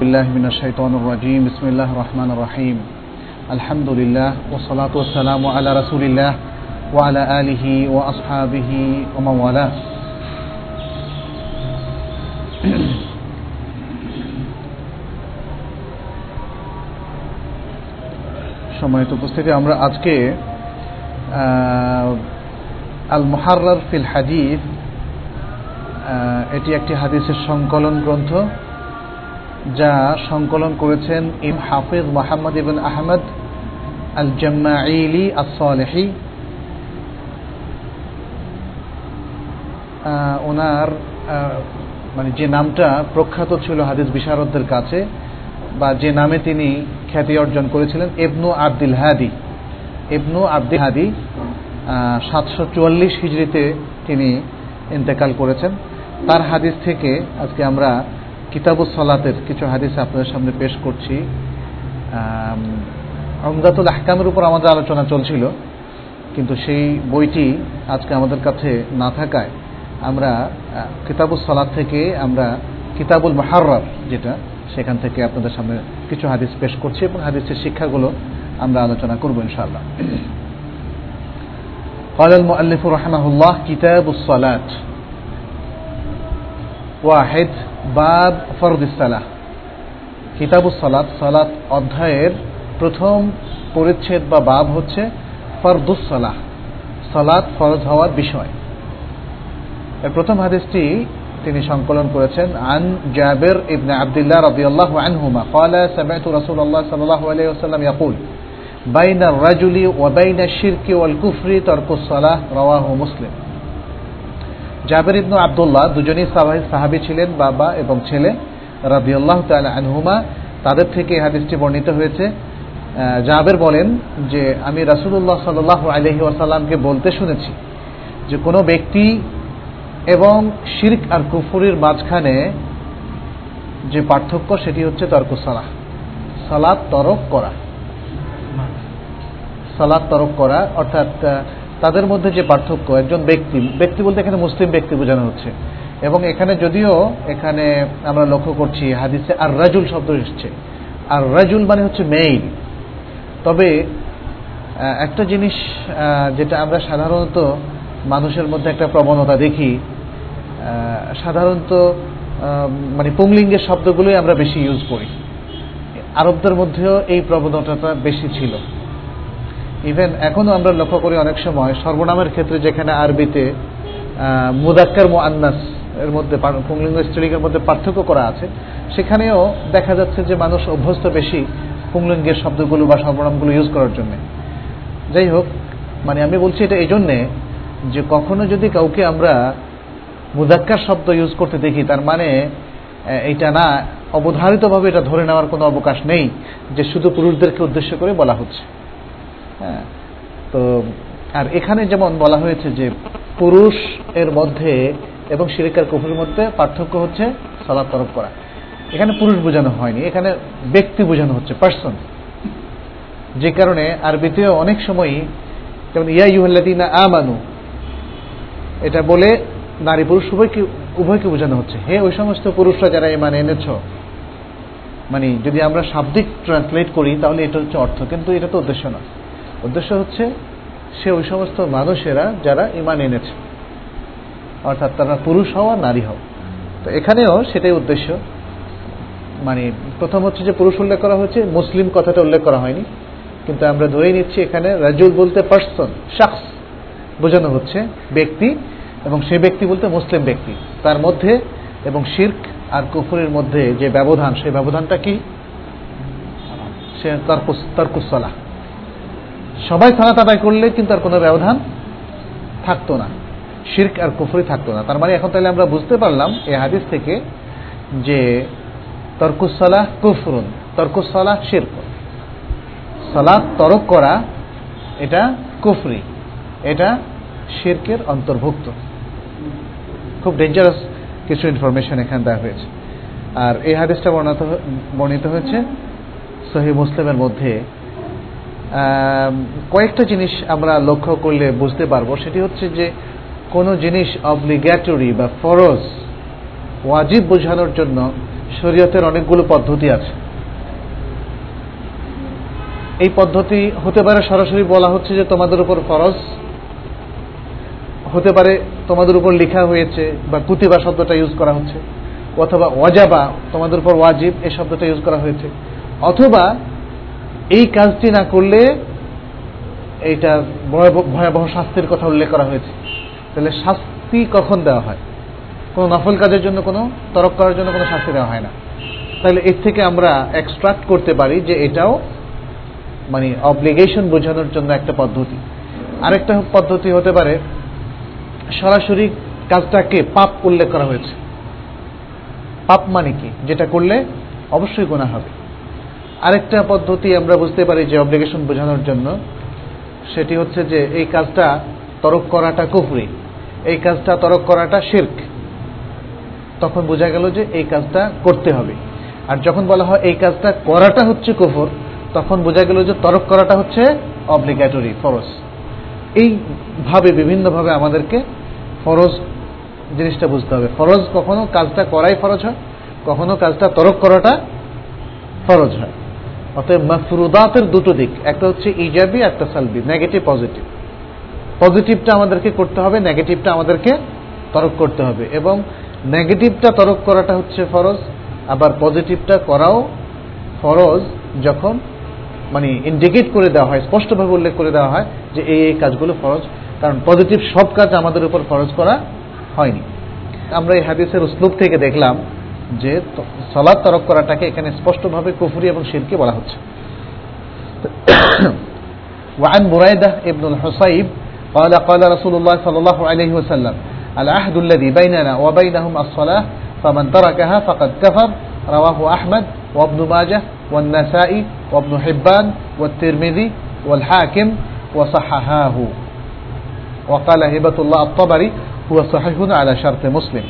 بالله من الشيطان الرجيم بسم الله الرحمن الرحيم الحمد لله والصلاة والسلام على رسول الله وعلى آله وأصحابه ومن والاه সম্মানিত উপস্থিতি আমরা আজকে আল মুহার্রার ফিল হাদিস এটি একটি হাদিসের সংকলন গ্রন্থ যা সংকলন করেছেন ইম হাফিজ মোহাম্মদ ইবিন আহমদ আল জাম্মাইলি আসলেহি ওনার মানে যে নামটা প্রখ্যাত ছিল হাদিস বিশারদদের কাছে বা যে নামে তিনি খ্যাতি অর্জন করেছিলেন এবনু আব্দুল হাদি। এবনু আব্দুল হাদি সাতশো চুয়াল্লিশ হিজড়িতে তিনি ইন্তেকাল করেছেন। তার হাদিস থেকে আজকে আমরা কিতাবুস সলাতের কিছু হাদিস আপনাদের সামনে পেশ করছি রমজাতুল আহকামের উপর আমাদের আলোচনা চলছিল কিন্তু সেই বইটি আজকে আমাদের কাছে না থাকায় আমরা কিতাবুল সলাদ থেকে আমরা কিতাবুল মাহার্রার যেটা সেখান থেকে আপনাদের সামনে কিছু হাদিস পেশ করছি এবং হাদিসের শিক্ষাগুলো আমরা আলোচনা করব ইনশাআল্লাহ قال المؤلف رحمه الله كتاب الصلاة ওয়াহেদ বাব ফরদিসালাহ কিতাবুস সালাত সালাত অধ্যায়ের প্রথম পরিচ্ছেদ বা বাব হচ্ছে ফরদুসালাহ সালাত ফরজ হওয়ার বিষয় এর প্রথম হাদিসটি তিনি সংকলন করেছেন আন জাবের ইবনে আব্দুল্লাহ রাদিয়াল্লাহু আনহুমা قال سمعت رسول الله صلى الله عليه وسلم يقول بين الرجل وبين الشرك والكفر ترك الصلاة رواه مسلم জাবের ইবনু আবদুল্লাহ দুজনই সাহাবি ছিলেন, বাবা এবং ছেলে রাবিউল্লাহ তাল আনহুমা। তাদের থেকে হাদিসটি বর্ণিত হয়েছে। জাবের বলেন যে, আমি রাসুল্লাহ সাল্লাহ আলহি আসাল্লামকে বলতে শুনেছি যে, কোনো ব্যক্তি এবং শির্ক আর কুফুরির মাঝখানে যে পার্থক্য, সেটি হচ্ছে তর্ক সালাহ। সালাদ তরক করা। সালাদ তরক করা, অর্থাৎ তাদের মধ্যে যে পার্থক্য, একজন ব্যক্তি ব্যক্তি বলতে এখানে মুসলিম ব্যক্তি বোঝানো হচ্ছে। এবং এখানে যদিও এখানে আমরা লক্ষ্য করছি, হাদিসে আর রাজুল শব্দ এসছে। আর রাজুল মানে হচ্ছে মেইল তবে একটা জিনিস যেটা আমরা সাধারণত মানুষের মধ্যে একটা প্রবণতা দেখি সাধারণত মানে পুংলিঙ্গের শব্দগুলোই আমরা বেশি ইউজ করি। আরবদের মধ্যেও এই প্রবণতাটা বেশি ছিল। ইভেন এখনও আমরা লক্ষ্য করি অনেক সময় সর্বনামের ক্ষেত্রে যেখানে আরবিতে মুদাক্কার মোয়ান্নাস এর মধ্যে পুংলিঙ্গ স্ত্রীলিঙ্গের মধ্যে পার্থক্য করা আছে, সেখানেও দেখা যাচ্ছে যে মানুষ অভ্যস্ত বেশি পুংলিঙ্গের শব্দগুলো বা সর্বনামগুলো ইউজ করার জন্য। যাই হোক মানে আমি বলছি এটা এই জন্যে যে কখনো যদি কাউকে আমরা মুদাক্কার শব্দ ইউজ করতে দেখি, তার মানে এটা না, অবধারিতভাবে এটা ধরে নেওয়ার কোনো অবকাশ নেই যে শুধু পুরুষদেরকে উদ্দেশ্য করে বলা হচ্ছে। হ্যাঁ। তো, আর এখানে যেমন বলা হয়েছে যে পুরুষ এর মধ্যে এবং শিরিকার কুফুরের মধ্যে পার্থক্য হচ্ছে সালাদ তরফ করা। এখানে পুরুষ বোঝানো হয়নি, এখানে ব্যক্তি বোঝানো হচ্ছে পার্সন যে কারণে আরবিতেও অনেক সময়ই যেমন, ইয়া ইউহ্লাদিনা আমানু, এটা বলে নারী পুরুষ উভয়কে উভয়কে বোঝানো হচ্ছে। হে, ওই সমস্ত পুরুষরা যারা মানে এনেছ মানে যদি আমরা শাব্দিক ট্রান্সলেট করি, তাহলে এটা হচ্ছে অর্থ, কিন্তু এটা তো উদ্দেশ্য না উদ্দেশ্য হচ্ছে সে ওই সমস্ত মানুষেরা যারা ইমান এনেছে। অর্থাৎ তারা পুরুষ হওয়া, নারী হওয়া। তো এখানেও সেটাই উদ্দেশ্য। মানে প্রথম হচ্ছে যে পুরুষ উল্লেখ করা হয়েছে, মুসলিম কথাটা উল্লেখ করা হয়নি। কিন্তু আমরা ধরেই নিচ্ছি এখানে রাজুল বলতে পার্সন শাখস বোঝানো হচ্ছে, ব্যক্তি এবং সে ব্যক্তি বলতে মুসলিম ব্যক্তি। তার মধ্যে এবং শির্ক আর কুফুরের মধ্যে যে ব্যবধান, সেই ব্যবধানটা কি? সে তর্কুসলা সবাই সালাত আদায় করলে কিন্তু আর কোনো ব্যবধান থাকতো না। শির্ক আর কুফরি থাকতো না। তার মানে এখন তাহলে আমরা বুঝতে পারলাম এই হাদিস থেকে যে তর্কুসালাহ কুফরুন, তর্কুসালাহ শির্ক। সালাত তরক করা, এটা কুফরি, এটা শির্কের অন্তর্ভুক্ত। খুব ডেঞ্জারাস কিছু ইনফরমেশন এখানে দেওয়া হয়েছে। আর এই হাদিসটা বর্ণিত হয়েছে সহি মুসলিমের মধ্যে কয়েকটা জিনিস আমরা লক্ষ্য করলে বুঝতে পারব। সেটি হচ্ছে যে কোনো জিনিস অবলিগ্যাটরি বা ফরজ, ওয়াজিব বোঝানোর জন্য শরীয়তের অনেকগুলো পদ্ধতি আছে। এই পদ্ধতি হতে পারে সরাসরি বলা হচ্ছে যে তোমাদের উপর ফরজ, হতে পারে তোমাদের উপর লেখা হয়েছে বা কুতিবা শব্দটা ইউজ করা হচ্ছে, অথবা ওয়াজাবা তোমাদের উপর ওয়াজিব এই শব্দটা ইউজ করা হয়েছে, অথবা এই কাজটি না করলে এইটা ভয়াবহ শাস্তির কথা উল্লেখ করা হয়েছে। তাহলে শাস্তি কখন দেওয়া হয়? কোনো নফল কাজের জন্য, কোনো তরক করার জন্য কোনো শাস্তি দেওয়া হয় না। তাহলে এর থেকে আমরা এক্সট্রাক্ট করতে পারি যে এটাও মানে অব্লিগেশন বোঝানোর জন্য একটা পদ্ধতি। আরেকটা পদ্ধতি হতে পারে, সরাসরি কাজটাকে পাপ উল্লেখ করা হয়েছে। পাপ মানে কি? যেটা করলে অবশ্যই গোনা হবে। আরেকটা পদ্ধতি আমরা বুঝতে পারি যে অব্লিগেশন বোঝানোর জন্য, সেটি হচ্ছে যে এই কাজটা তরক করাটা কুফরি, এই কাজটা তরক করাটা শির্ক। তখন বোঝা গেল যে এই কাজটা করতে হবে। আর যখন বলা হয় এই কাজটা করাটা হচ্ছে কুফর, তখন বোঝা গেল যে তরক করাটা হচ্ছে অব্লিগেটরি ফরজ। এইভাবে, বিভিন্নভাবে আমাদেরকে ফরজ জিনিসটা বুঝতে হবে। ফরজ কখনো কাজটা করাই ফরজ হয়, কখনো কাজটা তরক করাটা ফরজ হয়। অতএব মাফরুদাতের দুটো দিক, একটা হচ্ছে ইজাবি, একটা সালবি নেগেটিভ পজিটিভ পজিটিভটা আমাদেরকে করতে হবে নেগেটিভটা আমাদেরকে তরক করতে হবে। এবং নেগেটিভটা তরক করাটা হচ্ছে ফরজ, আবার পজিটিভটা করাও ফরজ যখন মানে ইন্ডিকেট করে দেওয়া হয়, স্পষ্টভাবে উল্লেখ করে দেওয়া হয় যে এই এই কাজগুলো ফরজ, কারণ পজিটিভ সব কাজ আমাদের উপর ফরজ করা হয়নি। আমরা এই হাদিসের উসলুপ থেকে দেখলাম যে সলাদ তরক করাটাকে এখানে স্পষ্টভাবে কুফুরি এবং শিরকে বলা হচ্ছে وعن بريدة ابن الحصيب قال قال رسول الله صلى الله عليه وسلم العهد الذي بيننا وبينهم الصلاة فمن تركها فقد كفر رواه أحمد وابن ماجه والنسائي وابن حبان والترمذي والحاكم وصححاه وقال هبة الله الطبري هو صحيح على شرط مسلم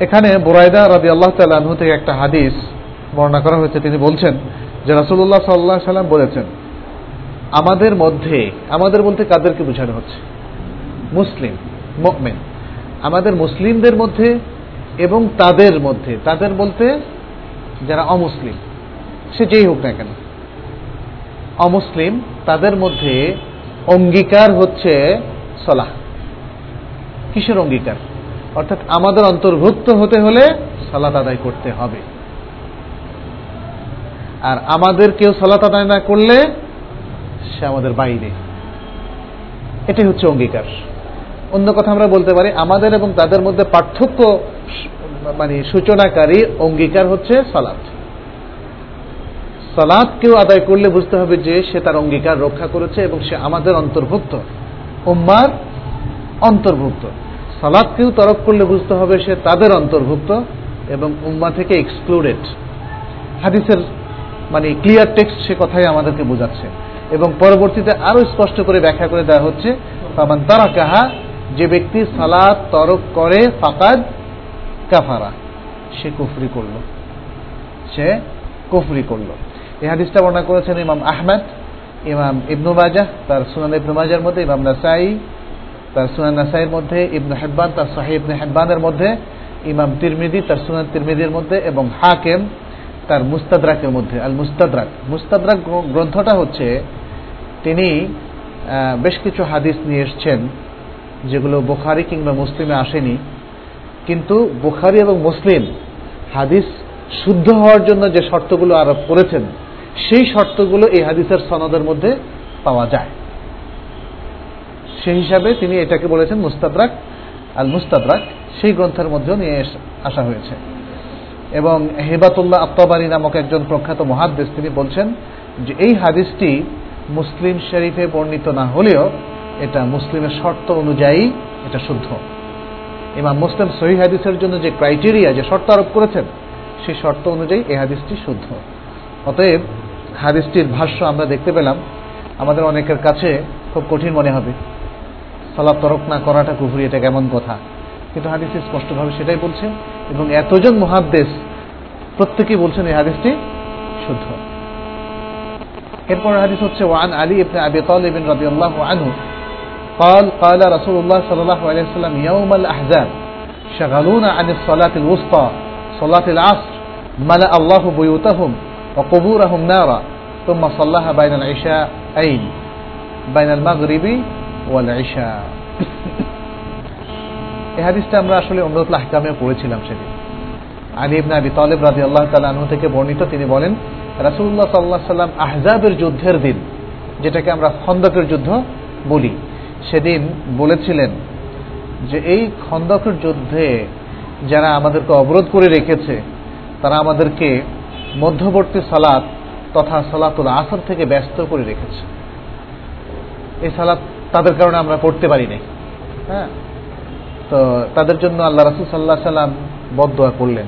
এখানে বুরাইদা রাদি আল্লাহ তালু থেকে একটা হাদিস বর্ণনা করা হয়েছে। তিনি বলছেন যে রাসুল্লাহ সাল্লাহ সাল্লাম বলেছেন, আমাদের মধ্যে, আমাদের বলতে কাদেরকে বোঝানো হচ্ছে? মুসলিম মোকমেন আমাদের মুসলিমদের মধ্যে এবং তাদের মধ্যে। তাদের বলতে যারা অমুসলিম, সে যেই হোক না কেন। অমুসলিম তাদের মধ্যে অঙ্গীকার হচ্ছে সলাহ। কিসের অঙ্গীকার? অর্থাৎ আমাদের অন্তর্ভুক্ত হতে হলে সালাত আদায় করতে হবে। আর আমাদের কেউ সালাত আদায় না করলে সে আমাদের বাইরে। এটাই হচ্ছে অঙ্গীকার। অন্য কথা আমরা বলতে পারি, আমাদের এবং তাদের মধ্যে পার্থক্য মানে সূচনাকারী অঙ্গীকার হচ্ছে সালাত। সালাদ কেউ আদায় করলে বুঝতে হবে যে সে তার অঙ্গীকার রক্ষা করেছে এবং সে আমাদের অন্তর্ভুক্ত। উম্মার অন্তর্ভুক্ত। সালাদ কেউ তরক করলে বুঝতে হবে সে তাদের অন্তর্ভুক্ত এবং উম্মা থেকে এক্সক্লুডেড হাদিসের মানে ক্লিয়ার টেক্সট সে কথাই আমাদেরকে বোঝাচ্ছে। এবং পরবর্তীতে আরও স্পষ্ট করে ব্যাখ্যা করে দেওয়া হচ্ছে, ফামান তারা কাহা যে ব্যক্তি সালাদ তরক করে, ফাকাদ কাফারা। সে কুফরি করল। সে কুফরি করল। এই হাদিসটা বর্ণনা করেছেন ইমাম আহমেদ, ইমাম ইবনু বাজাহ তার সুনান ইবনু মাজার মধ্যে ইমাম নাসাই তার সুনান নাসাইয়ের মধ্যে, ইবনু হেব্বান, তার সাহি ইবনু হেব্বানের মধ্যে, ইমাম তিরমিদি, তার সুনান তিরমিদির মধ্যে এবং হাকেম তার মুস্তাদরাকের মধ্যে, আল মুস্তাদরাক। মুস্তাদরাক গ্রন্থটা হচ্ছে, তিনি বেশ কিছু হাদিস নিয়ে এসছেন, যেগুলো বুখারি কিংবা মুসলিমে আসেনি। কিন্তু বুখারি এবং মুসলিম হাদিস শুদ্ধ হওয়ার জন্য যে শর্তগুলো আরোপ করেছেন, সেই শর্তগুলো এই হাদিসের সনদের মধ্যে পাওয়া যায়। সেই হিসাবে তিনি এটাকে বলেছেন মুস্তাদরাক আল মুস্তাদরাক। সেই গ্রন্থের মধ্যেও নিয়ে আসা হয়েছে। এবং হেবাতুল্লাহ আত্মাবারি নামক একজন প্রখ্যাত মহাদ্দেশ তিনি বলছেন যে এই হাদিসটি মুসলিম শরীফে বর্ণিত না হলেও এটা মুসলিমের শর্ত অনুযায়ী এটা শুদ্ধ। ইমাম মুসলিম সহি হাদিসের জন্য যে ক্রাইটেরিয়া, যে শর্ত আরোপ করেছেন, সেই শর্ত অনুযায়ী এই হাদিসটি শুদ্ধ। অতএব হাদিসটির ভাষ্য আমরা দেখতে পেলাম। আমাদের অনেকের কাছে খুব কঠিন মনে হবে। সালাদ তরক না করাটা কুফুরি এটা কেমন কথা কিন্তু হাদিসটি স্পষ্টভাবে সেটাই বলছে এবং এতজন মহাদ্দেশ প্রত্যেকেই বলছেন এই হাদিসটি শুদ্ধ এরপর হাদিস হচ্ছে ওয়ান আলী ইবনে আবি তালিব রাদিয়াল্লাহু আনহু قال قال رسول الله صلى الله عليه وسلم يوم الأحزاب شغلونا عن الصلاة الوسطى সলাতিল আসর মালা আল্লাহ বুয়ুতাহুম وقبورهم نارا ثم صلىها بين العشاءين بين المغرب ওয়াল এই হাদিসটা আমরা আসলে অমরতুল আহকামে পড়েছিলাম সেদিন। আলী ইবনা আবি তালেব রাজি আল্লাহ তালা আনু থেকে বর্ণিত, তিনি বলেন রাসুল্লাহ সাল্লাহ সাল্লাম আহজাবের যুদ্ধের দিন, যেটাকে আমরা খন্দকের যুদ্ধ বলি, সেদিন বলেছিলেন যে এই খন্দকের যুদ্ধে যারা আমাদেরকে অবরোধ করে রেখেছে, তারা আমাদেরকে মধ্যবর্তী সালাত তথা সালাতুল আসর থেকে ব্যস্ত করে রেখেছে। এই সালাত তাদের কারণে আমরা পড়তে পারি নাই। হ্যাঁ? তো তাদের জন্য আল্লাহ রাসুল সাল্লাহ সাল্লাম বদোয়া করলেন।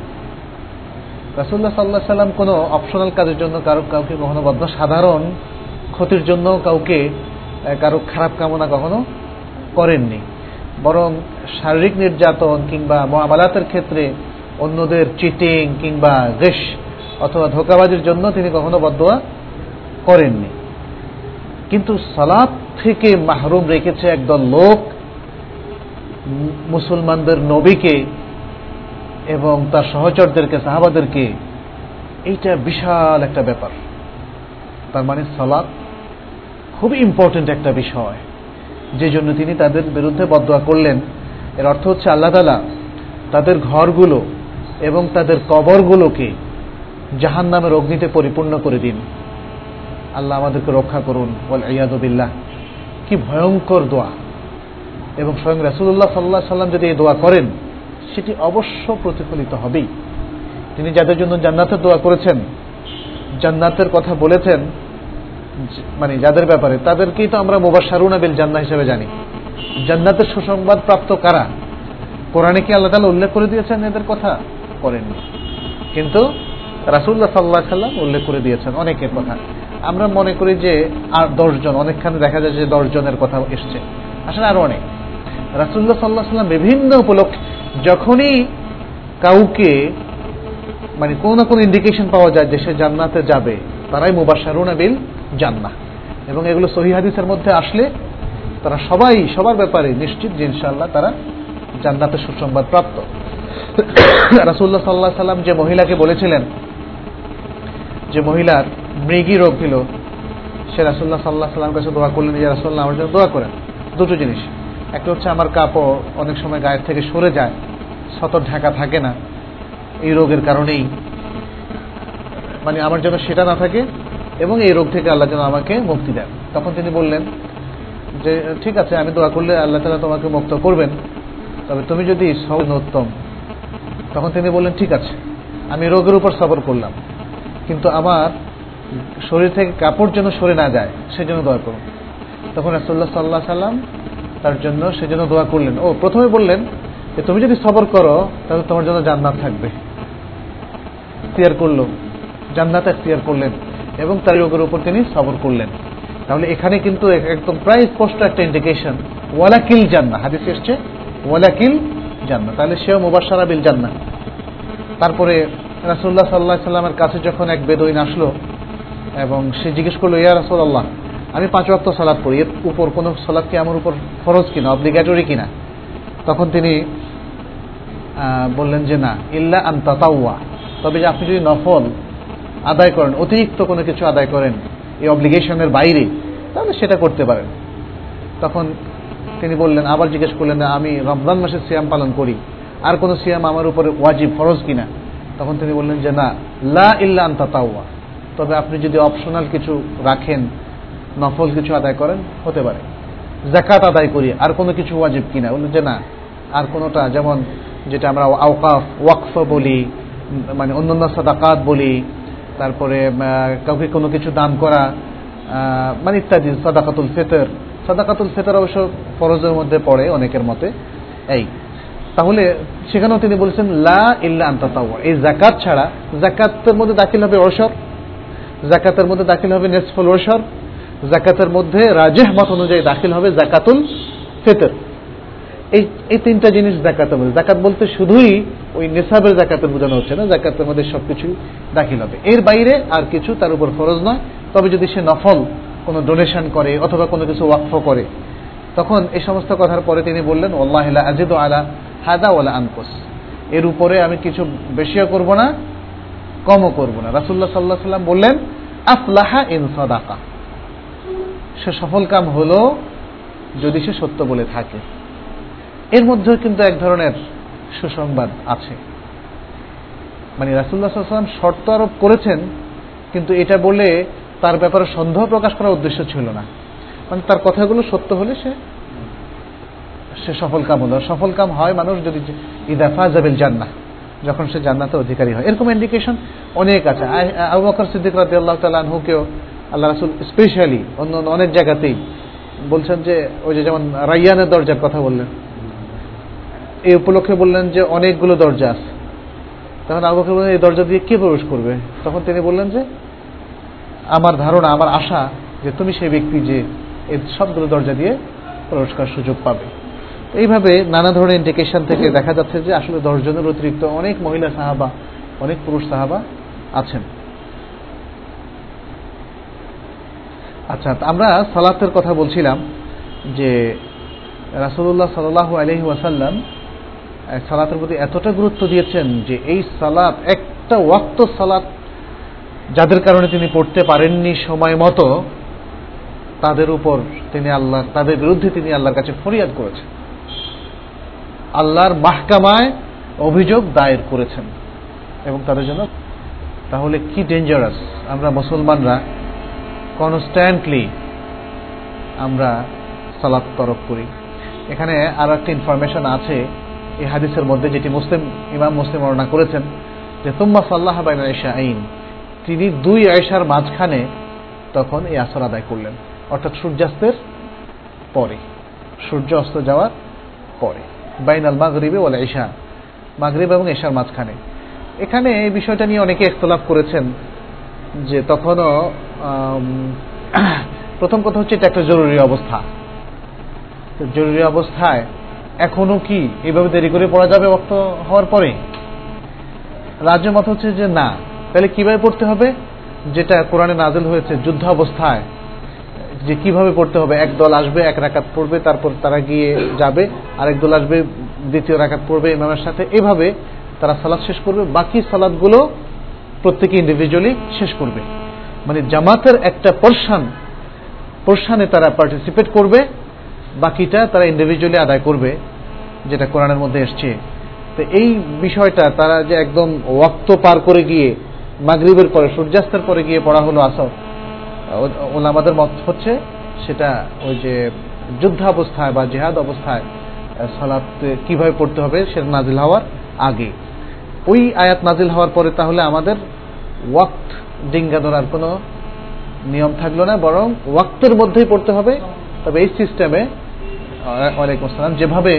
রাসুল্লাহ সাল্লাহ সাল্লাম কোনো অপশনাল কাজের জন্য কারও কাউকে কখনো বদ্ধ সাধারণ ক্ষতির জন্য কাউকে কারও খারাপ কামনা কখনো করেননি। বরং শারীরিক নির্যাতন কিংবা মামালাতের ক্ষেত্রে অন্যদের চিটিং কিংবা গেশ অথবা ধোকাবাজির জন্য তিনি কখনো বদোয়া করেননি। কিন্তু সালাদ থেকে মাহরুম রেখেছে একদল লোক, মুসলমানদের নবীকে এবং তার সহচরদেরকে, সাহাবাদেরকে। এইটা বিশাল একটা ব্যাপার। তার মানে সালাদ খুবই ইম্পর্টেন্ট একটা বিষয়। যে জন্য তিনি তাদের বিরুদ্ধে বদোয়া করলেন। এর অর্থ হচ্ছে আল্লাহ তালা তাদের ঘরগুলো এবং তাদের কবরগুলোকে জাহান নামের অগ্নিতে পরিপূর্ণ করে দিন। আল্লাহ আমাদেরকে রক্ষা করুন। বল ইয়াদুবিল্লাহ কি ভয়ঙ্কর দোয়া। এবং স্বয়ং রাসুল্লাহ সাল্লাহ সাল্লাম যদি এই দোয়া করেন, সেটি অবশ্য প্রতিফলিত হবেই। তিনি যাদের জন্য জান্নাতের দোয়া করেছেন, জান্নাতের কথা বলেছেন মানে যাদের ব্যাপারে, তাদেরকেই তো আমরা মোবার মুবাসারুনা বিল জান্না হিসেবে জানি। জান্নাতের সুসংবাদ প্রাপ্ত কারা? কোরআনে কি আল্লাহ তালা উল্লেখ করে দিয়েছেন এদের কথা? করেননি। কিন্তু রাসুল্লাহ সাল্লাহ সাল্লাম উল্লেখ করে দিয়েছেন অনেকের কথা। আমরা মনে করি যে আর দশজন, অনেকখানে দেখা যায় যে দশজনের কথা এসছে। আসলে আরও অনেক। রাসুল্লাহ সাল্লাহ সাল্লাম বিভিন্ন উপলক্ষে, যখনই কাউকে মানে কোন না কোনো ইন্ডিকেশন পাওয়া যায় সে জান্নাতে যাবে, তারাই মুবাসারুনা বিল জান্না এবং এগুলো সহি হাদিসের মধ্যে আসলে তারা সবাই, সবার ব্যাপারে নিশ্চিত যে ইনশাল্লাহ তারা জান্নাতের সুসংবাদ প্রাপ্ত। রাসুল্লাহ সাল্লাহ সাল্লাম যে মহিলাকে বলেছিলেন, যে মহিলার মৃগী রোগ ছিল সে রাসুল্লাহ সাল্লাহ সাল্লাম কাছে দোয়া করলেন যে রাসুল্লাহ আমার জন্য দোয়া করেন। দুটো জিনিস। একটা হচ্ছে, আমার কাপড় অনেক সময় গায়ের থেকে সরে যায়, সতর ঢাকা থাকে না, এই রোগের কারণেই। মানে আমার জন্য সেটা না থাকে এবং এই রোগ থেকে আল্লাহ যেন আমাকে মুক্তি দেন। তখন তিনি বললেন যে, ঠিক আছে, আমি দোয়া করলে আল্লাহ তালা তোমাকে মুক্ত করবেন, তবে তুমি যদি সব উত্তম। তখন তিনি বললেন, ঠিক আছে, আমি রোগের উপর সবর করলাম, কিন্তু আমার শরীর থেকে কাপড় যেন সরে না যায়, সেজন্য দোয়া করুন। তখন রাসুল্লাহ সাল্লাহ সাল্লাম তার জন্য সেজন্য দোয়া করলেন। ও, প্রথমে বললেন যে, তুমি যদি সবর করো, তাহলে তোমার জন্য জান্নাত থাকবে। ক্লিয়ার করল। জান্নাত ক্লিয়ার করলেন এবং তার রোগের উপর তিনি সবর করলেন। তাহলে এখানে কিন্তু একদম প্রায় স্পষ্ট একটা ইন্ডিকেশন ওয়ালাকিল জান্না হাদিস এসছে, ওয়ালাকিল জান্না তাহলে সেও মুবাসারা বিল জান্না তারপরে রাসুল্লাহ সাল্লাহ সাল্লামের কাছে যখন এক বেদইন আসলো এবং সে জিজ্ঞেস করল, ইয়া রাসুল্লাহ আমি পাঁচ ওয়াক্ত সালাদ পড়ি, এর উপর কোনো সালাদ কি আমার উপর ফরজ কিনা অব্লিগেটরি কিনা? তখন তিনি বললেন যে না, ইল্লা আন তাতাউয়া তবে যে আপনি যদি নফল আদায় করেন, অতিরিক্ত কোনো কিছু আদায় করেন, এই অব্লিগেশনের বাইরে, তাহলে সেটা করতে পারেন। তখন তিনি বললেন, আবার জিজ্ঞেস করলেন আমি রমজান মাসে সিয়াম পালন করি, আর কোনো সিয়াম আমার উপরে ওয়াজিব ফরজ কিনা? তখন তিনি বললেন যে না, লা ইল্লা আন তাতাউয়া তবে আপনি যদি অপশনাল কিছু রাখেন, নফল কিছু আদায় করেন, হতে পারে। জাকাত আদায় করি, আর কোনো কিছু ওয়াজিব কিনা। বললেন যে না, আর কোনোটা যেমন যেটা আমরা আওকাফ, ওয়াকফ বলি মানে অন্যান্য সাদাকাত বলি, তারপরে কাউকে কোনো কিছু দান করা মানে ইত্যাদি, সাদাকাতুল ফেতর। সাদাকাতুল ফেতর অবশ্য ফরজের মধ্যে পড়ে অনেকের মতে। এই, তাহলে সেখানেও তিনি বলেছেন, লা ইল্লা আন্তাতাওয়া এই জাকাত ছাড়া জাকাতের মধ্যে দাখিল হবে ওসর জাকাতের মধ্যে দাখিল হবে নেসফুল ওসর জাকাতের মধ্যে রাজেহ মত অনুযায়ী দাখিল হবে জাকাতুল ফেতর। এই এই তিনটা জিনিস জাকাতের মধ্যে। জাকাত বলতে শুধুই ওই নেশাবের জাকাতের বোঝানো হচ্ছে না, জাকাতের মধ্যে সব কিছুই দাখিল হবে। এর বাইরে আর কিছু তার উপর ফরজ নয়। তবে যদি সে নফল কোনো ডোনেশন করে অথবা কোনো কিছু ওয়াকফ করে, তখন এই সমস্ত কথার পরে তিনি বললেন ওল্লাহ আজিদ আলা হাদা ওলা আনকোস। এর উপরে আমি কিছু বেশিও করব না। কমও করব না। রাসুল্লাহ সাল্লাহ সাল্লাম বললেন, আফলাহা ইন সদাকা। সে সফল কাম হলো যদি সে সত্য বলে থাকে। এর মধ্যেও কিন্তু এক ধরনের সুসংবাদ আছে। মানে রাসুল্লাহ সাল্লাম শর্ত আরোপ করেছেন, কিন্তু এটা বলে তার ব্যাপারে সন্দেহ প্রকাশ করার উদ্দেশ্য ছিল না। মানে তার কথাগুলো সত্য হলে সে সে সফল কাম হলো। সফল কাম হয় মানুষ যদি ইদাফা জাবিল জান্না যখন সে জান্নাতের অধিকারী হয়। এরকম ইন্ডিকেশন অনেক আছে। আবু বকর সিদ্দিক রাজি আল্লাহ তালহুকেও আল্লাহ রাসুল স্পেশালি অন্য অনেক জায়গাতেই বলছেন যে, ওই যে যেমন রাইয়ানের দরজার কথা বললেন। এই উপলক্ষে বললেন যে, অনেকগুলো দরজা আছে। তখন আবু বকর বললেন, এই দরজা দিয়ে কে প্রবেশ করবে? তখন তিনি বললেন যে, আমার ধারণা, আমার আশা যে তুমি সেই ব্যক্তি যে এই সবগুলো দরজা দিয়ে প্রবেশ করার সুযোগ পাবে। এইভাবে নানা ধরনের ইন্ডিকেশন থেকে দেখা যাচ্ছে যে আসলে দশজনের অতিরিক্ত অনেক মহিলা সাহাবা, অনেক পুরুষ সাহাবা আছেন। আচ্ছা আমরা সালাতের কথা বলছিলাম যে রাসুল্লাহ সাল্লাহ আলহি ওয়াসাল্লাম সালাতের প্রতি এতটা গুরুত্ব দিয়েছেন যে এই সালাত, একটা ওয়াক্ত সালাত যাদের কারণে তিনি পড়তে পারেননি সময় মতো, তাদের উপর তিনি আল্লাহ, তাদের বিরুদ্ধে তিনি আল্লাহর কাছে ফরিয়াদ করেছেন। আল্লাহর মাহকামায় অভিযোগ দায়ের করেছেন। এবং তাদের জন্য তাহলে কি ডেঞ্জারাস আমরা মুসলমানরা কনস্ট্যান্টলি আমরা সালাত তরফ করি। এখানে আরও একটা ইনফরমেশন আছে, এই হাদিসের মধ্যে যেটি মুসলিম, ইমাম মুসলিম বর্ণনা করেছেন যে তুম্মা সাল্লাহ বাইন আয়সা আইন তিনি দুই আয়সার মাঝখানে তখন এই আসর আদায় করলেন। অর্থাৎ সূর্যাস্তের পরে, সূর্য অস্ত যাওয়ার পরে। বাইনাল মাগরিবে ওলা ঈশা মাগরিব এবং এশার মাঝখানে। এখানে এই বিষয়টা নিয়ে অনেকে ইখতলাফ করেছেন যে তখনও প্রথম কথা হচ্ছে এটা একটা জরুরি অবস্থা। জরুরি অবস্থায় এখনও কি এভাবে দেরি করে পড়া যাবে অর্থ হওয়ার পরে? রাজ্য মত হচ্ছে যে না। তাহলে কীভাবে পড়তে হবে? যেটা কোরআনে নাজেল হয়েছে যুদ্ধ অবস্থায় যে কীভাবে পড়তে হবে, এক দল আসবে, এক রাকাত পড়বে, তারপর তারা গিয়ে যাবে, আরেক দল আসবে, দ্বিতীয় রাকাত পড়বে ইমামের সাথে। এভাবে তারা সালাদ শেষ করবে, বাকি সালাদগুলো প্রত্যেকে ইন্ডিভিজুয়ালি শেষ করবে। মানে জামাতের একটা পোর্শন পোর্শনে তারা পার্টিসিপেট করবে, বাকিটা তারা ইন্ডিভিজুয়ালি আদায় করবে, যেটা কোরআনের মধ্যে এসছে। তো এই বিষয়টা তারা যে একদম ওয়াক্ত পার করে গিয়ে, মাগরীবের পরে, সূর্যাস্তের পরে গিয়ে পড়া হলো আসর। ওলামাদের মত হচ্ছে সেটা ওই যে যুদ্ধাবস্থায় বা জেহাদ অবস্থায় সালাত কীভাবে পড়তে হবে সেটা নাজিল হওয়ার আগে। ওই আয়াত নাজিল হওয়ার পরে তাহলে আমাদের ওয়াক্ত ডিঙ্গা ধরার কোনো নিয়ম থাকল না, বরং ওয়াক্তের মধ্যেই পড়তে হবে। তবে এই সিস্টেমে ওয়ালাইকুম আসসালাম, যেভাবে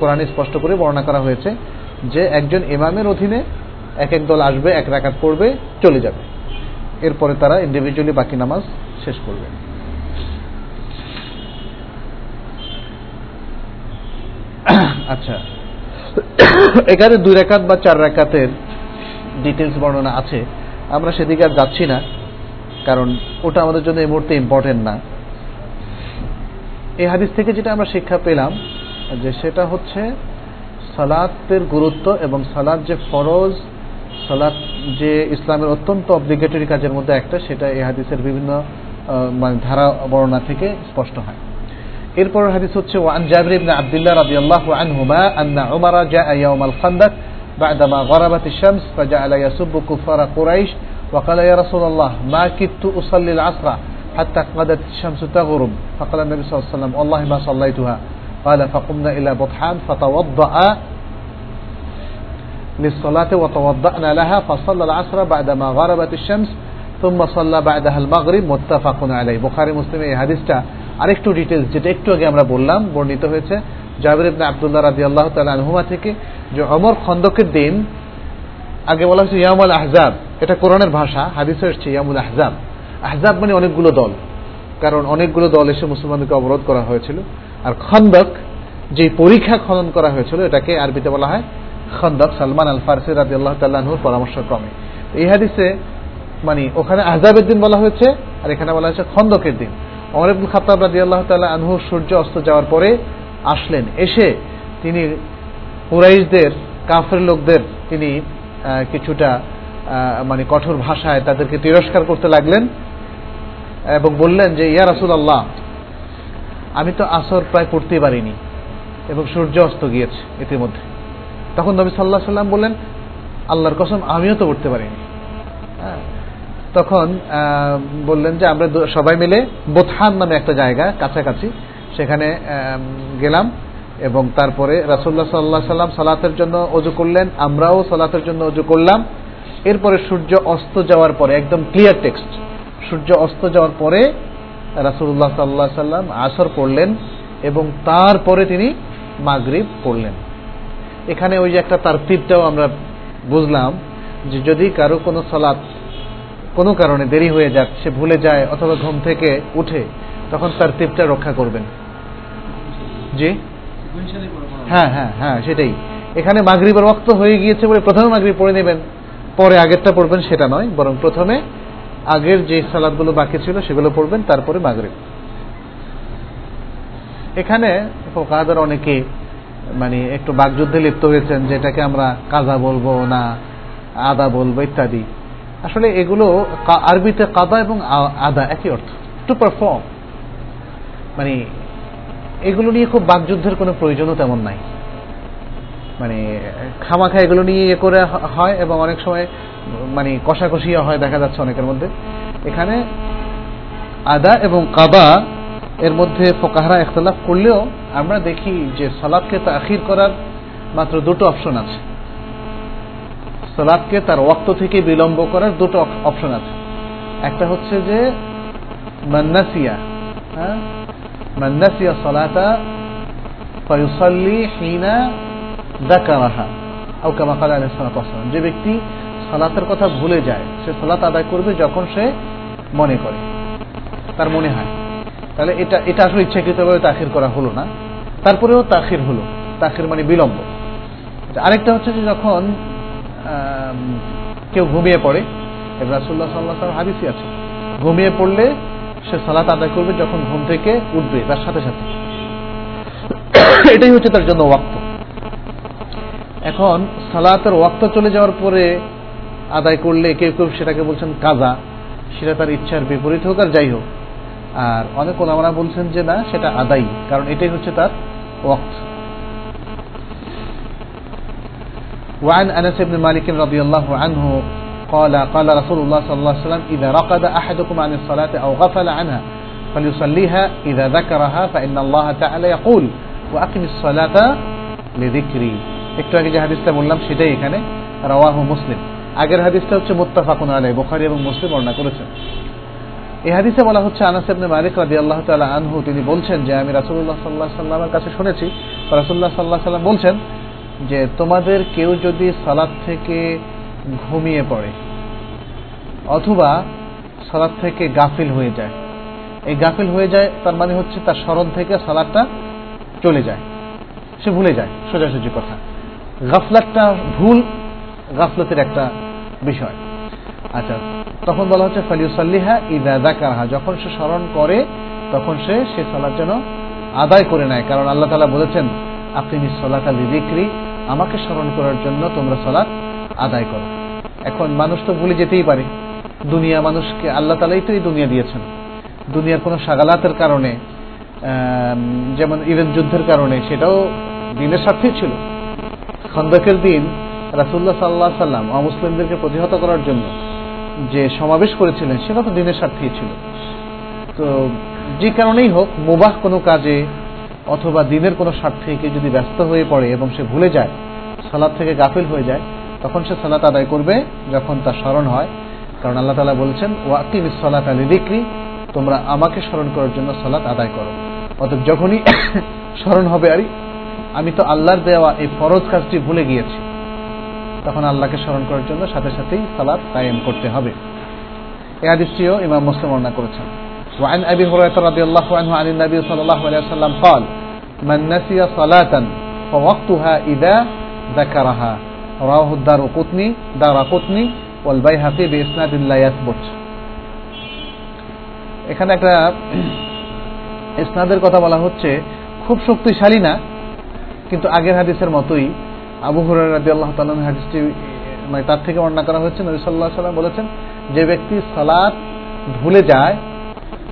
কোরআনে স্পষ্ট করে বর্ণনা করা হয়েছে যে একজন ইমামের অধীনে এক এক দল আসবে, এক রাকাত পড়বে, চলে যাবে। এরপরে তারা ইন্ডিভিজুয়ালি বাকি নামাজ শেষ করবে। আচ্ছা। এখানে দুই রেখাত বা চার রেখাতের ডিটেলস বর্ণনা আছে। আমরা সেদিকে আর যাচ্ছি না, কারণ ওটা আমাদের জন্য এই মুহূর্তে ইম্পর্টেন্ট না। এই হাদিস থেকে যেটা আমরা শিক্ষা পেলাম, যে সেটা হচ্ছে সালাতের গুরুত্ব এবং সালাদ যে ফরজ সালাত যে ইসলামের অত্যন্ত অব্লিগেটরি কাজের মধ্যে একটা সেটা এই হাদিসের বিভিন্ন মানে ধারা বর্ণনা থেকে স্পষ্ট হয় এরপর হাদিস হচ্ছে ওয়ান জাবির ইবনে আব্দুল্লাহ রাদিয়াল্লাহু আনহুমা আন্না উমর জাআ ইয়াউম আল-খান্দাক بعدما غربت الشمس فجعل يسب كفار قريش وقال يا رسول الله ما كدت أصلي العصر حتى قدت الشمس تغرب فقال النبي صلى الله عليه وسلم والله ما صليتها قال فقمنا إلى بطحان فتوضأ للصلاة وتوضأنا لها فصلى العصر بعدما غربت الشمس ثم صلى بعدها المغرب متفق عليه বুখারী মুসলিমে এই হাদিসটা আরেকটু ডিটেইলস যেটা একটু আগে আমরা বললাম বর্ণিত হয়েছে জাবির ইবনে আব্দুল্লাহ রাদিয়াল্লাহু তাআলা আনহুমা থেকে যে ওমর খন্দকের দিন আগে বলা হয়েছে ইয়ামুল আহজাব এটা কোরআনের ভাষা হাদিসে এসেছে ইয়ামুল আহজাব আহজাব মানে অনেকগুলো দল কারণ অনেকগুলো দল এসে মুসলমানদেরকে অবরোধ করা হয়েছিল আর খন্দক যে পরীক্ষা খনন করা হয়েছিল এটাকে আরবিতে বলা হয় খন্দক সালমান আল ফারসি রাজি আল্লাহ তাল্লাহুর পরামর্শ ক্রমে এই হাদিসে মানে ওখানে আহজাবের দিন বলা হয়েছে, আর এখানে বলা হয়েছে খন্দকের দিন। অমর ইবুল খাতাব রাজি আল্লাহ তাল্লাহ আনহু সূর্য অস্ত যাওয়ার পরে আসলেন। এসে তিনি কুরাইশদের, কাফের লোকদের, তিনি কিছুটা মানে কঠোর ভাষায় তাদেরকে তিরস্কার করতে লাগলেন এবং বললেন যে, ইয়া রাসুল আল্লাহ আমি তো আসর প্রায় পড়তে পারিনি এবং সূর্য অস্ত গিয়েছে ইতিমধ্যে। তখন নবী সাল্লাহ সাল্লাম বললেন আল্লাহর কসম আমিও তো উঠতে পারিনি। হ্যাঁ, তখন বললেন যে আমরা সবাই মিলে বোথান নামে একটা জায়গা কাছাকাছি সেখানে গেলাম এবং তারপরে রাসুল্লাহ সাল্লাহ সাল্লাম সালাতের জন্য অজু করলেন আমরাও সালাতের জন্য অজু করলাম। এরপরে সূর্য অস্ত যাওয়ার পরে একদম ক্লিয়ার টেক্সট সূর্য অস্ত যাওয়ার পরে রাসুল্লাহ সাল্লাহ সাল্লাম আসর পড়লেন এবং তারপরে তিনি মাগরিব পড়লেন। এখানে ওই যে একটা তারতিবটাও আমরা বুঝলাম যে যদি কারও কোনো সালাত কোনো কারণে দেরি হয়ে সে ভুলে যায় অথবা ঘুম থেকে উঠে, তখন তার তিপটা রক্ষা করবেন। জি? হ্যাঁ হ্যাঁ হ্যাঁ সেটাই। এখানে মাগরিবের রক্ত হয়ে গিয়েছে বলে প্রথমে মাগরিব পড়ে নেবেন, পরে আগেরটা পড়বেন সেটা নয়, বরং প্রথমে আগের যে সালাদগুলো বাকি ছিল সেগুলো পড়বেন, তারপরে মাগরিব। এখানে ফোকাদের অনেকে মানে একটু বাকযুদ্ধে লিপ্ত হয়েছেন, যেটাকে আমরা কাজা বলব না, আদা বলব ইত্যাদি। আসলে এগুলো আরবিতে কাদা এবং আদা একই অর্থ। টু পারফর্ম মানে এগুলো নিয়ে খুব বাকযুদ্ধের কোনো প্রয়োজনও তেমন নাই। মানে খামাখা এগুলো নিয়ে ইয়ে করে হয় এবং অনেক সময় মানে কষাকষিও হয়, দেখা যাচ্ছে অনেকের মধ্যে। এখানে আদা এবং কাবা এর মধ্যে ফোকাহারা একতলাফ করলেও আমরা দেখি যে সালাদকে তাখির করার মাত্র দুটো অপশন আছে। সালাদকে তার ওয়াক্ত থেকে বিলম্ব করার দুটো অপশন আছে। একটা হচ্ছে যে মান্নাসিয়া হ্যাঁ? মান্নাসিয়া সলাতা ফয়ুসল্লি হিনা দাকারাহা আও কামা কালা আলাইহিস যে ব্যক্তি সালাতের কথা ভুলে যায়, সে সালাত আদায় করবে যখন সে মনে করে, তার মনে হয়। তাহলে এটা এটা আসলে ইচ্ছাকৃতভাবে তাখির করা হলো না। তারপরেও তাখির হলো। তাখির মানে বিলম্ব। আরেকটা হচ্ছে যে যখন কেউ ঘুমিয়ে পড়ে রাসুল্লাহ সাল্লাহ হাদিসই আছে। ঘুমিয়ে পড়লে সে সালাত আদায় করবে যখন ঘুম থেকে উঠবে, তার সাথে সাথে। এটাই হচ্ছে তার জন্য ওয়াক্ত। এখন সালাতের ওয়াক্ত চলে যাওয়ার পরে আদায় করলে কেউ কেউ সেটাকে বলছেন কাজা। সেটা তার ইচ্ছার বিপরীত হোক আর যাই হোক। আর অনেক ওলামারা বলছেন যে না সেটা আদাই কারণ এটাই হচ্ছে তার ওয়াক্ত وعن أنس بن مالك رضي الله عنه قال قال رسول الله صلى الله عليه وسلم إذا رقد أحدكم عن الصلاة أو غفل عنها فليصليها إذا ذكرها فإن الله تعالى يقول وأقم الصلاة لذكري একটু আগে যে হাদিসটা বললাম সেটাই এখানে রাওয়াহু মুসলিম আগের হাদিসটা হচ্ছে মুত্তাফাকুন আলাই বুখারী এবং মুসলিম বর্ণনা করেছেন এই হাদিসে বলা হচ্ছে, আনাস ইবনে মালিক রাদিয়াল্লাহু তাআলা আনহু, তিনি বলছেন যে, আমি রাসূলুল্লাহ সাল্লাল্লাহু আলাইহি সাল্লামের কাছে শুনেছি, রাসূলুল্লাহ সাল্লাল্লাহু আলাইহি সাল্লাম বলছেন যে, তোমাদের কেউ যদি সালাত থেকে ঘুমিয়ে পড়ে অথবা সালাত থেকে গাফিল হয়ে যায়, এই গাফিল হয়ে যায় তার মানে হচ্ছে তার স্মরণ থেকে সালাদটা চলে যায়, সে ভুলে যায়, সোজাসুজি কথা। গাফলাতটা ভুল, গাফলতের একটা বিষয়। আচ্ছা তখন বলা হচ্ছে ফালিউসাল্লিহা ইদা দাকারহা যখন সে স্মরণ করে, তখন সে সে সালাদ যেন আদায় করে নেয়। কারণ আল্লাহ তালা বলেছেন আপনি সলাত আলী আমাকে স্মরণ করার জন্য তোমরা সলাৎ আদায় করো। এখন মানুষ তো ভুলে যেতেই পারে। দুনিয়া মানুষকে, আল্লাহ তালাই তো এই দুনিয়া দিয়েছেন। দুনিয়ার কোনো সাগালাতের কারণে যেমন ইভেন যুদ্ধের কারণে, সেটাও দিনের স্বার্থেই ছিল। খন্দকের দিন রাসুল্লাহ সাল্লাহ সাল্লাম অমুসলিমদেরকে প্রতিহত করার জন্য যে সমাবেশ করেছিলেন, সেটা তো দিনের স্বার্থেই ছিল। তো যে কারণেই হোক, মুবাহ কোনো কাজে অথবা দিনের কোনো স্বার্থে কেউ যদি ব্যস্ত হয়ে পড়ে এবং সে ভুলে যায় সালাদ থেকে গাফিল হয়ে যায়, তখন সে সালাত আদায় করবে যখন তার স্মরণ হয়। কারণ আল্লাহ তালা বলছেন ওয়াকিম সালাত আলী দিক্রি তোমরা আমাকে স্মরণ করার জন্য সালাত আদায় করো। অর্থাৎ যখনই স্মরণ হবে আরে আমি তো আল্লাহর দেওয়া এই ফরজ কাজটি ভুলে গিয়েছি। তখন আল্লাহকে স্মরণ করার জন্য সাথে সাথেই সালাত কায়েম করতে হবে এই আদিসটিও ইমাম মুসলিম বর্ণনা করেছেন وعن أبي هريرة رضي الله عنه عن النبي صلى الله عليه وسلم قال من نسي صلاة فوقتها إذا ذكرها رواه الدار قطني دار قطني والبيهقي بإسناد لا يثبت এখানে একটা ইসনাদের কথা বলা হচ্ছে খুব শক্তিশালী না কিন্তু আগের হাদিসের মতোই আবু হুরার রাজি আল্লাহ তালন হাদিসটি মানে তার থেকে বর্ণনা করা হয়েছে, নবী সাল্লাহ সাল্লাম বলেছেন, যে ব্যক্তি সালাদ ভুলে যায়,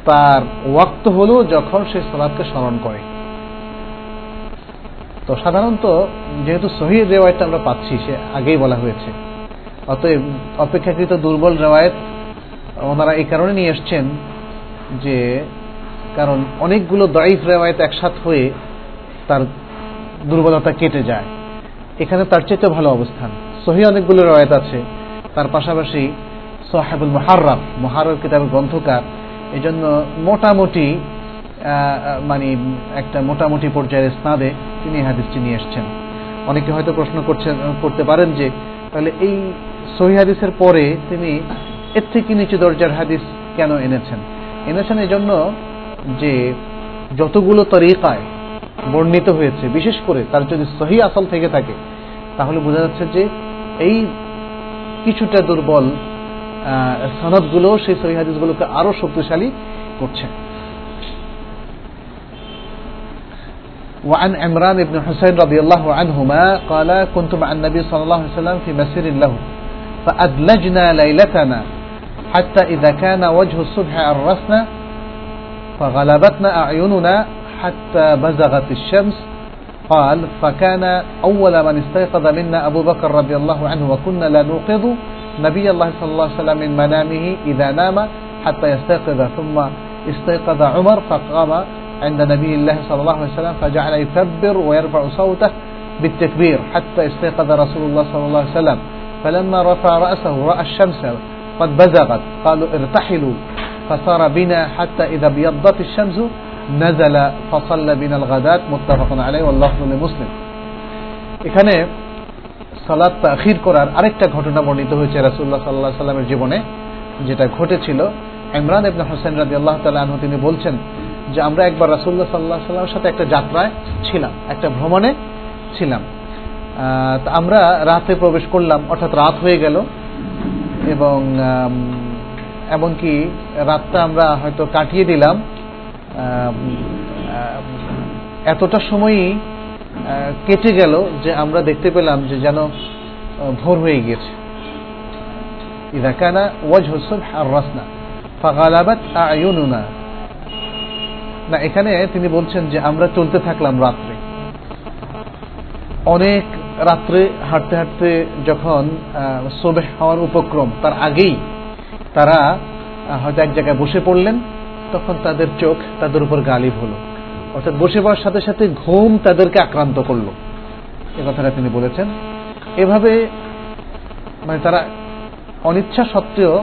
তার ওয়াক্ত হলো যখন সে সালাদকে স্মরণ করে। তো সাধারণত যেহেতু সহি রেওয়ায়তটা আমরা পাচ্ছি, সে আগেই বলা হয়েছে। অতএব অপেক্ষাকৃত দুর্বল রেওয়ায়ত ওনারা এই কারণে নিয়ে এসছেন যে, কারণ অনেকগুলো দাইফ রেওয়ায়ত একসাথ হয়ে তার দুর্বলতা কেটে যায়। এখানে তার চেয়ে ভালো অবস্থান। সহি অনেকগুলো রেওয়ায়ত আছে। তার পাশাপাশি সোহাবুল মহার্রাম মহারর কিতাবের গ্রন্থকার। এই জন্য মোটামুটি মানে একটা মোটামুটি পর্যায়ের স্নাদে তিনি হাদিসটি নিয়ে এসছেন। অনেকে হয়তো প্রশ্ন করছেন, করতে পারেন যে, তাহলে এই সহি হাদিসের পরে তিনি এর থেকে নিচু দরজার হাদিস কেন এনেছেন? এনেছেন এই জন্য যে যতগুলো তরিকায় বর্ণিত হয়েছে বিশেষ করে তার যদি সহি আসল থেকে থাকে তাহলে বোঝা যাচ্ছে যে এই কিছুটা দুর্বল সনদগুলো সেই সহি হাদিসগুলোকে আরো শক্তিশালী করছে وعن عمران بن حسين رضي الله عنهما قال كنت مع النبي صلى الله عليه وسلم في مسير له فأدلجنا ليلتنا حتى إذا كان وجه الصبح أرسنا فغلبتنا أعيننا حتى بزغت الشمس. قال فكان أول من استيقظ منا أبو بكر رضي الله عنه وكنا لا نوقظ نبي الله صلى الله عليه وسلم من منامه إذا نام حتى يستيقظ. ثم استيقظ عمر فقام عند نبي الله صلى الله عليه وسلم فجعل يكبر ويرفع صوته بالتكبير حتى استيقظ رسول الله صلى الله عليه وسلم. فلما رفع رأسه رأى الشمس قد بزغت. قالوا ارتحلوا. فصار بنا حتى إذا ابيضت الشمس বিনাল আলাই এখানে সালাদ তাখির করার আরেকটা ঘটনা বর্ণিত হয়েছে রাসুল্লাহ সাল্লাহ সাল্লামের জীবনে, যেটা ঘটেছিল। ইমরান এবন হোসেন রাজি আল্লাহ তালাহ তিনি বলছেন যে, আমরা একবার রাসুল্লাহ সাল্লাহ সাল্লামের সাথে একটা যাত্রায় ছিলাম, একটা ভ্রমণে ছিলাম। আমরা রাতে প্রবেশ করলাম, অর্থাৎ রাত হয়ে গেল এবং এমনকি রাতটা আমরা হয়তো কাটিয়ে দিলাম এতটা সময়ই কেটে গেল যে আমরা দেখতে পেলাম যে যেন ভোর হয়ে গিয়েছে। ইদা কানা ওয়াজ হোসব আর রাসনা ফাগালাবাত আয়ুনুনা। না, এখানে তিনি বলছেন যে আমরা চলতে থাকলাম রাত্রে। অনেক রাত্রে হাঁটতে হাঁটতে যখন সোবেহ হওয়ার উপক্রম, তার আগেই তারা হয়তো এক জায়গায় বসে পড়লেন তখন তাদের চোখ তাদের উপর গালিব হলো। অর্থাৎ বসে পড়ার সাথে সাথে ঘুম তাদেরকে আক্রান্ত করল। এ কথাটা তিনি বলেছেন। এভাবে মানে তারা অনিচ্ছা সত্ত্বেও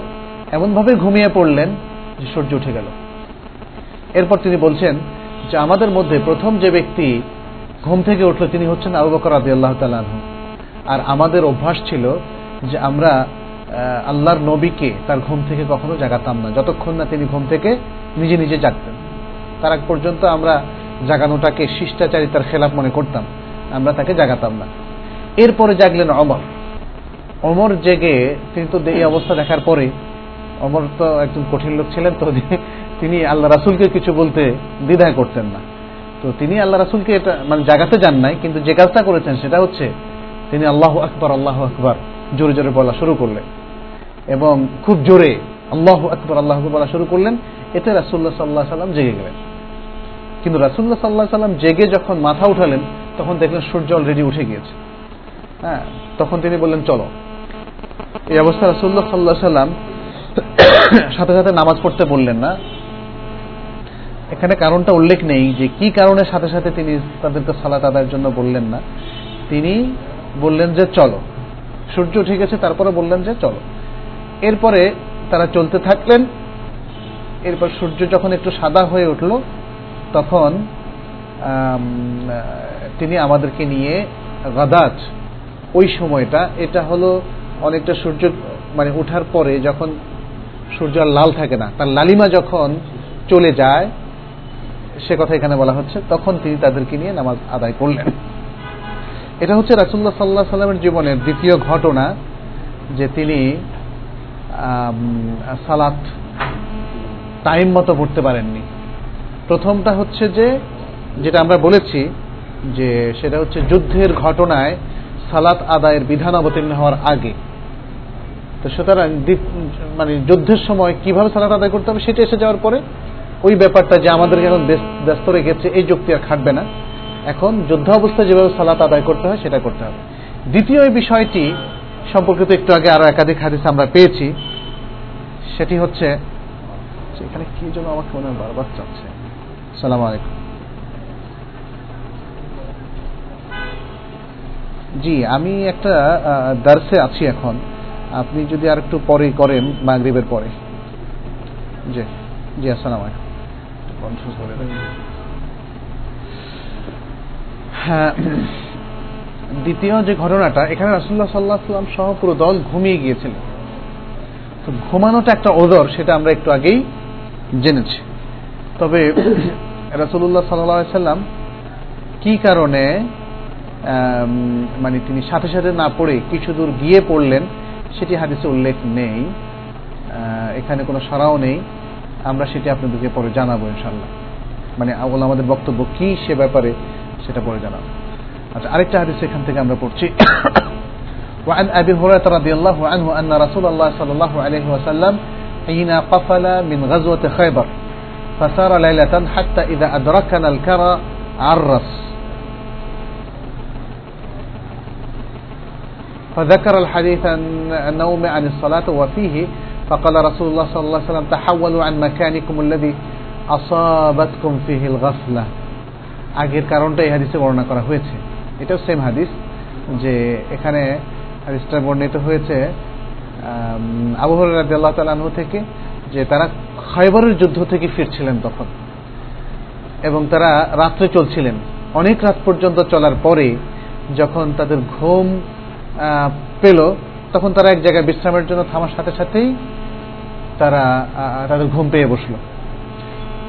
এমনভাবে ঘুমিয়ে পড়লেন যে সূর্য উঠে গেল। এরপর তিনি বলছেন যে আমাদের মধ্যে প্রথম যে ব্যক্তি ঘুম থেকে উঠল তিনি হচ্ছেন আবু বকর আদি আল্লাহ তালাহ আর আমাদের অভ্যাস ছিল যে আমরা আল্লাহর নবীকে তার ঘুম থেকে কখনো জাগাতাম না। যতক্ষণ না তিনি ঘুম থেকে নিজে নিজে জাগতেন। তার আগ পর্যন্ত আমরা জাগানোটাকে শিষ্টাচারিতার খেলাফ মনে করতাম, আমরা তাকে জাগাতাম না। এরপরে জাগলেন অমর। অমর জেগে তিনি তো এই অবস্থা দেখার পরে, অমর তো একজন কঠিন লোক ছিলেন তো, তিনি আল্লাহ রাসুলকে কিছু বলতে দ্বিধায় করতেন না। তো তিনি আল্লাহ রাসুলকে এটা মানে জাগাতে যান নাই, কিন্তু যে কাজটা করেছেন সেটা হচ্ছে, তিনি আল্লাহ আকবর আল্লাহ আকবর জোরে জোরে বলা শুরু করলেন। এবং খুব জোরে আল্লাহ আকবর, আল্লাহ বলা শুরু করলেন। এতে রাসুল্লাহ সাল্লাহ সাল্লাম জেগে গেলেন। কিন্তু রাসুল্লাহ সাল্লাহ সাল্লাম জেগে যখন মাথা উঠালেন, তখন দেখলেন সূর্য অলরেডি উঠে গিয়েছে। হ্যাঁ তখন তিনি বললেন, চলো। এই অবস্থা রাসুল্লাহ সাল্লাহ সাল্লাম সাথে সাথে নামাজ পড়তে বললেন না। এখানে কারণটা উল্লেখ নেই যে কি কারণে সাথে সাথে তিনি তাদেরকে সালাত আদায়ের জন্য বললেন না। তিনি বললেন যে, চলো। সূর্য ঠিক আছে তারপরে বললেন যে, চলো। এরপরে তারা চলতে থাকলেন। এরপর সূর্য যখন একটু সাদা হয়ে উঠল, তখন তিনি আমাদেরকে নিয়ে গাদাজ ওই সময়টা এটা হলো অনেকটা সূর্য মানে ওঠার পরে যখন সূর্য আর লাল থাকে না, তার লালিমা যখন চলে যায়, সে কথা এখানে বলা হচ্ছে, তখন তিনি তাদেরকে নিয়ে নামাজ আদায় করলেন। এটা হচ্ছে রাসুল্লাহ সাল্লাহ সাল্লামের জীবনের দ্বিতীয় ঘটনা, যে তিনি সালাত টাইম মতো পড়তে পারেননি। প্রথমটা হচ্ছে যে, যেটা আমরা বলেছি, যে সেটা হচ্ছে যুদ্ধের ঘটনায় সালাত আদায়ের বিধান অবতীর্ণ হওয়ার আগে। তো সুতরাং মানে যুদ্ধের সময় কীভাবে সালাত আদায় করতে হবে সেটা এসে যাওয়ার পরে, ওই ব্যাপারটা যে আমাদেরকে এখন ব্যস্ত রেখেছে, এই যুক্তি আর খাটবে না। এখন যুদ্ধ অবস্থায় যেভাবে সালাত আদায় করতে হয়, সেটা করতে হবে। দ্বিতীয় বিষয়টি সম্পর্কিত একটু আগে আরও একাধিক হাদিস আমরা পেয়েছি। সেটি হচ্ছে এখানে কি জন্য আমাকে মনে হয় বারবার চাচ্ছে? সালাম আলাইকুম। জি, আমি একটা দার্সে আছি এখন। আপনি যদি আর একটু পরে করেন, মাগরিবের পরে। জি জি, আসসালাম আলাইকুম। হ্যাঁ দ্বিতীয় যে ঘটনাটা, এখানে রাসুল্লাহ সাল্লাহ সাল্লাম সহ পুরো দল ঘুমিয়ে গিয়েছিল। তো ঘুমানোটা একটা ওদর সেটা আমরা একটু আগেই জেনেছি তবে রাসুল্লাহ সাল্লাহ সাল্লাম কি কারণে মানে তিনি সাথে সাথে না পড়ে কিছু দূর গিয়ে পড়লেন সেটি হাদিসে উল্লেখ নেই এখানে কোনো সরাও নেই আমরা সেটি আপনাদেরকে পরে জানাবো ইনশাল্লাহ মানে আমাদের বক্তব্য কি সে ব্যাপারে সেটা পরে জানাবো আচ্ছা আরেকটা হাদিস এখান থেকে আমরা পড়ছি وعن أبي هريرة رضي الله عنه أن رسول الله صلى الله عليه وسلم حين قفل من غزوة خيبر فسار ليلة حتى إذا أدركنا الكرى عرس فذكر الحديث النوم عن الصلاة وفيه فقال رسول الله صلى الله عليه وسلم تحولوا عن مكانكم الذي أصابتكم فيه الغفلة আগের কারণটা এই হাদিসে বর্ণনা করা হয়েছে এটাও সেম হাদিস যে এখানে হাদিসটা বর্ণিত হয়েছে আবু হরাহ তালানহু থেকে যে তারা খাইবারের যুদ্ধ থেকে ফিরছিলেন তখন। এবং তারা রাত্রে চলছিলেন। অনেক রাত পর্যন্ত চলার পরে যখন তাদের ঘুম পেল, তখন তারা এক জায়গায় বিশ্রামের জন্য থামার সাথে সাথেই তারা তাদের ঘুম পেয়ে বসল।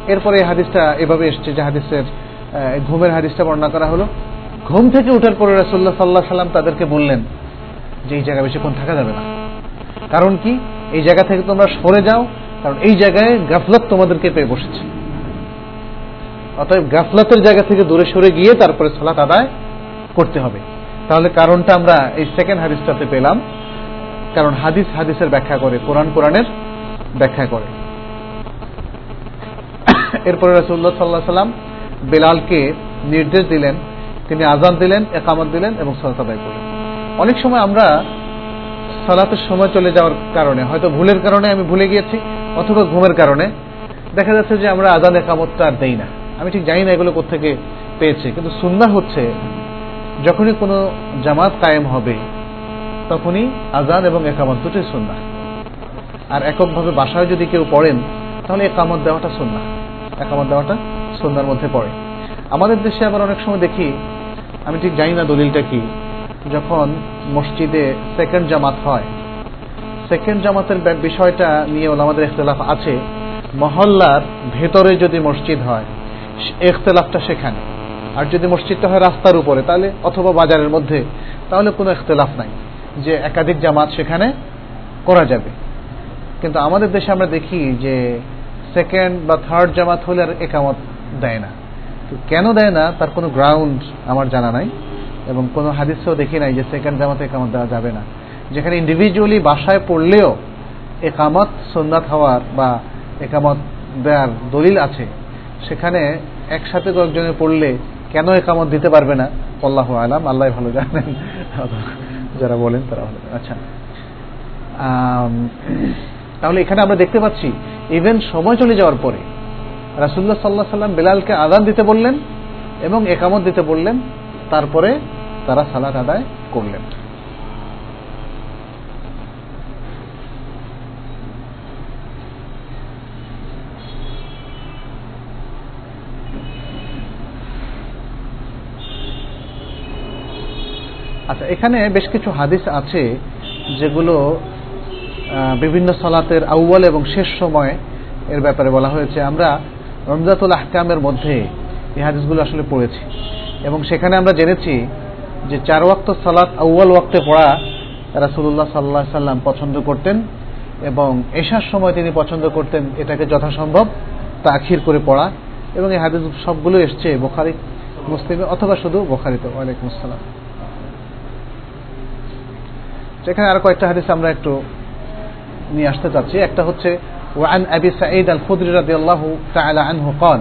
এরপরে এই হাদিসটা এভাবে এসছে যে হাদিসের ঘুমের হাদিসটা বর্ণনা করা হলো। ঘুম থেকে উঠার পরে রাসুল্লাহ সাল্লাহ সাল্লাম তাদেরকে বললেন যে, এই জায়গায় বেশিক্ষণ থাকা যাবে না। কারণ কি? এই জায়গা থেকে তোমরা সরে যাও, কারণ এই জায়গায় গাফলাত তোমাদেরকে পেয়ে বসেছে। অতএব গাফলাতের জায়গা থেকে দূরে সরে গিয়ে তারপরে সালাত আদায় করতে হবে। তাহলে কারণটা আমরা এই সেকেন্ড হাদিসটাতে পেলাম। কারণ হাদিস হাদিসের ব্যাখ্যা করে, কোরআন কোরআনের ব্যাখ্যা করে। এরপরে রাসুল্লাহ সাল্লাহ সাল্লাম বেলালকে নির্দেশ দিলেন, তিনি আজান দিলেন, একামত দিলেন এবং সালাত আদায় করলেন। অনেক সময় আমরা সালাতের সময় চলে যাওয়ার কারণে, হয়তো ভুলের কারণে আমি ভুলে গিয়েছি, অথবা ঘুমের কারণে। দেখা যাচ্ছে যে আমরা আজান একামতটা আর দেই না। আমি ঠিক জানি না এগুলো কোথেকে পেয়েছে, কিন্তু সুন্দর হচ্ছে, যখনই কোনো জামাত কায়েম হবে, তখনই আজান এবং একামত দুটোই সুন্না আর এককভাবে বাসায় যদি কেউ পড়েন, তাহলে একামত দেওয়াটা সুন্না একামত দেওয়াটা সন্ধ্যার মধ্যে পড়ে। আমাদের দেশে আবার অনেক সময় দেখি, আমি ঠিক জানি না দলিলটা কি যখন মসজিদে সেকেন্ড জামাত হয় সেকেন্ড জামাতের বিষয়টা নিয়ে আমাদের ইখতলাফ আছে। মহল্লার ভেতরে যদি মসজিদ হয় ইখতলাফটা সেখানে। আর যদি মসজিদটা হয় রাস্তার উপরে, তাহলে অথবা বাজারের মধ্যে, তাহলে কোনো ইখতলাফ নাই। যে একাধিক জামাত সেখানে করা যাবে। কিন্তু আমাদের দেশে আমরা দেখি যে সেকেন্ড বা থার্ড জামাত হলে আর একামত দেয় না। কেন দেয় না? তার কোনো গ্রাউন্ড আমার জানা নাই। এবং কোনো হাদিসেও দেখি নাই যে সেকেন্ড জামাতে একামত দেওয়া যাবে না। যেখানে ইন্ডিভিজুয়ালি বাসায় পড়লেও একামত সন্ন্যাত হওয়ার বা একামত দেওয়ার দলিল আছে, সেখানে একসাথে কয়েকজনে পড়লে কেন একামত দিতে পারবে না? আল্লাহ আলাম আল্লাহ ভালো জানেন। যারা বলেন তারা ভালো আচ্ছা। তাহলে এখানে আমরা দেখতে পাচ্ছি ইভেন সময় চলে যাওয়ার পরে রাসুল্লাহ সাল্লাহ সাল্লাম বেলালকে আদান দিতে বললেন এবং একামত দিতে বললেন, তারপরে তারা সালাত আদায় করলেন। আচ্ছা এখানে বেশ কিছু হাদিস আছে যেগুলো বিভিন্ন সলাতের আউ্বাল এবং শেষ সময় এর ব্যাপারে বলা হয়েছে। আমরা রমজাতুল আহকামের মধ্যে এই হাদিসগুলো আসলে পড়েছি এবং সেখানে আমরা জেনেছি যে চার ওয়াক্ত সালাত আউ্বাল ওয়াক্তে পড়া রাসুল্লাহ সাল্লাহ সাল্লাম পছন্দ করতেন এবং এশার সময় তিনি পছন্দ করতেন এটাকে যথাসম্ভব তাখির করে পড়া এবং এই হাদিস সবগুলো এসছে বোখারি মুসলিমে অথবা শুধু বোখারিতে ওয়ালাইকুম আসসালাম সেখানে আর কয়েকটা হাদিস আমরা একটু নিয়ে আসতে চাচ্ছি একটা হচ্ছে وعن أبي سعيد الخدري رضي الله تعالى عنه قال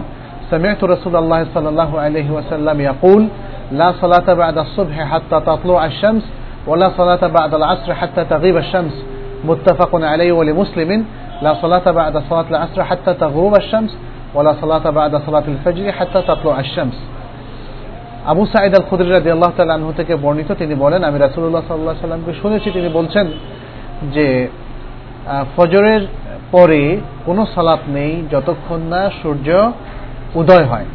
سمعت رسول الله صلى الله عليه وسلم يقول لا صلاة بعد الصبح حتى تطلع الشمس ولا صلاة بعد العصر حتى تغيب الشمس متفق عليه ولمسلم لا صلاة بعد صلاة العصر حتى تغرب الشمس ولا صلاة بعد صلاة الفجر حتى تطلع الشمس আবু সাইদ আল খুদরি রাজি আল্লাহ তালু থেকে বর্ণিত তিনি বলেন আমি রাসুল্লাহ সাল্লাহ সাল্লামকে শুনেছি তিনি বলছেন যে ফজরের পরে কোনো সালাত নেই যতক্ষণ না সূর্য উদয় হয়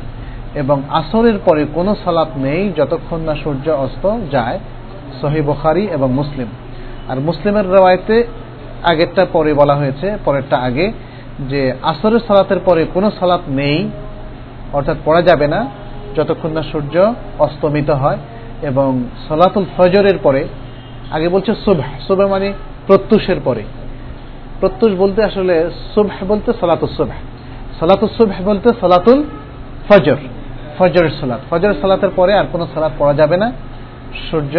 এবং আসরের পরে কোনো সালাত নেই যতক্ষণ না সূর্য অস্ত যায়। সহি বখারি এবং মুসলিম। আর মুসলিমের রেওয়ায়তে আগেরটা পরে বলা হয়েছে, পরেরটা আগে, যে আসরের সালাতের পরে কোনো সালাত নেই, অর্থাৎ পড়া যাবে না, যতক্ষণ না সূর্য অস্তমিত হয় এবং সলাতুল ফজরের পরে, আগে বলছে সুবহ সুবহ মানে প্রত্যুষের পরে। প্রত্যুষ বলতে আসলে সুবহ বলতে সলাতুল সুবহ। সলাতুল সুবহ বলতে সলাতুল ফজর। ফজরের সালাত। ফজরের সালাতের পরে আর কোনো সালাত পড়া যাবে না। সূর্য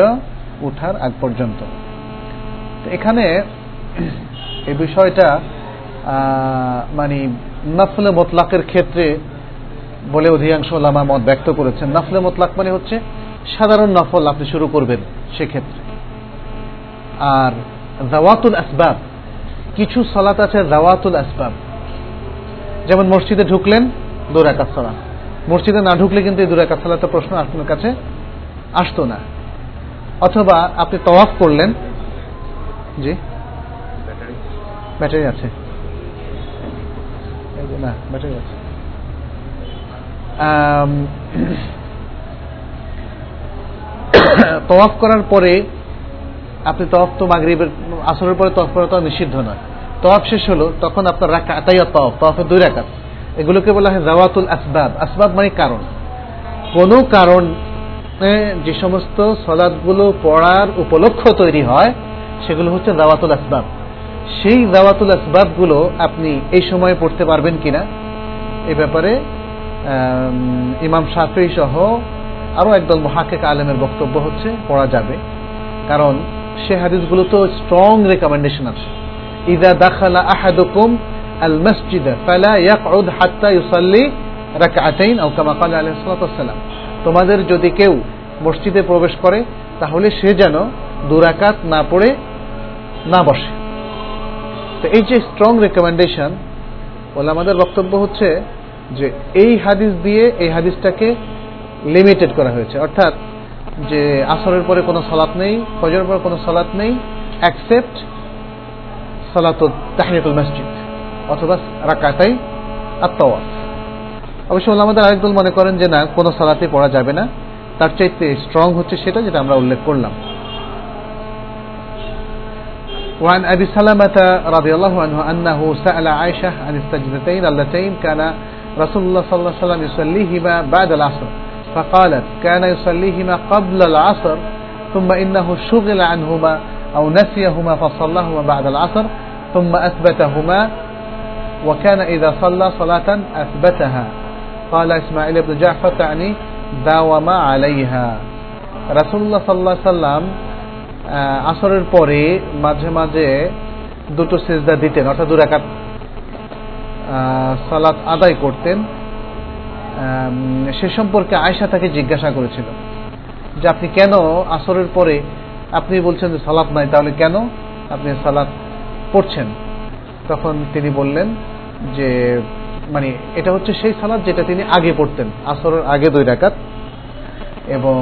উঠার আগ পর্যন্ত। তো এখানে এই বিষয়টা মানে নফলে মোতলাকের ক্ষেত্রে বলে অধিকাংশ লামা মত ব্যক্ত করেছেন। নফলে মোতলাক মানে হচ্ছে সাধারণ নফল আপনি শুরু করবেন সেক্ষেত্রে। আর জাওয়াতুল আসবাব, কিছু সলাত আছে জাওয়াতুল আসবাব। যেমন মসজিদে ঢুকলেন, দোরাকাত সলা মসজিদে না ঢুকলে কিন্তু এই দোরাকাত সলাতের প্রশ্ন আপনার কাছে আসতো না। অথবা আপনি তওয়াফ করলেন। জি। ব্যাটারি আছে। না ব্যাটারি আছে। তওয়াফ করার পরে আপনি তওয়াফ তো মাগরিবের আসরের পরে তওয়াফ করা তো নিষিদ্ধ নয়। তওয়াফ শেষ হলো তখন আপনার রাখা তাই তওয়াফ তওয়াফের দুই রাকাত। এগুলোকে বলা হয় জাওয়াতুল আসবাব। আসবাব মানে কারণ। কোনো কারণ যে সমস্ত সলাদগুলো পড়ার উপলক্ষ তৈরি হয়, সেগুলো হচ্ছে দাওয়াতুল আসবাব। সেই দাওয়াতুল আসবাবগুলো আপনি এই সময়ে পড়তে পারবেন কিনা, এ ব্যাপারে ইমাম শাফি সহ আরও একদল মহাকেক আলেমের বক্তব্য হচ্ছে, পড়া যাবে। কারণ সে হাদিসগুলো তো স্ট্রং রেকমেন্ডেশন আছে। ইদা দাখালা আহাদুকুম মসজিদ ফালা ইয়াকউদ হাত্তা ইউসাল্লি রাকআতাইন আও কামা ক্বালা আলাইহিস সালাতু ওয়াসসালাম তোমাদের যদি কেউ মসজিদে প্রবেশ করে, তাহলে সে যেন দুরাকাত না পড়ে, না বসে। তো এই যে স্ট্রং রেকমেন্ডেশন বলে আমাদের বক্তব্য হচ্ছে যে এই হাদিস দিয়ে এই হাদিসটাকে লিমিটেড করা হয়েছে। অর্থাৎ যে আসরের পরে কোনো সালাত নেই, ফজরের পরে কোনো সালাত নেই অ্যাকসেপ্ট সালাত তাহিয়াতুল মসজিদ। অথবা রাকাতাই আত্মাওয়াফ অবশ্য আমাদের আরেক দল মনে করেন যে না কোনো সালাতে পড়া যাবে না তার চাইতে স্ট্রং হচ্ছে সেটা যেটা আমরা উল্লেখ করলাম وعن أبي سلمة رضي الله عنه أنه سأل عائشة عن السجدتين اللتين كان رسول الله صلى الله عليه وسلم يصليهما بعد العصر فقالت كان يصليهما قبل العصر ثم إنه شغل عنهما أو نسيهما فصلاهما بعد العصر ثم أثبتهما وكان إذا صلى صلاة أثبتها قال إسماعيل بن جعفر تعني দাওয়ামা আলাইহা রাসুল্লাহ সাল্লাহ সাল্লাম আসরের পরে মাঝে মাঝে দুটো সেজদা দিতেন অর্থাৎ দুরাকাত সালাত আদায় করতেন সে সম্পর্কে আয়সা তাকে জিজ্ঞাসা করেছিল যে আপনি কেন আসরের পরে আপনি বলছেন যে সালাত নাই তাহলে কেন আপনি সালাত পড়ছেন তখন তিনি বললেন যে মানে এটা হচ্ছে সেই সালাদ যেটা তিনি আগে পড়তেন, আসরের আগে দুই রাকাত। এবং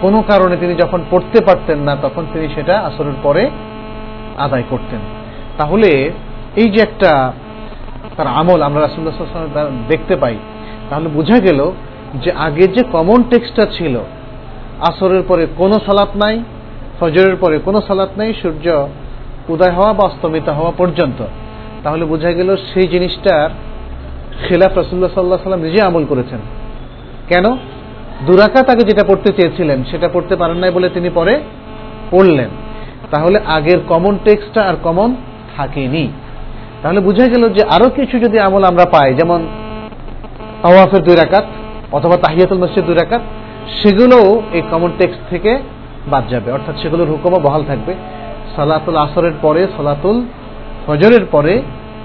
কোনো কারণে তিনি যখন পড়তে পারতেন না, তখন তিনি সেটা আসরের পরে আদায় করতেন। তাহলে এই যে একটা তার আমল আমরা রাসুল্লাহ দেখতে পাই, তাহলে বোঝা গেল যে আগে যে কমন টেক্সটটা ছিল, আসরের পরে কোনো সালাত নাই, ফজরের পরে কোনো সালাত নাই, সূর্য উদয় হওয়া বা অস্তমিত হওয়া পর্যন্ত। তাহলে বোঝা গেল সেই জিনিসটার খেলাফ রাসুল্লাহ সাল্লাহ সাল্লাম নিজে আমল করেছেন। কেন? দুরাকা তাকে যেটা পড়তে চেয়েছিলেন, সেটা পড়তে পারেন নাই বলে তিনি পরে পড়লেন। তাহলে আগের কমন টেক্সটটা আর কমন থাকেনি। তাহলে বুঝা গেল যে আরও কিছু যদি আমল আমরা পাই, যেমন আওয়াফের দুই রাকাত অথবা তাহিয়াতুল মসজিদ দুই রাকাত, সেগুলোও এই কমন টেক্সট থেকে বাদ যাবে। অর্থাৎ সেগুলোর হুকুমও বহাল থাকবে। সালাতুল আসরের পরে সালাতুল ফজরের পরে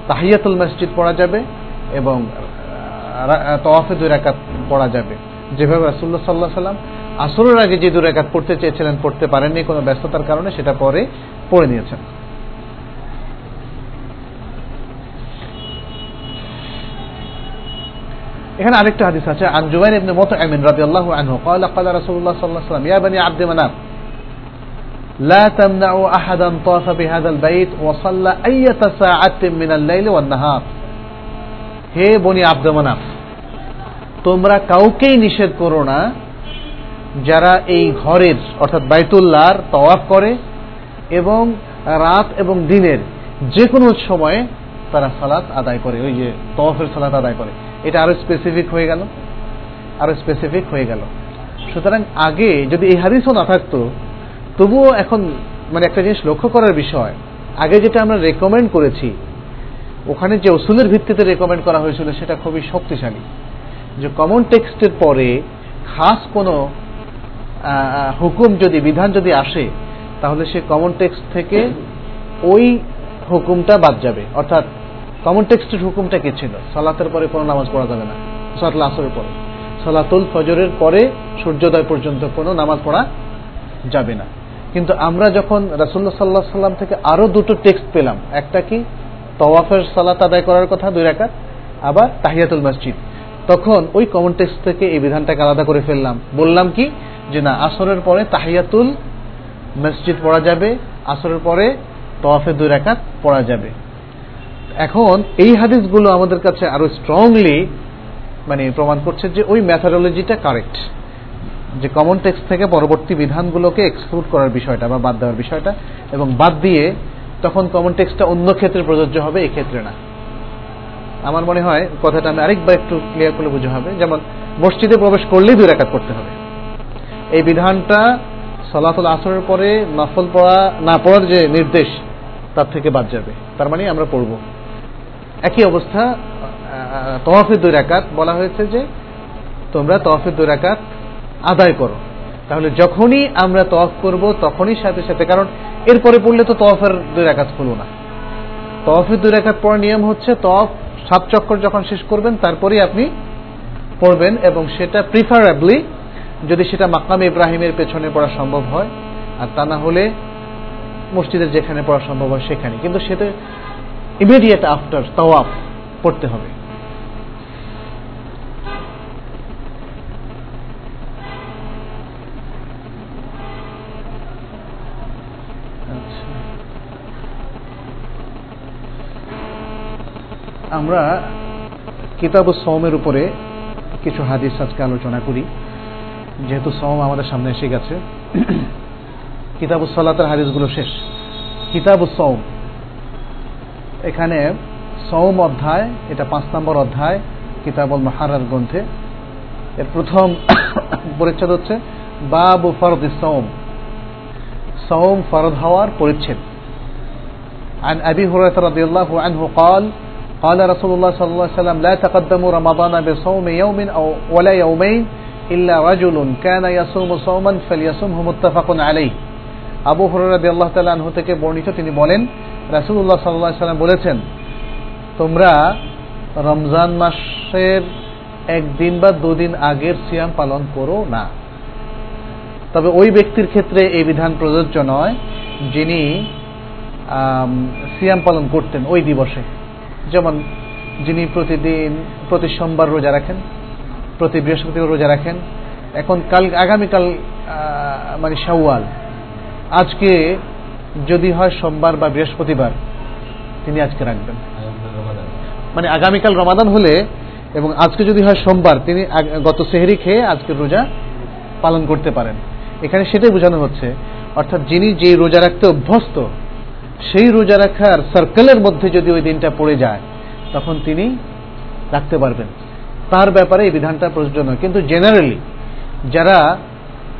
তাহিয়াতুল মসজিদ পড়া যাবে এবং তওয়াফে দুই রাকাত পড়া যাবে যেভাবে রাসুল্লাহ সাল্লাহ সাল্লাম আসরের আগে যে দুই রাকাত পড়তে চেয়েছিলেন পড়তে পারেননি কোনো ব্যস্ততার কারণে সেটা পরে পড়ে নিয়েছেন এখানে আরেকটা হাদিস আছে আন জুবাইর ইবনে মুতআমিন রাদিয়াল্লাহু আনহু قال قال رسول الله صلى الله عليه وسلم يا بني عبد مناف لا تمنعوا احدا طاف بهذا البيت وصلى اية ساعة من الليل والنهار হে বনি আব্দ মানাফ তোমরা কাউকেই নিষেধ করো না যারা এই ঘরের অর্থাৎ বাইতুল্লাহর তওয়াফ করে এবং রাত এবং দিনের যে কোনো সময়ে তারা সালাত আদায় করে ওই যে তওয়াফের সালাত আদায় করে এটা আরো স্পেসিফিক হয়ে গেল আরো স্পেসিফিক হয়ে গেল সুতরাং আগে যদি এই হাদিসও না থাকতো তবুও এখন মানে একটা জিনিস লক্ষ্য করার বিষয়। আগে যেটা আমরা রেকমেন্ড করেছি, ওখানে যে ওসুলের ভিত্তিতে রেকমেন্ড করা হয়েছিল সেটা খুবই শক্তিশালী। যে কমন টেক্সটের পরে খাস কোনো হুকুম যদি, বিধান যদি আসে, তাহলে সে কমন টেক্সট থেকে ওই হুকুমটা বাদ যাবে। অর্থাৎ কমন টেক্সটের হুকুমটা কি ছিল? সালাতের পরে কোনো নামাজ পড়া যাবে না। সালাতুল আসরের পরে। সালাতুল ফজরের পরে সূর্যোদয় পর্যন্ত কোনো নামাজ পড়া যাবে না। কিন্তু আমরা যখন রাসুল্লাহ সাল্লাহ সাল্লাম থেকে আরও দুটো টেক্সট পেলাম, একটা কি? তওয়াফের সালাত আদায় করার কথা, দুই রাকাত, আবার তাহিয়াতুল মসজিদ। তখন ওই কমন টেক্সট থেকে এই বিধানটাকে আলাদা করে ফেললাম। বললাম কি? যে না, আসরের পরে তাহিয়াতুল মসজিদ পড়া যাবে, আসরের পরে তওয়াফের দুই রাকাত পড়া যাবে। এখন এই হাদিসগুলো আমাদের কাছে আরও স্ট্রংলি মানে প্রমাণ করছে যে ওই ম্যাথাডোলজিটা কারেক্ট যে কমন টেক্সট থেকে পরবর্তী বিধানগুলোকে এক্সক্লুড করার বিষয়টা বা বাদ দেওয়ার বিষয়টা এবং বাদ দিয়ে তখন কমন টেক্সটটা অন্য ক্ষেত্রে প্রযোজ্য হবে এই ক্ষেত্রে না। আমার মনে হয় কথাটা আমি আরেকবার একটু ক্লিয়ার করলে বুঝে হবে। যেমন, মসজিদে প্রবেশ করলেই দুই রাকাত করতে হবে। এই বিধানটা সলাফল আসরের পরে নফল পড়া, না পড়ার যে নির্দেশ, তার থেকে বাদ যাবে। তার মানে আমরা পড়ব। একই অবস্থা তহফির দুই রাকাত বলা হয়েছে যে তোমরা তহফির দুই রাকাত আদায় করো। তাহলে যখনই আমরা তফ করব, তখনই সাথে সাথে, কারণ এরপরে পড়লে তো তফের দুই রাকাত হলো না। তফের দুই রাকাত পড়ার নিয়ম হচ্ছে তফ সাত চক্কর যখন শেষ করবেন, তারপরেই আপনি পড়বেন এবং সেটা প্রিফারেবলি যদি সেটা মাকাম ইব্রাহিমের পেছনে পড়া সম্ভব হয়, আর তা না হলে মসজিদের যেখানে পড়া সম্ভব হয় সেখানে। কিন্তু সেটা ইমিডিয়েট আফটার তওয়াফ পড়তে হবে। আমরা কিতাব সৌমের উপরে কিছু হাদিস আজকে আলোচনা করি যেহেতু সৌম আমাদের সামনে এসে গেছে কিতাব সলাতের হাদিসগুলো শেষ কিতাব সৌম এখানে সৌম অধ্যায় এটা পাঁচ নম্বর অধ্যায় কিতাবুল মাহারার গ্রন্থে এর প্রথম পরিচ্ছেদ হচ্ছে বাবু ফরদ সৌম সৌম ফরদ হওয়ার পরিচ্ছেদ عن أبي هريرة رضي الله عنه قال قال رسول الله صلى الله عليه وسلم لا تقدموا رمضان بصوم يوم أو ولا يومين إلا رجل كان يصوم صوما فليصومه متفق عليه আবু হরাদি আল্লাহ তালা আনহু থেকে বর্ণিত তিনি বলেন রাসুল্লাহ সাল্লাহ সাল্লাম বলেছেন তোমরা রমজান মাসের একদিন বা দুদিন আগের সিয়াম পালন করো না তবে ওই ব্যক্তির ক্ষেত্রে এই বিধান প্রযোজ্য নয় যিনি সিয়াম পালন করতেন ওই দিবসে যেমন যিনি প্রতিদিন প্রতি সোমবার রোজা রাখেন প্রতি বৃহস্পতিবার রোজা রাখেন এখন কাল আগামীকাল মানে শাওয়াল। আজকে যদি হয় সোমবার বা বৃহস্পতিবার তিনি আজকে রাখবেন। মানে আগামীকাল রমাদান হলে এবং আজকে যদি হয় সোমবার তিনি গত সেহরি খেয়ে আজকে রোজা পালন করতে পারেন। এখানে সেটাই বোঝানো হচ্ছে। অর্থাৎ যিনি যে রোজা রাখতে অভ্যস্ত সেই রোজা রাখার সার্কেলের মধ্যে যদি ওই দিনটা পড়ে যায়, তখন তিনি রাখতে পারবেন। তার ব্যাপারে এই বিধানটা প্রযোজ্য নয়। কিন্তু জেনারেলি যারা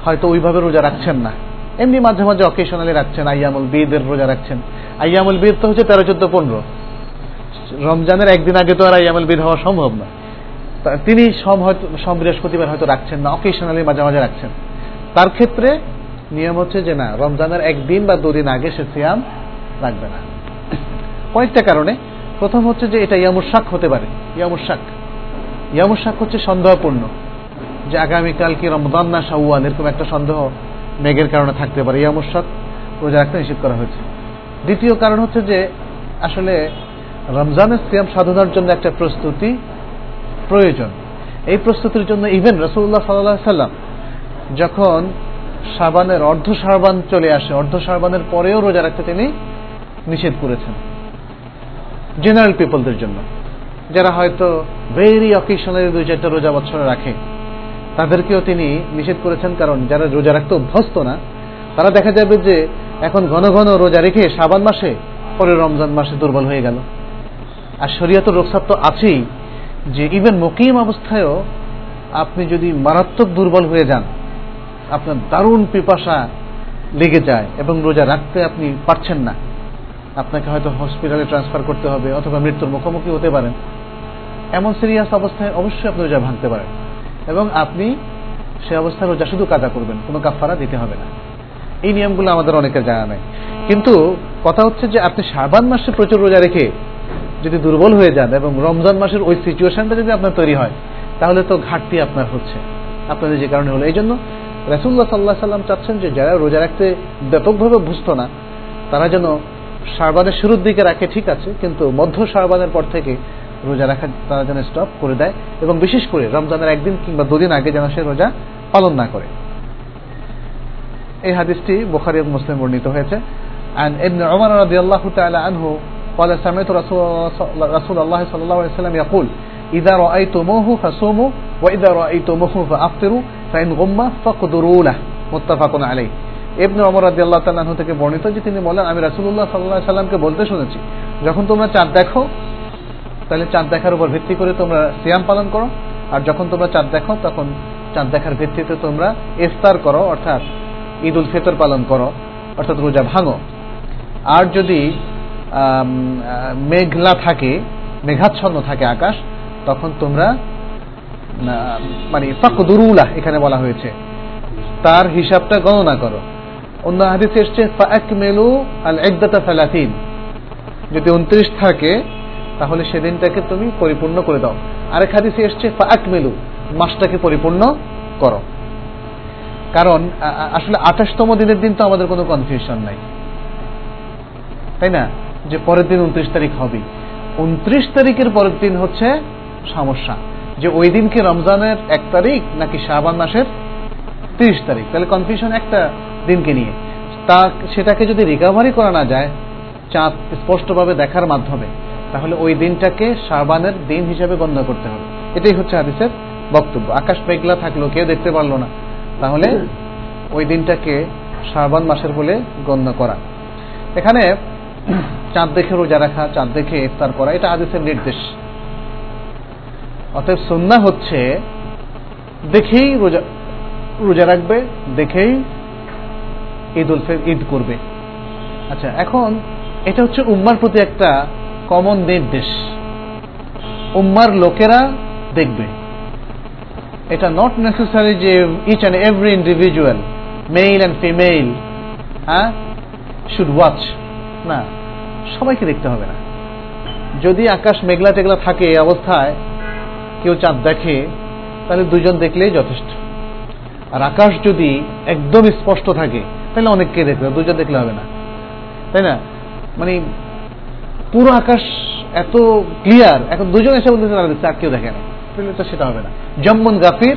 হয়তো ওইভাবে রোজা রাখছেন না, এমনি মাঝে মাঝে অকেশনালি রাখছেন আইয়ামুল বিদের রোজা রাখছেন। আইয়ামুল বিদ তো হচ্ছে তেরো, চোদ্দ, পনেরো। রমজানের একদিন আগে তো আর আইয়ামুল বিদ হওয়া সম্ভব না। তিনি সম হয়তো, সম বৃহস্পতিবার হয়তো রাখছেন না অকেশনালি মাঝে মাঝে রাখছেন। তার ক্ষেত্রে নিয়ম হচ্ছে যে না, রমজানের একদিন বা দুদিন আগে সে সিয়াম রাখবে না। কয়েকটা কারণে। প্রথম হচ্ছে যে এটা ইয়ামুসাক হতে পারে। ইয়ামুসাক ইয়ামুসাক হচ্ছে সন্দেহপূর্ণ। যে আগামীকাল কি রমজান না শাওয়াল, এরকম একটা সন্দেহ মেঘের কারণে থাকতে পারে ইয়ামুসাক রোজা রাখতে নিষেধ করা হয়েছে। দ্বিতীয় কারণ হচ্ছে যে, আসলে রমজানের সিয়াম সাধনার জন্য একটা প্রস্তুতি প্রয়োজন। এই প্রস্তুতির জন্য ইভেন রসুল্লাহ সাল্লাহ সাল্লাম যখন সাবানের অর্ধ সাবান চলে আসে, অর্ধ সাবানের পরেও রোজা রাখতে তিনি নিষেধ করেছেন। জেনারেল পিপলদের জন্য। যারা হয়তো ভেরি অকেশনারি দুই চারটা রোজা বছরে রাখে, তাদেরকেও তিনি নিষেধ করেছেন কারণ যারা রোজা রাখতে অভ্যস্ত না, তারা দেখা যাবে যে এখন ঘন ঘন রোজা রেখে সাবান মাসে, পরে রমজান মাসে দুর্বল হয়ে গেল। আর শরীয়তের রোকসাত তো আছেই যে ইভেন মকিম অবস্থায়ও আপনি যদি মারাত্মক দুর্বল হয়ে যান, আপনার দারুণ পিপাসা লেগে যায় এবং রোজা রাখতে আপনি পারছেন না। আপনাকে হয়তো হসপিটালে ট্রান্সফার করতে হবে অথবা মৃত্যুর মুখোমুখি হতে পারেন। এমন সিরিয়াস অবস্থায় অবশ্যই আপনি রোজা ভাঙতে পারেন এবং আপনি সে অবস্থায় রোজা শুধু কাজা করবেন, কোনো কাফারা দিতে হবে না। এই নিয়মগুলো আমাদের অনেকের জানা নেই। কিন্তু কথা হচ্ছে যে আপনি শাবান মাসে প্রচুর রোজা রেখে যদি দুর্বল হয়ে যান এবং রমজান মাসের ওই সিচুয়েশনটা যদি আপনার তৈরি হয়, তাহলে তো ঘাটতি আপনার হচ্ছে। আপনাদের যে কারণে হলো। এই জন্য রাসুল্লাহ সাল্লাহ সাল্লাম চাচ্ছেন যে যারা রোজা রাখতে ব্যাপকভাবে বুঝতো না, তারা যেন সারবানের শুরুর দিকে রাখে ঠিক আছে কিন্তু মধ্য সারবানের পর থেকে রোজা রাখা তারা যেন স্টপ করে দেয় এবং বিশেষ করে রমজানের একদিন কিংবা দুদিন আগে যেন সে রোজা পালন না করে এই হাদিসটি বুখারী এবং মুসলিম বর্ণিত হয়েছে عن ابن عمر رضي الله تعالى عنه قال سمعت رسول, رسول الله صلى الله عليه وسلم يقول إذا رأيتموه فصوموا وإذا رأيتموه فأفطروا فإن غم فاقدروا له متفق عليه ইবনে অমর রাদি আল্লাহ থেকে বর্ণিত যে তিনি বলেন, আমি রাসুল্লাহ সাল্লাহ সাল্লামকে বলতে শুনেছি, যখন তোমরা চাঁদ দেখো, তাহলে চাঁদ দেখার উপর ভিত্তি করে তোমরা সিয়াম পালন করো, আর যখন তোমরা চাঁদ দেখো, তখন চাঁদ দেখার ভিত্তিতে তোমরা ইফতার করো, অর্থাৎ ঈদ উল ফিতর পালন করো, অর্থাৎ রোজা ভাঙো। আর যদি মেঘলা থাকে, মেঘাচ্ছন্ন থাকে আকাশ, তখন তোমরা মানে ফাকদুরুলাহ এখানে বলা হয়েছে, তার হিসাবটা গণনা করো। অন্য হাদিস এসছে ফাকমেলু আল একদাতা সালাতিন যদি উনত্রিশ থাকে, তাহলে সেদিনটাকে তুমি পরিপূর্ণ করে দাও। আরেক হাদিসে এসছে ফাকমেলু মাসটাকে পরিপূর্ণ করো। কারণ আসলে আঠাশতম দিনের দিন তো আমাদের কোনো কনফিউশন নাই। তাই না? যে পরের দিন উনত্রিশ তারিখ হবে। উনত্রিশ তারিখের পরের দিন হচ্ছে সমস্যা। যে ওই দিন কি রমজানের এক তারিখ নাকি শাহবান মাসের তিরিশ তারিখ। তাহলে কনফিউশন একটা দিনকে নিয়ে। তা সেটাকে যদি রিকাভারি করা না যায়, চাঁদ স্পষ্টভাবে দেখার মাধ্যমে, তাহলে ওই দিনটাকে শাহবানের দিন হিসেবে গণ্য করতে হবে। এটাই হচ্ছে হাদিসের বক্তব্য। আকাশ মেঘলা থাকল কেউ দেখতে পারল না। তাহলে ওই দিনটাকে শাহবান মাসের বলে গণ্য করা। এখানে চাঁদ দেখে রোজা রাখা, চাঁদ দেখে ইফতার করা, এটা আদেশের নির্দেশ। অতএব সন্না হচ্ছে, দেখেই রোজা রোজা রাখবে, দেখেই ঈদ উল ঈদ করবে। আচ্ছা এখন এটা হচ্ছে উম্মার প্রতি একটা কমন নির্দেশ। উম্মার লোকেরা দেখবে। এটা নট নেসেসারি যে each and every individual male and female হ্যাঁ শুড ওয়াচ না, সবাইকে দেখতে হবে না। যদি আকাশ মেঘলা টেঘলা থাকে অবস্থায়, কেউ চাঁদ দেখে, তাহলে দুজন দেখলেই যথেষ্ট। আর আকাশ যদি একদম স্পষ্ট থাকে তাহলে অনেককে দেখবে দুজন দেখলে হবে না। তাই না? মানে পুরো আকাশ এত ক্লিয়ার এখন দুজন এসে বলতেছে, তারা দেখছে আর কেউ দেখে না তাহলে তো সেটা হবে না। জম্মন গাফির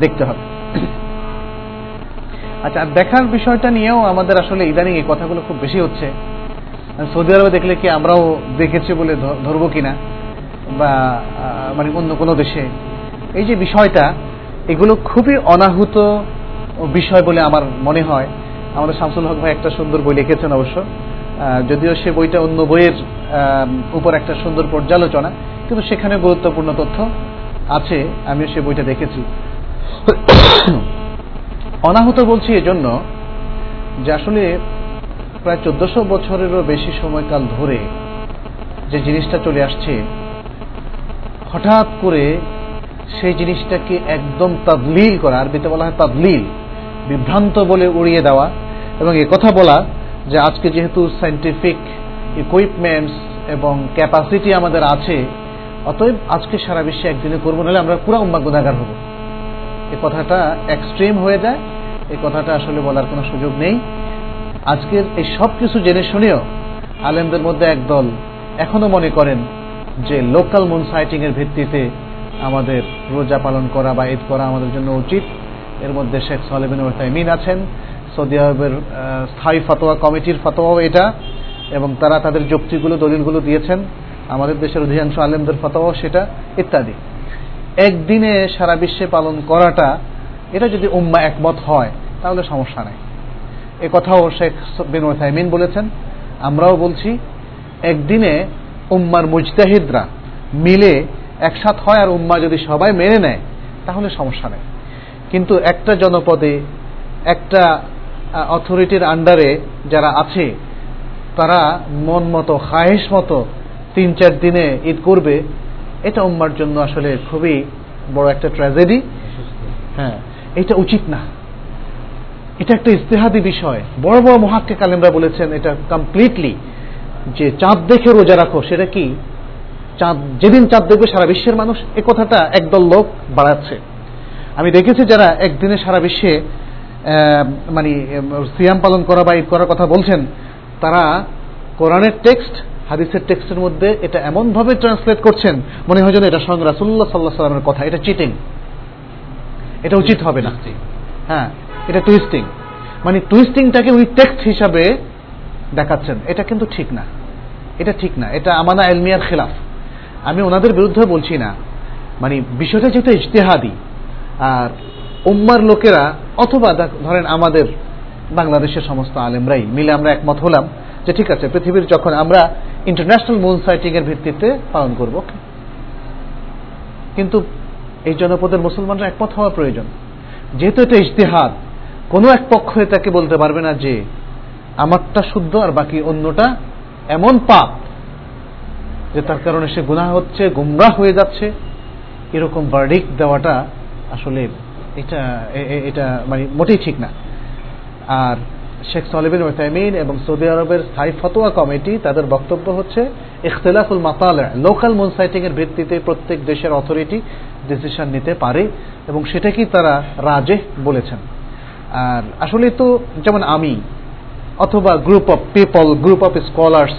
দেখতে হবে। আচ্ছা আর দেখার বিষয়টা নিয়েও আমাদের আসলে ইদানিং এই কথাগুলো খুব বেশি হচ্ছে। সৌদি আরবে দেখলে কি আমরাও দেখেছি বলে ধরবো কিনা? বা মানে অন্য কোনো দেশে। এই যে বিষয়টা, এগুলো খুবই অনাহুত বিষয় বলে আমার মনে হয়। আমাদের শামসুল হক ভাই একটা সুন্দর বই লিখেছেন অবশ্য। যদিও সে বইটা অন্য বইয়ের উপর একটা সুন্দর পর্যালোচনা, কিন্তু সেখানে গুরুত্বপূর্ণ তথ্য আছে, আমিও সে বইটা দেখেছি। অনাহত বলছি এজন্য যে আসলে প্রায় চোদ্দশো বছরেরও বেশি সময়কাল ধরে যে জিনিসটা চলে আসছে, হঠাৎ করে সেই জিনিসটাকে একদম তাদলিল করা, আরবিতে বলা হয় তাদলিল, বিভ্রান্ত বলে উড়িয়ে দেওয়া এবং কথা বলা যে আজকে যেহেতু সাইন্টিফিক ইকুইপমেন্টস এবং ক্যাপাসিটি আমাদের আছে, অতএব আজকে সারা বিশ্বে একদিনে করব, নাহলে আমরা পুরো উম্মা গুণাগার হব। এ কথাটা এক্সট্রিম হয়ে যায়, এই কথাটা আসলে বলার কোনো সুযোগ নেই। আজকের এই সব কিছু জেনে শুনেও আলেমদের মধ্যে একদল এখনও মনে করেন যে লোকাল মুন সাইটিং এর ভিত্তিতে আমাদের রোজা পালন করা বা ঈদ করা আমাদের জন্য উচিত। এর মধ্যে শেখ সালেবিন ওরতাইমিন আছেন সৌদি আরবের স্থায়ী ফতোয়া, কমিটির ফতোয়াও এটা, এবং তারা তাদের যুক্তিগুলো, দলিলগুলো দিয়েছেন। আমাদের দেশের অধিকাংশ আলেমদের ফতোয়াও সেটা, ইত্যাদি। একদিনে সারা বিশ্বে পালন করাটা, এটা যদি উম্মা একমত হয়, তাহলে সমস্যা নেই। এ কথাও শেখ বিন ওসাইমিন বলেছেন। আমরাও বলছি, একদিনে উম্মার মুজতাহিদরা মিলে একসাথ হয় আর উম্মা যদি সবাই মেনে নেয়, তাহলে সমস্যা নেই। কিন্তু একটা জনপদে একটা অথরিটির আন্ডারে যারা আছে, তারা মন মতো, খায়েশ মতো তিন চার দিনে ঈদ করবে। এটা উম্মার জন্য আসলে খুবই বড় একটা ট্র্যাজেডি হ্যাঁ এটা উচিত না। এটা একটা ইস্তেহাদি বিষয়। বড় বড় মহাক্কে কালেমরা বলেছেন এটা কমপ্লিটলি যে চাঁদ দেখে রোজা রাখো, সেটা কি? চাঁদ, যেদিন চাঁদ দেখবে সারা বিশ্বের মানুষ, এ কথাটা একদল লোক বাড়াচ্ছে। আমি দেখেছি যারা একদিনে সারা বিশ্বে মানে সিয়াম পালন করা বা ঈদ করার কথা বলছেন তারা কোরআনের টেক্সট হাদিসের টেক্সটের মধ্যে এটা এমন ভাবে ট্রান্সলেট করছেন মনে হয় যেন এটা সঙ্গে রাসুল্লাহ সাল্লাহ সাল্লামের কথা। এটা চিটিং। এটা উচিত হবে না। হ্যাঁ এটা টুইস্টিং মানে টুইস্টিংটাকে উনি টেক্সট হিসাবে দেখাচ্ছেন। এটা কিন্তু ঠিক না। এটা ঠিক না। এটা আমানা এলমিয়ার খেলাফ। আমি ওনাদের বিরুদ্ধে বলছি না। মানে বিষয়টা যেহেতু ইজতেহাদি আর উম্মার লোকেরা, অথবা ধরেন আমাদের বাংলাদেশের সমস্ত আলেমরাই মিলে আমরা একমত হলাম যে ঠিক আছে, পৃথিবীর যখন আমরা ইন্টারন্যাশনাল মুন সাইটিং এর ভিত্তিতে পালন করব কিন্তু এই জনপদের মুসলমানরা একমত হওয়া প্রয়োজন। যেহেতু এটা ইজতেহাদ, কোনো এক পক্ষ তাকে বলতে পারবে না যে আমারটা শুদ্ধ আর বাকি অন্যটা এমন পাপ যে তার কারণে সে গুনাহ হচ্ছে, গুমরাহ হয়ে যাচ্ছে। এরকম বার্ডিক দেওয়াটা আসলে এটা এটা মানে মোটেই ঠিক না। আর শেখ সালেবিন ওসাইমিন এবং সৌদি আরবের স্থায়ী ফতোয়া কমিটি তাদের বক্তব্য হচ্ছে, ইখতলাফুল মাতাল। লোকাল মুনসাইটিং এর ভিত্তিতে প্রত্যেক দেশের অথরিটি ডিসিশন নিতে পারে এবং সেটাকেই তারা রাজে বলেছেন। আর আসলে তো যেমন আমি অথবা group of people group of scholars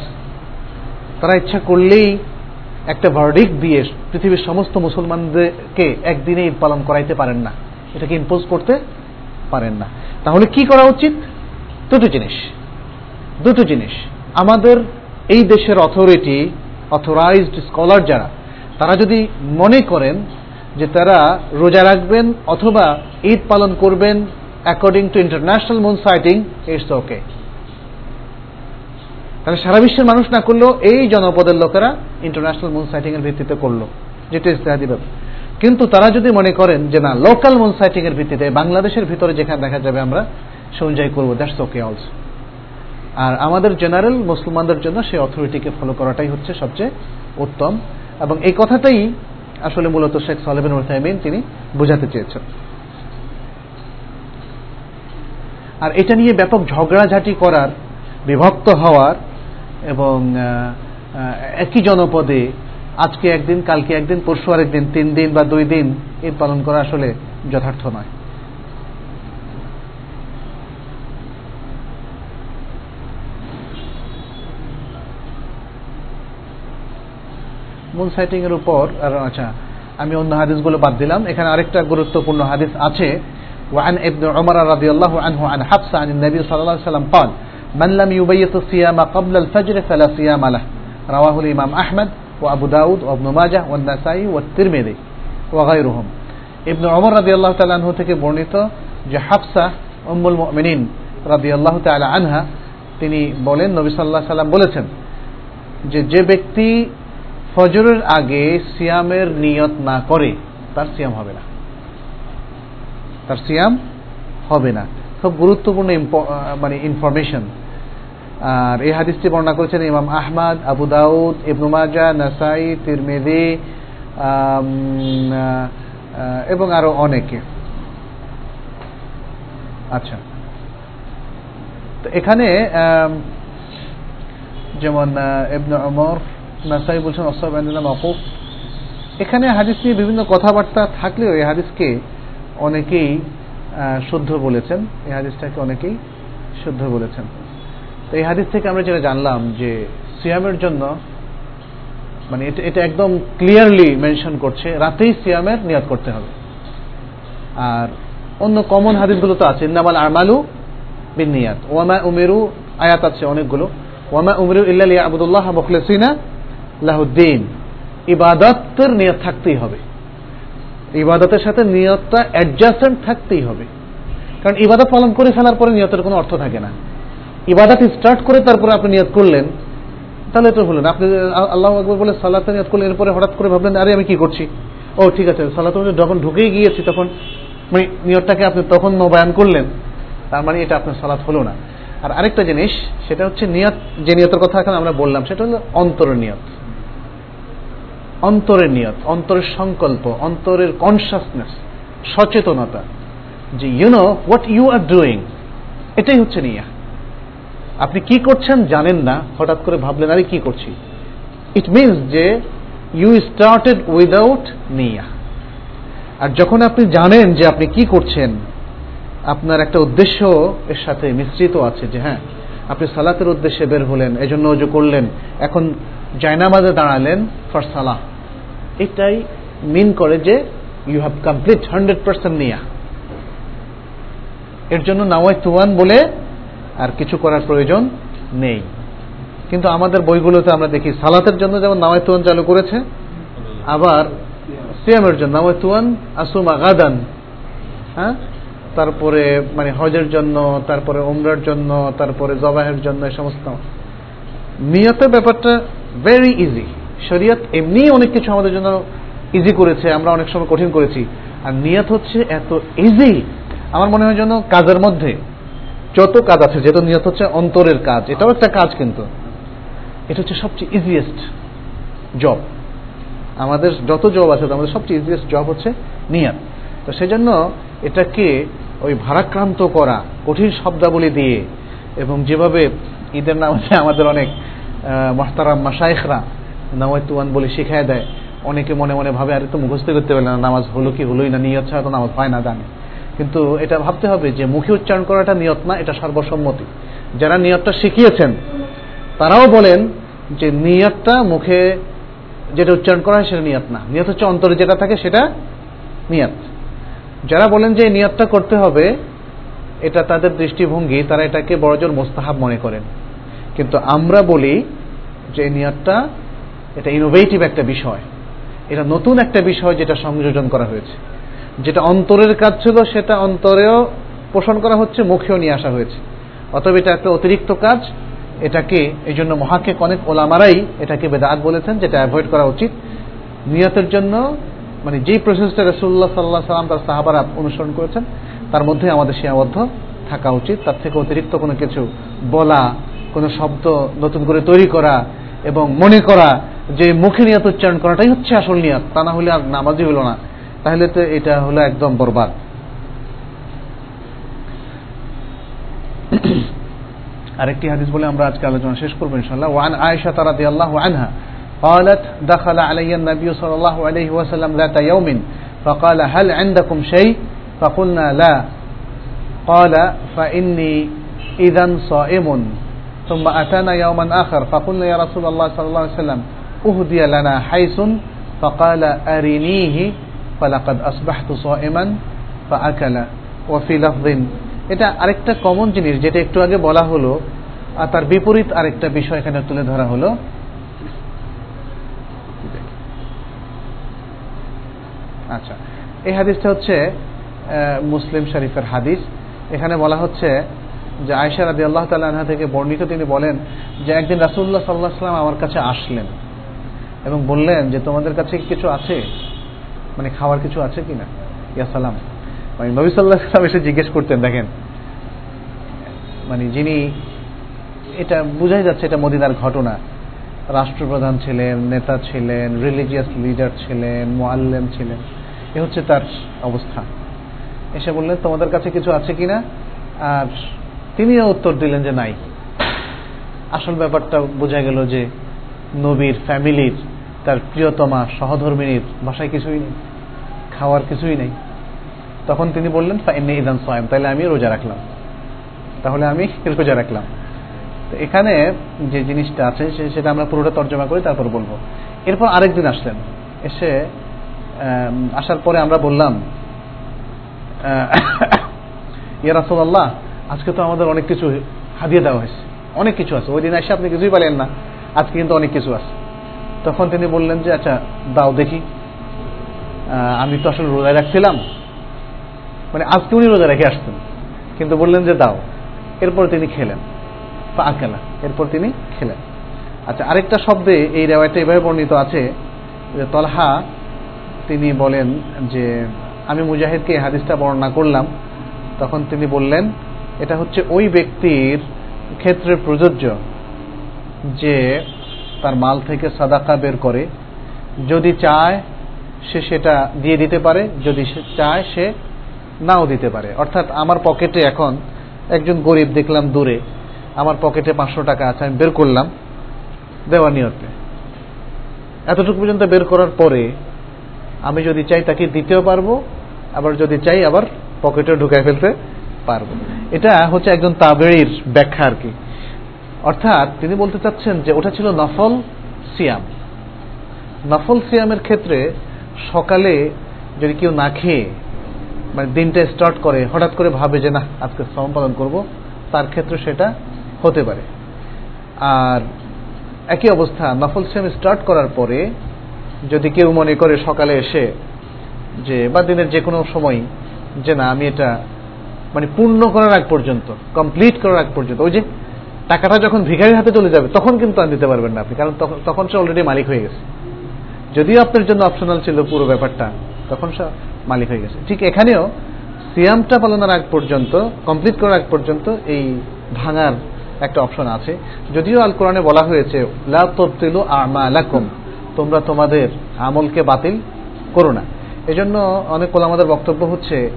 তারা ইচ্ছা করলেই একটা ভার্ডিক দিয়ে পৃথিবীর সমস্ত মুসলমানদেরকে একদিনে ঈদ পালন করাইতে পারেন না। এটাকে ইম্পোজ করতে পারেন না। তাহলে কি করা উচিত? দুটো জিনিস। দুটো জিনিস। আমাদের এই দেশের অথরিটি অথরাইজড স্কলার যারা, তারা যদি মনে করেন যে তারা রোজা রাখবেন অথবা ঈদ পালন করবেন according to international moon sighting it's okay তাহলে সারা বিশ্বের মানুষ না করলেও এই জনপদের লোকেরা ইন্টারন্যাশনাল মুন সাইটিং এর ভিত্তিতে করল। যেটা ইস্তেহাদি ব্যাপার। কিন্তু তারা যদি মনে করেন যে না লোকাল মুনসাইটিং এর ভিত্তিতে বাংলাদেশের ভিতরে যেখানে দেখা যাবে আমরা সঞ্জয় করব দ্যাটস ওকে অলসো আর আমাদের জেনারেল মুসলমানদের জন্য সেই অথরিটিকে ফলো করাটাই হচ্ছে সবচেয়ে উত্তম। এবং এই কথাটাই আসলে মূলত শেখ সালেবেন ওসাইমিন তিনি বোঝাতে চেয়েছেন। আর এটা নিয়ে ব্যাপক ঝগড়াঝাটি করার, বিভক্ত হওয়ার এবং একই জনপদে আজকে একদিন কালকে একদিন পরশু আরেকদিন তিন দিন বা দুই দিন ঈদ পালন করা আসলে যথার্থ নয় মুন সাইটিং এর উপর আর আচ্ছা আমি অন্য হাদিসগুলো বাদ দিলাম এখানে আরেকটা গুরুত্বপূর্ণ হাদিস আছে وعن ابن عمر رضي الله عنه عن حفصة عن النبي صلى الله عليه وسلم قال من لم يبيت الصيام قبل الفجر فلا صيام له رواه الإمام أحمد وأبو داود وابن ماجه والنسائي والترمذي وغيرهم ابن عمر رضي الله تعالى عنه থেকে বর্ণিত যে হাফসা উম্মুল মুমিনিন রাদিয়াল্লাহু তাআলা আনহা তিনি বলেন নবী সাল্লাল্লাহু আলাইহি সাল্লাম বলেছেন যে যে ব্যক্তি ফজরের আগে সিয়ামের নিয়ত না করে তার সিয়াম হবে না তার সিয়াম হবে না খুব গুরুত্বপূর্ণ মানে ইনফরমেশন আর এই হাদিসটি বর্ণনা করেছেন ইমাম আহমদ, আবু দাউদ, ইবনু মাজা নাসাই তিরমেদি এবং আরও অনেকে। আচ্ছা। তো এখানে যেমন এবনে অমর নাসাই বলছেন অসব মকুফ এখানে হাদিস নিয়ে বিভিন্ন কথাবার্তা থাকলেও এই হাদিসকে অনেকেই শুদ্ধ বলেছেন। এই হাদিসটাকে অনেকেই শুদ্ধ বলেছেন। তো এই হাদিস থেকে আমরা যেটা জানলাম যে সিয়ামের জন্য মানে এটা একদম ক্লিয়ারলি মেনশন করছে, রাতেই সিয়ামের নিয়ত করতে হবে। আর অন্য কমন হাদিসগুলো তো আছে, ইন্নামাল আমালু বিন নিয়াত ওয়ামা উমেরু, আয়াত আছে অনেকগুলো। ওয়ামা উমেরু ইল্লা লিয়াবুদুল্লাহ মুখলিসিনা লাহুদ্দিন। ইবাদতের নিয়ত থাকতেই হবে। ইবাদতের সাথে নিয়তটা অ্যাডজাস্টেন্ট থাকতেই হবে। কারণ ইবাদত পালন করে ফেলার পরে নিয়তের কোনো অর্থ থাকে না। ইবাদত স্টার্ট করে তারপরে আপনি নিয়ত করলেন, তাহলে তো হলো না। আপনি আল্লাহ আকবর বলে সালাতে নিয়ত করলেন, এরপরে হঠাৎ করে ভাবলেন, আরে, আমি কি করছি? ও, ঠিক আছে সালাতে যখন ঢুকেই গিয়েছি তখন মানে নিয়তটাকে আপনি তখন নবায়ন করলেন, তার মানে এটা আপনার সালাত হলো না। আর আরেকটা জিনিস, সেটা হচ্ছে নিয়ত, যে নিয়তের কথা এখন আমরা বললাম, সেটা হলো অন্তরের নিয়ত। অন্তরের নিয়ত, অন্তরের সংকল্প, অন্তরের কনসাসনেস সচেতনতা। যে you know what you are doing এটাই হচ্ছে নিয়া আপনি কি করছেন জানেন না, হঠাৎ করে ভাবলেন, আরে, কি করছি? ইট মিনস যে ইউ স্টার্টেড উইদাউট নিয়া আর যখন আপনি জানেন যে আপনি কি করছেন, আপনার একটা উদ্দেশ্য এর সাথে মিশ্রিত আছে যে হ্যাঁ আপনি সালাতের উদ্দেশ্যে বের হলেন, এজন্য অজু করলেন, এখন জায়নামাজে দাঁড়ালেন ফর সালাহ এটাই মিন করে যে you have complete hundred percent নিয়া এর জন্য নাওয়াই তুয়ান বলে আর কিছু করার প্রয়োজন নেই। কিন্তু আমাদের বইগুলোতে আমরা দেখি, সালাতের জন্য যেমন নাওয়াই তুয়ান চালু করেছে, আবার সিয়ামের জন্য নাওয়াই তুয়ান আসুমা গাদান হ্যাঁ? তারপরে মানে হজের জন্য, তারপরে উমরার জন্য, তারপরে জবাহের জন্য, এই সমস্ত। নিয়তের ব্যাপারটা ভেরি ইজি শরীয়ত এমনি অনেক কিছু আমাদের জন্য ইজি করেছে, আমরা অনেক সময় কঠিন করেছি। আর নিয়ত হচ্ছে এত ইজি আমার মনে হয় যেন কাজের মধ্যে যত কাজ আছে, যেহেতু নিয়ত হচ্ছে অন্তরের কাজ, এটাও একটা কাজ কিন্তু। এটা হচ্ছে সবচেয়ে ইজিয়েস্ট জব আমাদের যত জব আছে, আমাদের সবচেয়ে ইজিয়েস্ট জব হচ্ছে নিয়াত। তো সেজন্য এটাকে ওই ভারাক্রান্ত করা, কঠিন শব্দাবলী দিয়ে, এবং যেভাবে ঈদের নামাজে আমাদের অনেক মহতারাম মাসাইখরা নামায়তুয়ান বলে শিখায় দেয়, অনেকে মনে মনে ভাবে, আরে, তো মুখস্থ করতে পারলে না, নামাজ হলো কি হলোই না, নিয়ত ছাড়া তো নামাজ হয় না, জানে। কিন্তু এটা ভাবতে হবে যে মুখে উচ্চারণ করাটা নিয়ত না, এটা সর্বসম্মতি। যারা নিয়তটা শিখিয়েছেন, তারাও বলেন যে নিয়তটা মুখে যেটা উচ্চারণ করা হয় সেটা নিয়ত না। নিয়ত হচ্ছে অন্তরে যেটা থাকে সেটা নিয়ত। যারা বলেন যে নিয়তটা করতে হবে, এটা তাদের দৃষ্টিভঙ্গি, তারা এটাকে বড়জোর মোস্তাহাব মনে করেন। কিন্তু আমরা বলি যে নিয়তটা, এটা ইনোভেটিভ একটা বিষয়। এটা নতুন একটা বিষয় যেটা সংযোজন করা হয়েছে। যেটা অন্তরের কাজ ছিল, সেটা অন্তরেও পোষণ করা হচ্ছে, মুখেও নিয়ে আসা হয়েছে। অতএব এটা একটা অতিরিক্ত কাজ। এটাকে, এই জন্য মহাকেক অনেক ওলামারাই এটাকে বেদাত বলেছেন, যেটা অ্যাভয়েড করা উচিত। নিয়তের জন্য মানে যেই প্রসেসটা রসুল্লাহ সাল্লাহ সাল্লাম তার সাহাবারা অনুসরণ করেছেন, তার মধ্যে আমাদের সীমাবদ্ধ থাকা উচিত। তার থেকে অতিরিক্ত কোনো কিছু বলা, কোনো শব্দ নতুন করে তৈরি করা এবং মনে করা, যে মুখে নিয়ত উচ্চারণ করাটাই হচ্ছে আসল নিয়ত, তা না হলে আর নামাজই হলো না। তাহলে তো এটা হলো একদম বরবাদ আরেকটি হাদিস বলে আমরা আজকে আলোচনা শেষ করবো ইনশাল্লাহ ওয়ান আয়েশা রাদিয়াল্লাহু আনহা قالت دخل علي النبي صلى الله عليه وسلم ذات يوم فقال هل عندكم شيء فقلنا لا قال فإني إذا صائم ثم أتانا يوما آخر فقلنا يا رسول الله صلى الله عليه وسلم أهدي لنا حيث فقال أرنيه ফালাকাদ আসবাহতু সোয়েমান বা আকালা ওয়াফিল আফদিন এটা আরেকটা কমন জিনিস, যেটা একটু আগে বলা হলো, আর তার বিপরীত আরেকটা বিষয় এখানে তুলে ধরা হলো। আচ্ছা এই হাদিসটা হচ্ছে মুসলিম শরীফের হাদিস। এখানে বলা হচ্ছে যে আয়সা রাদি আল্লাহ তাল্লাহা থেকে বর্ণিত, তিনি বলেন যে একদিন রাসুল্লাহ সাল্লাহ সাল্লাম আমার কাছে আসলেন এবং বললেন যে, তোমাদের কাছে কিছু আছে? মানে খাওয়ার কিছু আছে কিনা? ইয়া সালাম। মানে নবী সাল্লাহ সাল্লাম এসে জিজ্ঞেস করতেন, দেখেন মানে যিনি এটা বোঝাই যাচ্ছে এটা মদিনার ঘটনা। রাষ্ট্রপ্রধান ছিলেন, নেতা ছিলেন রিলিজিয়াস লিডার ছিলেন, মোয়াল্লেম ছিলেন। এ হচ্ছে তার অবস্থা। এসে বললেন, তোমাদের কাছে কিছু আছে কিনা? আর তিনিও উত্তর দিলেন যে, নাই। আসল ব্যাপারটা বোঝা গেল যে নবীর ফ্যামিলির, তার প্রিয়তমা সহধর্মিনীর বাসায় কিছুই নেই। খাওয়ার কিছুই নেই। তখন তিনি বললেন ফাইনে ইদান সোয়েম তাহলে আমি রোজা রাখলাম। তাহলে আমি রোজা রাখলাম। তো এখানে যে জিনিসটা আছে সেটা আমরা পুরোটা তর্জমা করি তারপর বলব। এরপর আরেকদিন আসলেন। এসে আসার পরে আমরা বললাম ইয়া রাসূলুল্লাহ, আজকে তো আমাদের অনেক কিছু হাদিয়ে দেওয়া হয়েছে। অনেক কিছু আছে। ওই দিন এসে আপনি কিছুই পারেন না। আজকে কিন্তু অনেক কিছু আছে। তখন তিনি বললেন যে আচ্ছা দাও দেখি। আমি তো আসলে রোজায় রাখছিলাম। মানে আজকে উনি রোজা রেখে আসতেন। কিন্তু বললেন যে দাও। এরপর তিনি খেলেন। আকেলা এরপর তিনি খেলেন। আচ্ছা আরেকটা শব্দে এই রেওয়ায়টা এভাবে বর্ণিত আছে যে তলহা, তিনি বলেন যে, আমি মুজাহিদকে এই হাদিসটা বর্ণনা করলাম। তখন তিনি বললেন, এটা হচ্ছে ওই ব্যক্তির ক্ষেত্রে প্রযোজ্য যে তার মাল থেকে সাদাকা বের করে, যদি চায় সে সেটা দিয়ে দিতে পারে, যদি সে চায় সে নাও দিতে পারে। অর্থাৎ আমার পকেটে এখন একজন গরিব দেখলাম দূরে, আমার পকেটে পাঁচশো টাকা আছে, আমি বের করলাম, দেওয়ার নিয়তে এতটুকু পর্যন্ত বের করার পরে আমি যদি চাই তাকে দিতেও পারব, আবার যদি চাই আবার পকেটে ঢুকাই ফেলতে পারব। এটা হচ্ছে একজন তাবেরির ব্যাখ্যা আর কি। অর্থাৎ তিনি বলতে চাচ্ছেন যে ওটা ছিল নফল সিয়াম। নফল সিয়ামের ক্ষেত্রে সকালে যদি কেউ না খেয়ে মানে দিনটা স্টার্ট করে, হঠাৎ করে ভাবে যে, না, আজকে শ্রম পালন করব, তার ক্ষেত্রে সেটা হতে পারে। আর একই অবস্থা, নফল সিয়াম স্টার্ট করার পরে যদি কেউ মনে করে সকালে এসে যে, বা দিনের যে কোনো সময় যে, না, আমি এটা মানে পূর্ণ করার আগ পর্যন্ত কমপ্লিট করার আগ পর্যন্ত, ওই যে টাকাটা যখন ভিখারির হাতে চলে যাবে, তখন কিন্তু আর দিতে পারবেন না আপনি, কারণ তখন সে অলরেডি মালিক হয়ে গেছে। যদিও আপনার জন্য অপশনাল ছিল পুরো ব্যাপারটা, তখন সে মালিক হয়ে গেছে। ঠিক এখানেও সিয়ামটা পালনের আগ পর্যন্ত কমপ্লিট করার আগ পর্যন্ত এই ভাঙার একটা অপশন আছে। যদিও আল কোরআনে বলা হয়েছে, লা তোমরা তোমাদের আমলকে বাতিল করো না। এজন্য অনেক আমাদের বক্তব্য হচ্ছে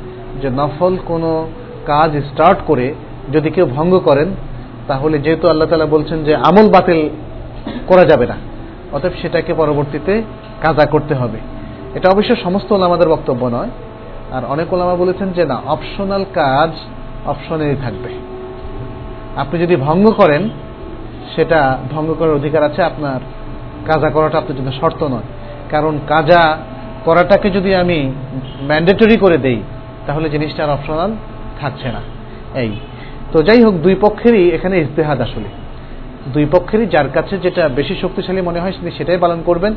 যে, নফল কোনো কাজ স্টার্ট করে যদি কেউ ভঙ্গ করেন, তাহলে যেহেতু আল্লাহ তালা বলছেন যে আমল বাতিল করা যাবে না অতএব সেটাকে পরবর্তীতে কাজা করতে হবে। এটা অবশ্য সমস্ত ওলামাদের বক্তব্য নয়। আর অনেক ওলামা বলেছেন যে না অপশনাল কাজ অপশনেই থাকবে। আপনি যদি ভঙ্গ করেন, সেটা ভঙ্গ করার অধিকার আছে, আপনার কাজা করাটা আপনার জন্য শর্ত নয়। কারণ কাজা করাটাকে যদি আমি ম্যান্ডেটরি করে দেই, তাহলে জিনিসটা আর অপশনাল থাকছে না। এই। তো যাই হোক, দুই পক্ষেরই এখানে ইস্তেহাদ আসলে। দুই পক্ষেরই যার কাছে যেটা বেশি শক্তিশালী মনে হয় তিনি সেটাই পালন করবেন।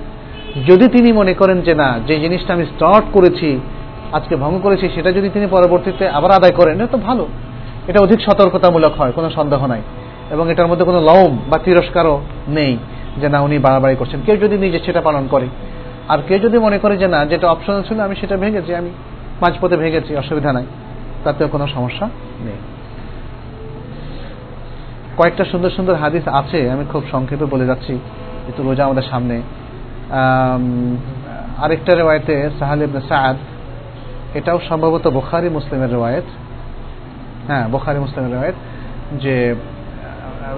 যদি তিনি মনে করেন যে না, যে জিনিসটা আমি স্টার্ট করেছি, আজকে ভঙ্গ করেছি, সেটা যদি তিনি পরবর্তীতে আবার আদায় করেন তো ভালো। এটা অধিক সতর্কতামূলক হয়, কোনো সন্দেহ নাই। এবং এটার মধ্যে কোনো লম বা তিরস্কারও নেই যে না, উনি বাড়াবাড়ি করছেন। কেউ যদি নিজে সেটা পালন করে, আর কেউ যদি মনে করে যে না, যেটা অপশনাল ছিল আমি সেটা ভেঙেছি, আমি মাঝপথে ভেঙেছি, অসুবিধা নাই, তাতেও কোনো সমস্যা নেই। কয়েকটা সুন্দর সুন্দর হাদিস আছে, আমি খুব সংক্ষেপে বলে যাচ্ছি, একটু রোজা আমাদের সামনে। আরেকটা রেওয়ায়তে সাহাল ইবনে সাদ, এটাও সম্ভবত বোখারি মুসলিমের রেওয়ায়ত। হ্যাঁ বোখারি মুসলিমের রেওয়ায়ত, যে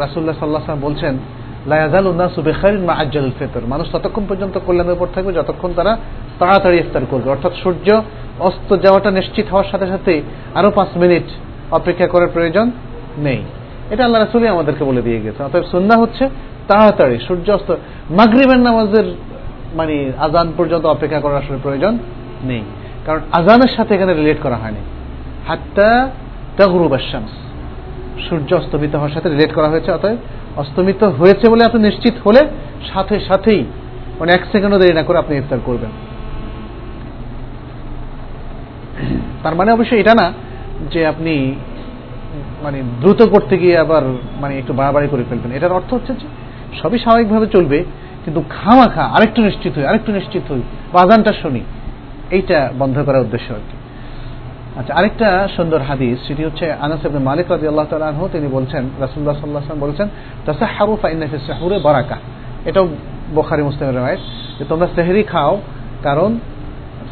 রাসুল্লাহ সাল্লাহ বলছেন লায়াজাল উন্নাসু বেখারিন মা আজ্জাল ফেতর। মানুষ ততক্ষণ পর্যন্ত কল্যাণের উপর থাকবে, যতক্ষণ তারা তাড়াতাড়ি ইফতার করবে। অর্থাৎ সূর্য অস্ত যাওয়াটা নিশ্চিত হওয়ার সাথে সাথে আরও পাঁচ মিনিট অপেক্ষা করার প্রয়োজন নেই। এটা আল্লাহ রাসুলই আমাদেরকে বলে দিয়ে গেছে। অতএব সন্ধ্যা হচ্ছে তাড়াতাড়ি সূর্য অস্ত মাগরিবের নামাজের মানে আজান পর্যন্ত অপেক্ষা করার আসলে প্রয়োজন নেই। কারণ আজানের সাথে এখানে রিলেট করা হয়নি। হাত্তা তগরুব শামস সূর্য অস্তমিত হওয়ার সাথে রিলেট করা হয়েছে। অতএব অস্তমিত হয়েছে বলে আপনি নিশ্চিত হলে সাথে সাথেই মানে এক সেকেন্ডও দেরি না করে আপনি ইফতার করবেন। তার মানে অবশ্যই এটা না যে আপনি মানে দ্রুত করতে গিয়ে আবার মানে একটু বাড়াবাড়ি করে ফেলবেন। এটার অর্থ হচ্ছে যে সবই স্বাভাবিকভাবে চলবে, কিন্তু খামা খা আরেকটু নিশ্চিত হই, আরেকটু নিশ্চিত হই, বাজানটা শুনি। এইটা বন্ধ করার উদ্দেশ্য আর কি। আচ্ছা আরেকটা সুন্দর হাদিস, সেটি হচ্ছে আনাস ইবনে মালিক রাদিয়াল্লাহু তাআলা আনহু, তিনি বলছেন, রাসূলুল্লাহ সাল্লাল্লাহু আলাইহি ওয়াসাল্লাম বলছেন, তাসাহহারু ফা ইন্না ফিস বারাকা এটাও বুখারী মুসলিমের রায়, যে তোমরা সেহরি খাও, কারণ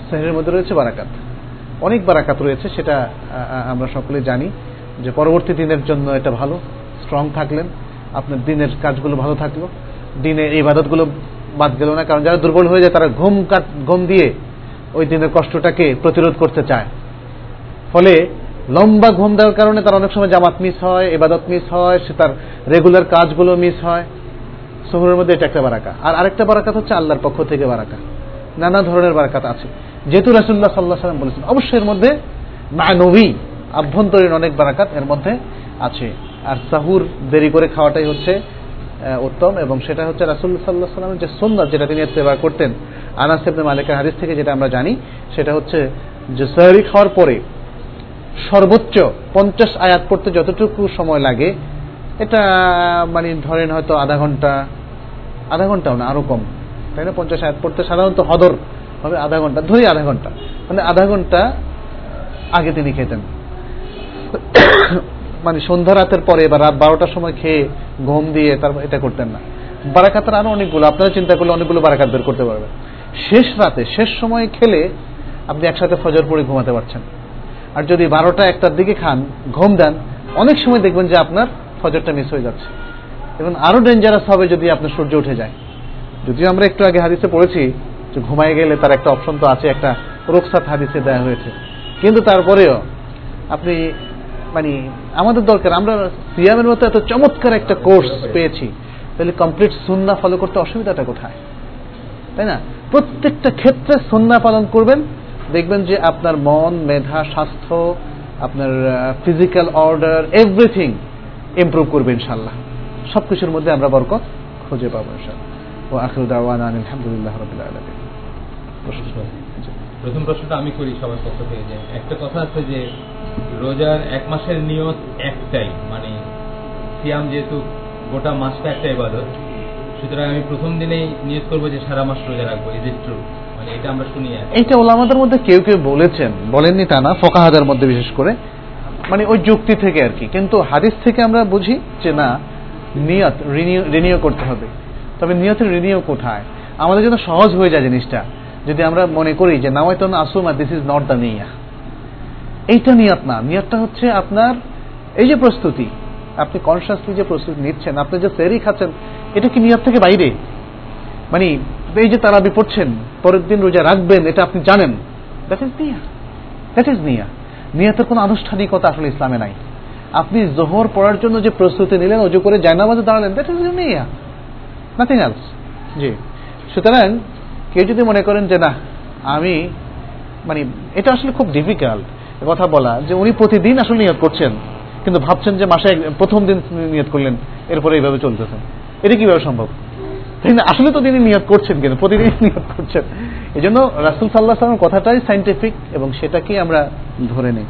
সেহরির মধ্যে রয়েছে বারাকাত। অনেক বারাকাত রয়েছে, সেটা আমরা সকলে জানি। যে পরবর্তী দিনের জন্য এটা ভালো স্ট্রং থাকলেন, আপনার দিনের কাজগুলো ভালো থাকল। দিনে এই বাদতগুলো বাদ গেল না, কারণ যারা দুর্বল হয়ে যায় তারা ঘুম ঘুম দিয়ে ওই দিনের কষ্টটাকে প্রতিরোধ করতে চায়। ফলে লম্বা ঘুম দেওয়ার কারণে তার অনেক সময় জামাত মিস হয় এবাদত মিস হয়, সে তার রেগুলার কাজগুলো মিস হয়। শহরের মধ্যে এটা একটা বারাকা। আর আরেকটা বারাকাত হচ্ছে আল্লাহর পক্ষ থেকে বারাকা। নানা ধরনের বারাকাত আছে। যেহেতু রাসুল্লাহ সাল্লাহ সাল্লাম বলেছেন, অবশ্যই এর মধ্যে মানবী আভ্যন্তরীণ অনেক বারাকাত এর মধ্যে আছে। আর সাহুর দেরি করে খাওয়াটাই হচ্ছে উত্তম এবং সেটা হচ্ছে রাসুল সাল্লাহ সাল্লামের যে সুন্দর যেটা তিনি এত্তেবার করতেন। আনাস ইবনে মালিকের হাদিস থেকে যেটা আমরা জানি, সেটা হচ্ছে যে সাহরি খাওয়ার পরে সর্বোচ্চ পঞ্চাশ আয়াত পড়তে যতটুকু সময় লাগে, এটা মানে ধরেন হয়তো আধা ঘণ্টা, আধা ঘন্টাও না, আরও কম। তাই না? পঞ্চাশ আয়াত পড়তে সাধারণত হদর হবে আধা ঘণ্টা, ধরি আধা ঘণ্টা। মানে আধা ঘণ্টা আগে তিনি খেতেন। মানে সন্ধ্যা রাতের পরে বা রাত বারোটার সময় খেয়ে ঘুম দিয়ে তারপর এটা করতেন না। বারাকাতের আরও অনেকগুলো, আপনারা চিন্তা করলে অনেকগুলো বারাকাত বের করতে পারবেন। শেষ রাতে, শেষ সময়ে খেলে আপনি একসাথে ফজর পরে ঘুমাতে পারছেন। আর যদি বারোটা একটার দিকে খান, ঘুম দেন, অনেক সময় দেখবেন যে আপনার ফজরটা মিস হয়ে যাচ্ছে। এবং আরও ডেঞ্জারাস হবে যদি আপনার সূর্য উঠে যায়। যদিও আমরা একটু আগে হাদিসে পড়েছি যে ঘুমায় গেলে তার একটা অপশন তো আছে, একটা রোকসাত হাদিসে দেওয়া হয়েছে। কিন্তু তারপরেও আপনি মানে আমাদের দরকার আমরা সিয়ামের মতো এত চমৎকার একটা কোর্স পেয়েছি। তাহলে কমপ্লিট সুন্না ফলো করতে অসুবিধাটা কোথায়? তাই না? প্রত্যেকটা ক্ষেত্রে সন্না পালন করবেন। দেখবেন যে আপনার মন মেধা স্বাস্থ্য আপনার ফিজিক্যাল অর্ডার এভরিথিং ইম্প্রুভ করবে ইনশাল্লাহ সব কিছুর মধ্যে আমরা বরকত খুঁজে পাবো ইনশাল্লাহ ও আখরুদ আলহামদুলিল্লাহ রবিল্লা আলমী প্রথম প্রশ্নটা আমি করি সবার পক্ষ থেকে যে একটা কথা আছে যে রোজার এক মাসের নিয়ত একটাই মানে সিয়াম যেহেতু গোটা মাসটা একটা ইবাদত, সুতরাং আমি প্রথম দিনেই নিয়ত করব যে সারা মাস রোজা রাখব ইজ ইট ট্রু মানে এটা আমরা শুনি এইটা ওলামাদের মধ্যে কেউ কেউ বলেছেন, বলেননি তা না, ফকাহাদের মধ্যে বিশেষ করে মানে ওই যুক্তি থেকে আর কি। কিন্তু হাদিস থেকে আমরা বুঝি যে না, নিয়ত, রিনিউ করতে হবে। তবে নিয়তের রিনিউ কোথায়? আমাদের জন্য সহজ হয়ে যায় জিনিসটা, যদি আমরা মনে করি যে নাওয়াইতন আসুমা দিস ইজ নট দ্য নিয়া এইটা নিয়ত না। নিয়তটা হচ্ছে আপনার এই যে প্রস্তুতি, আপনি কনসিয়াসলি যে প্রস্তুতি নিচ্ছেন, আপনি যে সেরি খাচ্ছেন, এটা কি নিয়ত থেকে বাইরে? মানে এই যে তারা পড়ছেন, পরের দিন রোজা রাখবেন, এটা আপনি জানেন। দ্যাট ইজ নিয়া দ্যাট ইজ নিয়া নিয়তের কোনো আনুষ্ঠানিকতা আসলে ইসলামে নাই। আপনি জোহর পড়ার জন্য যে প্রস্তুতি নিলেন, অজু করে জায়নামাজে দাঁড়ালেন দ্যাট ইজ নিয়া নাথিং এলস জি। সুতরাং কেউ যদি মনে করেন যে, না, আমি মানে এটা আসলে খুব ডিফিকাল্ট কথা বলা যে উনি প্রতিদিন আসলে নিয়ত করছেন, কিন্তু ভাবছেন যে মাসে প্রথম দিন নিয়ত করলেন, এরপরে এইভাবে চলতেছেন এটা কীভাবে সম্ভব? তাই না আসলে তো তিনি নিয়ত করছেন কিন্তু প্রতিদিন নিয়ত করছেন। এই জন্য রাসুল সাল্লাহ সাল্লামের কথাটাই সাইন্টিফিক এবং সেটাকেই আমরা ধরে নিই।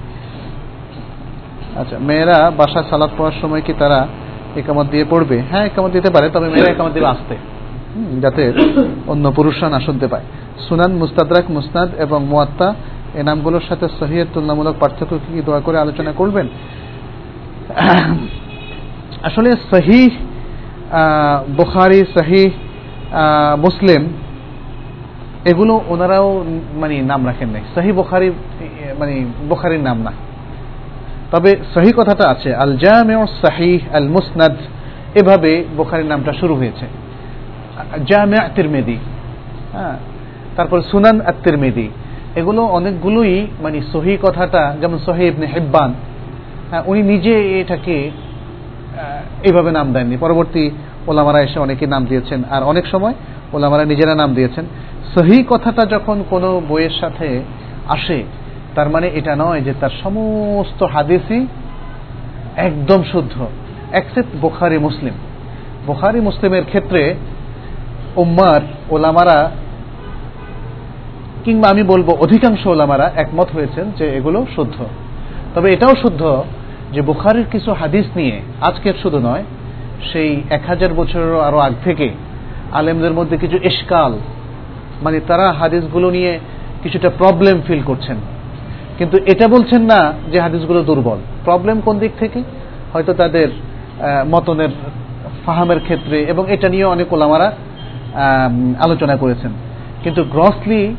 আচ্ছা মেয়েরা বাসা সালাদ পড়ার সময় কি তারা একামত দিয়ে পড়বে? হ্যাঁ একামত দিতে পারে, তবে মেয়েরা একামত দিবে আসতে। যাতে অন্য পুরুষরা না শুনতে পায়। সুনান মুস্তাদরাক মুসনাদ এবং মোয়াত্তা এ নামগুলোর সাথে সহিয়ের তুলনামূলক পার্থক্য কি দোয়া করে আলোচনা করবেন? আসলে সহি বুখারি সহি মুসলিম, এগুলো ওনারাও মানে নাম রাখেন নাই। সহি বুখারি মানে বুখারির নাম না। তবে সহি কথাটা আছে আল জামে সাহি আল মুসনাদ এভাবে বুখারির নামটা শুরু হয়েছে। জামে তিরমেদি হ্যাঁ তারপর সুনান আত্মিরমেদি এগুলো অনেকগুলোই মানে সহি কথাটা, যেমন সহি ইবনে হেব্বান। হ্যাঁ উনি নিজে এটাকে এইভাবে নাম দেননি। পরবর্তী ওলামারা এসে অনেকে নাম দিয়েছেন। আর অনেক সময় ওলামারা নিজেরা নাম দিয়েছেন। সহি কথাটা যখন কোনো বইয়ের সাথে আসে, তার মানে এটা নয় যে তার সমস্ত হাদিসই একদম শুদ্ধ অ্যাকসেপ্ট বোখারি, মুসলিম। বোখারি, মুসলিমের ক্ষেত্রে উম্মার, ওলামারা কিংবা আমি বলব অধিকাংশ ওলামারা একমত হয়েছেন যে এগুলো শুদ্ধ। তবে এটাও শুদ্ধ যে বুখারির কিছু হাদিস নিয়ে, আজকের শুধু নয়, সেই এক হাজার বছরেরও আরও আগ থেকে আলেমদের মধ্যে কিছু এসকাল মানে তারা হাদিসগুলো নিয়ে কিছুটা প্রবলেম ফিল করছেন। কিন্তু এটা বলছেন না যে হাদিসগুলো দুর্বল। প্রবলেম কোন দিক থেকে? হয়তো তাদের মতনের ফাহামের ক্ষেত্রে এবং এটা নিয়ে অনেক ওলামারা আলোচনা করেছেন। কিন্তু গ্রসলি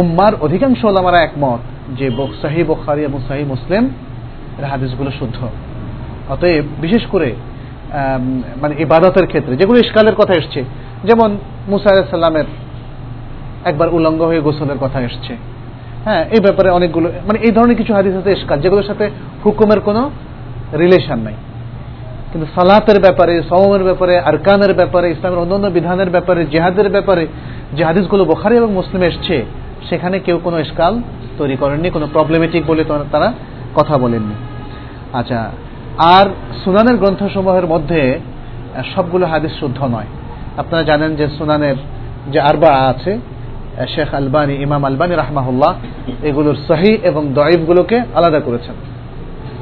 উম্মার অধিকাংশ ওলামারা একমত যে সাহি বখারি এবং সাহি মুসলিম এর হাদিসগুলো শুদ্ধ। অতএব বিশেষ করে মানে ইবাদতের ক্ষেত্রে যেগুলো ইস্কালের কথা এসছে, যেমন মুসা সাল্লামের একবার উলঙ্গ হয়ে গোসলের কথা এসছে। হ্যাঁ এই ব্যাপারে অনেকগুলো মানে এই ধরনের কিছু হাদিস আছে ইস্কাল যেগুলোর সাথে হুকুমের কোনো রিলেশন নাই। কিন্তু সালাতের ব্যাপারে, সওমের ব্যাপারে, আরকানের ব্যাপারে, ইসলামের অন্যান্য বিধানের ব্যাপারে, জেহাদের ব্যাপারে যে হাদিসগুলো বোখারি এবং মুসলিম এসছে সেখানে কেউ কোনো ইস্কাল তৈরি করেননি, কোনো প্রবলেমেটিক বলে তারা কথা বলেননি। আচ্ছা আর সুনানের গ্রন্থসমূহের মধ্যে সবগুলো হাদিস শুদ্ধ নয়। আপনারা জানেন যে সুনানের যে আরবা আছে শেখ আলবানি, ইমাম আলবানি রাহমাহুল্লাহ, এগুলোর সহি এবং দয়েবগুলোকে আলাদা করেছেন।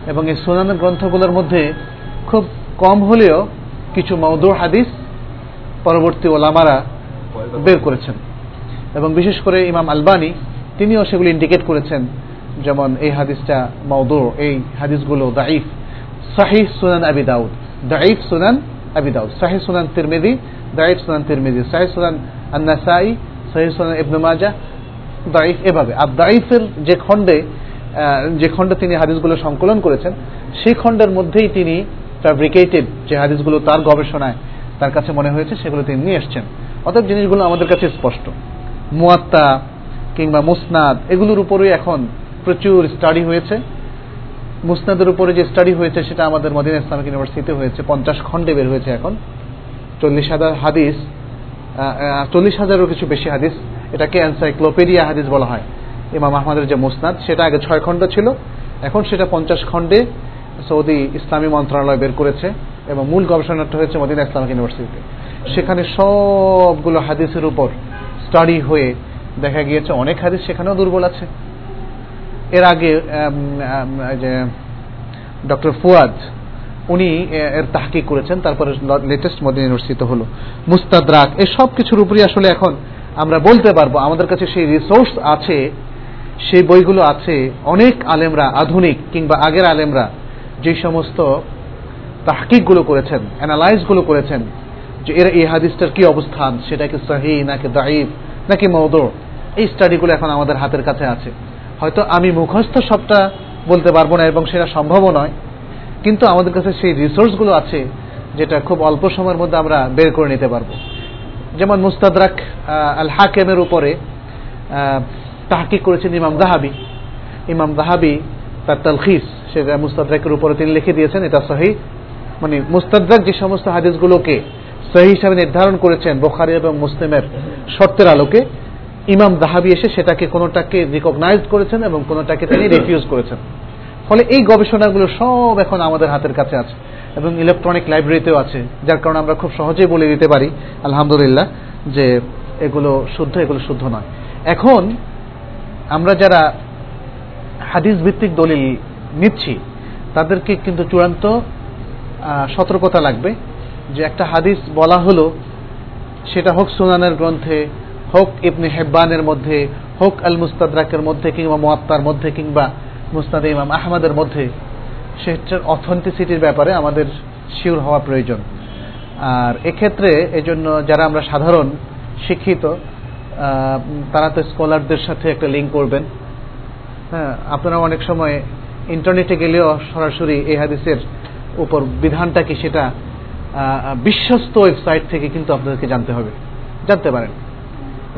এবং এই সুনানের গ্রন্থগুলোর মধ্যে খুব কম হলেও কিছু মৌদু হাদিস পরবর্তী ওলামারা বের করেছেন। এবং বিশেষ করে ইমাম আলবানি, তিনিও সেগুলি ইন্ডিকেট করেছেন। যেমন এই হাদিসটা মৌদু এই হাদিসগুলো দাইফ সাহিহ সুনান আবি দাউদ। দাইফ সুনান আবি দাউদ। সাহিহ সুনান তিরমিদি দাইফ সুনান তিরমিদি সাহিহ সুনান আন্নাসাই সাহিহ সুনান ইবনু মাজা দাইফ এভাবে। আর দাইফের যে খণ্ডে যে খণ্ডে তিনি হাদিসগুলো সংকলন করেছেন, সেই খণ্ডের মধ্যেই তিনি ফ্যাব্রিকেটেড যে হাদিসগুলো তার গবেষণায় তার কাছে মনে হয়েছে, সেগুলো তিনি নিয়ে এসছেন। অতএব জিনিসগুলো আমাদের কাছে স্পষ্ট। মুয়াত্তা কিংবা মুসনাদ, এগুলোর উপরেই এখন প্রচুর স্টাডি হয়েছে। মুসনাদের উপরে যে স্টাডি হয়েছে সেটা আমাদের মদিনা ইসলামিক ইউনিভার্সিটিতে হয়েছে, পঞ্চাশ খণ্ডে বের হয়েছে এখন। চল্লিশ হাজার হাদিস চল্লিশ হাজারেরও কিছু বেশি হাদিস, এটাকে এনসাইক্লোপিডিয়া হাদিস বলা হয়। ইমাম আহমদের যে মুসনাদ, সেটা আগে ছয় খণ্ড ছিল, এখন সেটা পঞ্চাশ খণ্ডে সৌদি ইসলামী মন্ত্রণালয় বের করেছে এবং মূল গবেষণাটা হয়েছে মদিনা ইসলামিক ইউনিভার্সিটিতে। সেখানে সবগুলো হাদিসের উপর স্টাডি হয়ে দেখা গিয়েছে, অনেক হাদিস সেখানেও দুর্বল আছে। এর আগে যে ডক্টর ফুয়াদ, উনি এর তাহকিক করেছেন, তারপরে লেটেস্ট মদিনা ইউনিভার্সিটি হলো। মুস্তাদরাক এই সব কিছুর উপরই আসলে এখন আমরা বলতে পারব, আমাদের কাছে সেই রিসোর্স আছে, সেই বইগুলো আছে, অনেক আলেমরা, আধুনিক কিংবা আগের আলেমরা যে সমস্ত তাহকিকগুলো করেছেন অ্যানালাইজগুলো করেছেন যে এর এই হাদিসটার কি অবস্থান? সেটা কি সহি নাকি দাইফ নাকি মৌদর এই স্টাডিগুলো এখন আমাদের হাতের কাছে আছে। হয়তো আমি মুখস্থ সবটা বলতে পারব না এবং সেটা সম্ভবও নয়। কিন্তু আমাদের কাছে সেই রিসোর্সগুলো আছে যেটা খুব অল্প সময়ের মধ্যে আমরা বের করে নিতে পারব। যেমন মুস্তাদরাক আল হাকেমের উপরে তাহকিক করেছেন ইমাম জাহাবি ইমাম জাহাবি তার তালখিস সেটা মুস্তাদরাকের উপরে তিনি লিখে দিয়েছেন, এটা সহি। মানে মুস্তাদরাক যে সমস্ত হাদিসগুলোকে সহি হিসাবে নির্ধারণ করেছেন বোখারি এবং মুসলিমের শর্তের আলোকে। ইমাম দাহাবি এসে সেটাকে কোনোটাকে রিকগনাইজ করেছেন এবং কোনোটাকে তিনি রিফিউজ করেছেন। ফলে এই গবেষণাগুলো সব এখন আমাদের হাতের কাছে আছে এবং ইলেকট্রনিক লাইব্রেরিতেও আছে, যার কারণে আমরা খুব সহজেই বলে দিতে পারি, আলহামদুলিল্লাহ, যে এগুলো শুদ্ধ এগুলো শুদ্ধ নয়। এখন আমরা যারা হাদিস ভিত্তিক দলিল নিচ্ছি, তাদেরকে কিন্তু চূড়ান্ত সতর্কতা লাগবে। যে একটা হাদিস বলা হলো, সেটা হোক সুনানের গ্রন্থে, হোক ইবনে হেব্বানের মধ্যে, হোক আল মুস্তাদরাকের মধ্যে কিংবা মোয়াত্তার মধ্যে কিংবা মুস্তাদ ইমাম আহমদের মধ্যে, সেটার অথেন্টিসিটির ব্যাপারে আমাদের শিওর হওয়া প্রয়োজন। আর এক্ষেত্রে এজন্য যারা আমরা সাধারণ, শিক্ষিত তারা তো স্কলারদের সাথে একটা লিঙ্ক করবেন। হ্যাঁ আপনারা অনেক সময় ইন্টারনেটে গেলেও সরাসরি এই হাদিসের উপর বিধানটা কি সেটা বিশ্বস্ত ওয়েবসাইট থেকে কিন্তু আপনাদেরকে জানতে হবে। জানতে পারেন।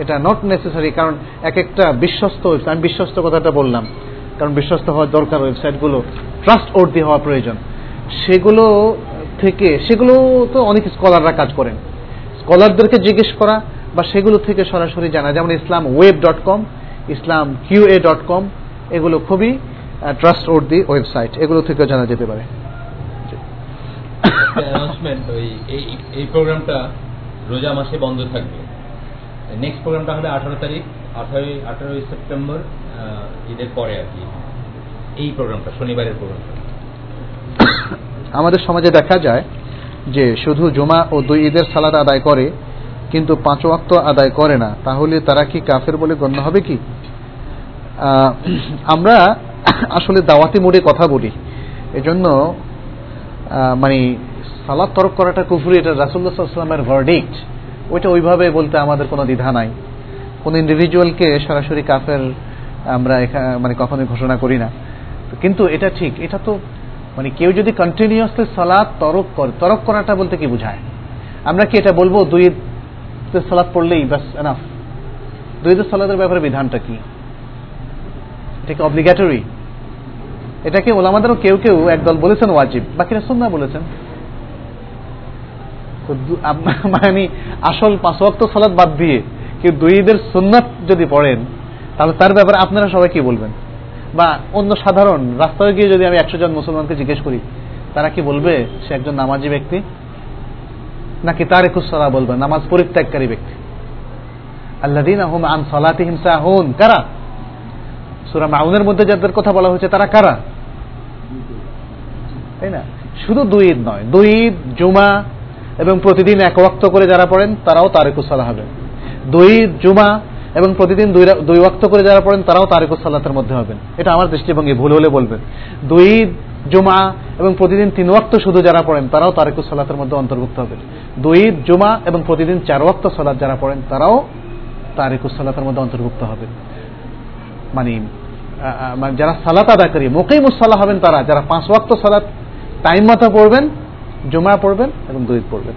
এটা নট নেসেসারি কারণ এক একটা বিশ্বস্ত ওয়েবসাইট আমি বিশ্বস্ত কথাটা বললাম, কারণ বিশ্বস্ত হওয়ার দরকার ওয়েবসাইটগুলো ট্রাস্ট ওর্দি হওয়া প্রয়োজন। সেগুলো থেকে, সেগুলো তো অনেক স্কলাররা কাজ করেন। স্কলারদেরকে জিজ্ঞেস করা বা সেগুলো থেকে সরাসরি জানা। যেমন Islam web dot com Islam Q A dot com এগুলো খুবই ট্রাস্ট ওর্দি ওয়েবসাইট এগুলো থেকেও জানা যেতে পারে। অ্যানাউন্সমেন্ট ওই এই প্রোগ্রামটা রোজা মাসে বন্ধ থাকবে। নেক্সট প্রোগ্রামটা হবে আঠারো তারিখ, আঠারোই আঠারোই সেপ্টেম্বর ঈদের পরে আর কি। এই প্রোগ্রামটা শনিবারের প্রোগ্রামটা আমাদের সমাজে দেখা যায় যে শুধু জুমা ও দুই ঈদের সালাদ আদায় করে, কিন্তু পাঁচ ওয়াক্ত আদায় করে না। তাহলে তারা কি কাফের বলে গণ্য হবে কি? আমরা আসলে দাওয়াতি মোডে কথা বলি। এজন্য মানে সালাদ তরক করাটা কুফুরি, এটা রাসুল্লাহামের ভার্ডিক্ট ওইটা ওইভাবে বলতে আমাদের কোনো দ্বিধা নাই। কোনো ইন্ডিভিজুয়ালকে সরাসরি কাফের আমরা এখা- মানে কখনোই ঘোষণা করি না। কিন্তু এটা ঠিক, এটা তো মানে কেউ যদি কন্টিনিউয়াসলি সালাদ তরক করে, তরক করাটা বলতে কি বোঝায়? আমরা কি এটা বলব দুই সালাদ পড়লেই ব্যাস এনাফ দুই সালাদের ব্যাপারে বিধানটা কি? এটা কি অব্লিগেটরি এটাকে ওলামাদেরও কেউ কেউ একদল বলেছেন ওয়াজিব? বাকিরা সুন্না বলেছেন। মানে আসল পাঁচ ওয়াক্ত সালাদ বাদ দিয়ে কেউ দুই ঈদের সুন্নাত যদি পড়েন, তাহলে তার ব্যাপারে আপনারা সবাই কি বলবেন? বা অন্য সাধারণ রাস্তায় গিয়ে যদি আমি একশো জন মুসলমানকে জিজ্ঞেস করি, তারা কি বলবে সে একজন নামাজি ব্যক্তি? নাকি তার একুশ একুশরা বলবে, নামাজ পরিত্যাগকারী ব্যক্তি? আল্লাদিন আহম আন সলাতিহিম সাহুন। কারা? সুরা মাউনের মধ্যে যাদের কথা বলা হয়েছে, তারা কারা? তাই না? শুধু দুই ঈদ নয় দুই ঈদ জুমা এবং প্রতিদিন এক ওয়াক্ত করে যারা পড়েন, তারাও তারিকুস সালাহ হবে। দুই জুমা এবং প্রতিদিন দুই ওয়াক্ত করে যারা পড়েন, তারাও তারিকুস সালাতের মধ্যে হবেন। এটা আমার দৃষ্টিভঙ্গি, ভুল হলে বলবেন। দুই জুমা এবং প্রতিদিন তিন ওয়াক্ত শুধু যারা পড়েন, তারাও তারিকুস সালাতের মধ্যে অন্তর্ভুক্ত হবেন। দুই জুমা এবং প্রতিদিন চার ওয়াক্ত সালাত যারা পড়েন, তারাও তারিকুস সালাতের মধ্যে অন্তর্ভুক্ত হবেন। মানে মানে যারা সালাত আদাকারী মুকিমুস সালাহ হবেন তারা, যারা পাঁচ ওয়াক্ত সালাত টাইম মতো পড়বেন, জুমা পড়বেন এবং দুই পড়বেন।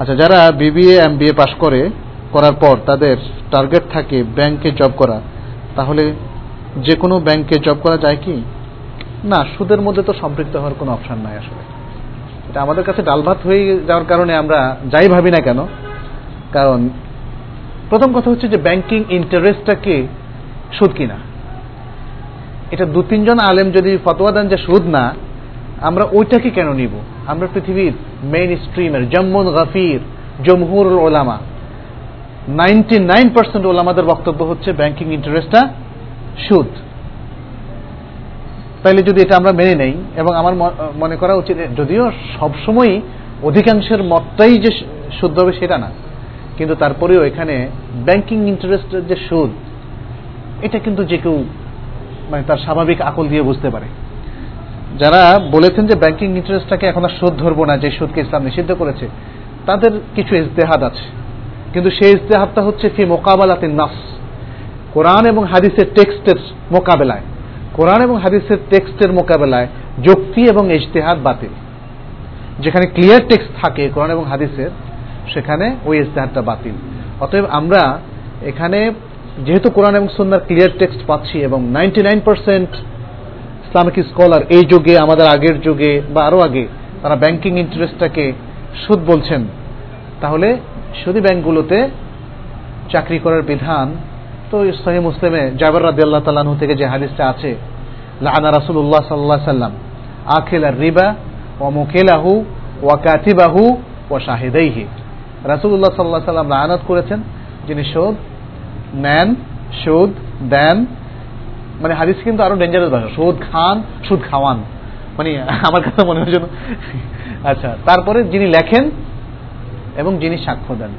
আচ্ছা যারা বিবিএ, এমবিএ পাশ করে, করার পর তাদের টার্গেট থাকে ব্যাংকে জব করা, তাহলে যে কোনো ব্যাংকে জব করা যায় কি? না, সুদের মধ্যে তো সম্পৃক্ত হওয়ার কোনো অপশন নাই আসলে। এটা আমাদের কাছে ডাল ভাত হয়ে যাওয়ার কারণে আমরা যাই ভাবি না কেন, কারণ প্রথম কথা হচ্ছে যে ব্যাংকিং ইন্টারেস্টটাকে সুদ কিনা। এটা দু তিনজন আলেম যদি ফতোয়া দেন যে সুদ না, আমরা ওইটাকে কেন নিব? আমরা পৃথিবীর মেইন স্ট্রিমের জম্মুন গাফির জমহুর ওলামা। নাইনটি নাইন পার্সেন্ট ওলামাদের বক্তব্য হচ্ছে ব্যাংকিং ইন্টারেস্টটা সুদ। তাইলে যদি এটা আমরা মেনে নেই, এবং আমার মনে করা উচিত, যদিও সবসময়ই অধিকাংশের মতটাই যে শুদ্ধ হবে সেটা না। কিন্তু তারপরেও এখানে ব্যাংকিং ইন্টারেস্টের যে সুদ, এটা কিন্তু যে কেউ মানে তার স্বাভাবিক আকল দিয়ে বুঝতে পারে। যারা বলেছেন যে ব্যাংকিং ইন্টারেস্টটাকে এখন আর সুদ ধরবো না, যে সুদকে ইসলাম নিষিদ্ধ করেছে, তাদের কিছু ইজতেহাদ আছে। কিন্তু সেই ইজতেহাদটা হচ্ছে ফি মোকাবেলাতে নাস কোরআন এবং হাদিসের টেক্সটের মোকাবেলায়। কোরআন এবং হাদিসের টেক্সটের মোকাবেলায় যুক্তি এবং ইজতেহাদ বাতিল। যেখানে ক্লিয়ার টেক্সট থাকে কোরআন এবং হাদিসের, সেখানে ওই ইজতেহাদটা বাতিল। অতএব আমরা এখানে যেহেতু কোরআন এবং সুন্নার ক্লিয়ার টেক্সট পাচ্ছি এবং ninety nine percent Islamic scholar এই যুগে, আমাদের আগের যুগে বা আরও আগে তারা ব্যাংকিং ইন্টারেস্টটাকে সুদ বলছেন, তাহলে সুদী ব্যাংকগুলোতে চাকরি করার বিধান তো সহি মুসলিমে জাবের রাদি আল্লাহ তালাহু থেকে যে হাদিসটা আছে লাহানা রাসুল্লাহ সাল্লাহ সাল্লাম, আখেলা রিবা ও মুকেলাহু ও কাতিবাহু ও শাহিদাইহি। রাসুল্লাহ সাল্লাহ সাল্লাম লাহানাত করেছেন, যিনি সুদ নেন সুদ দেন মানে হাদিস কিন্তু আরও ডেঞ্জারাস ভাষা। সুদ খান সুদ খাওয়ান। মানে আমার কাছে মনে যেন আচ্ছা তারপরে যিনি লেখেন এবং যিনি সাক্ষ্য দেন।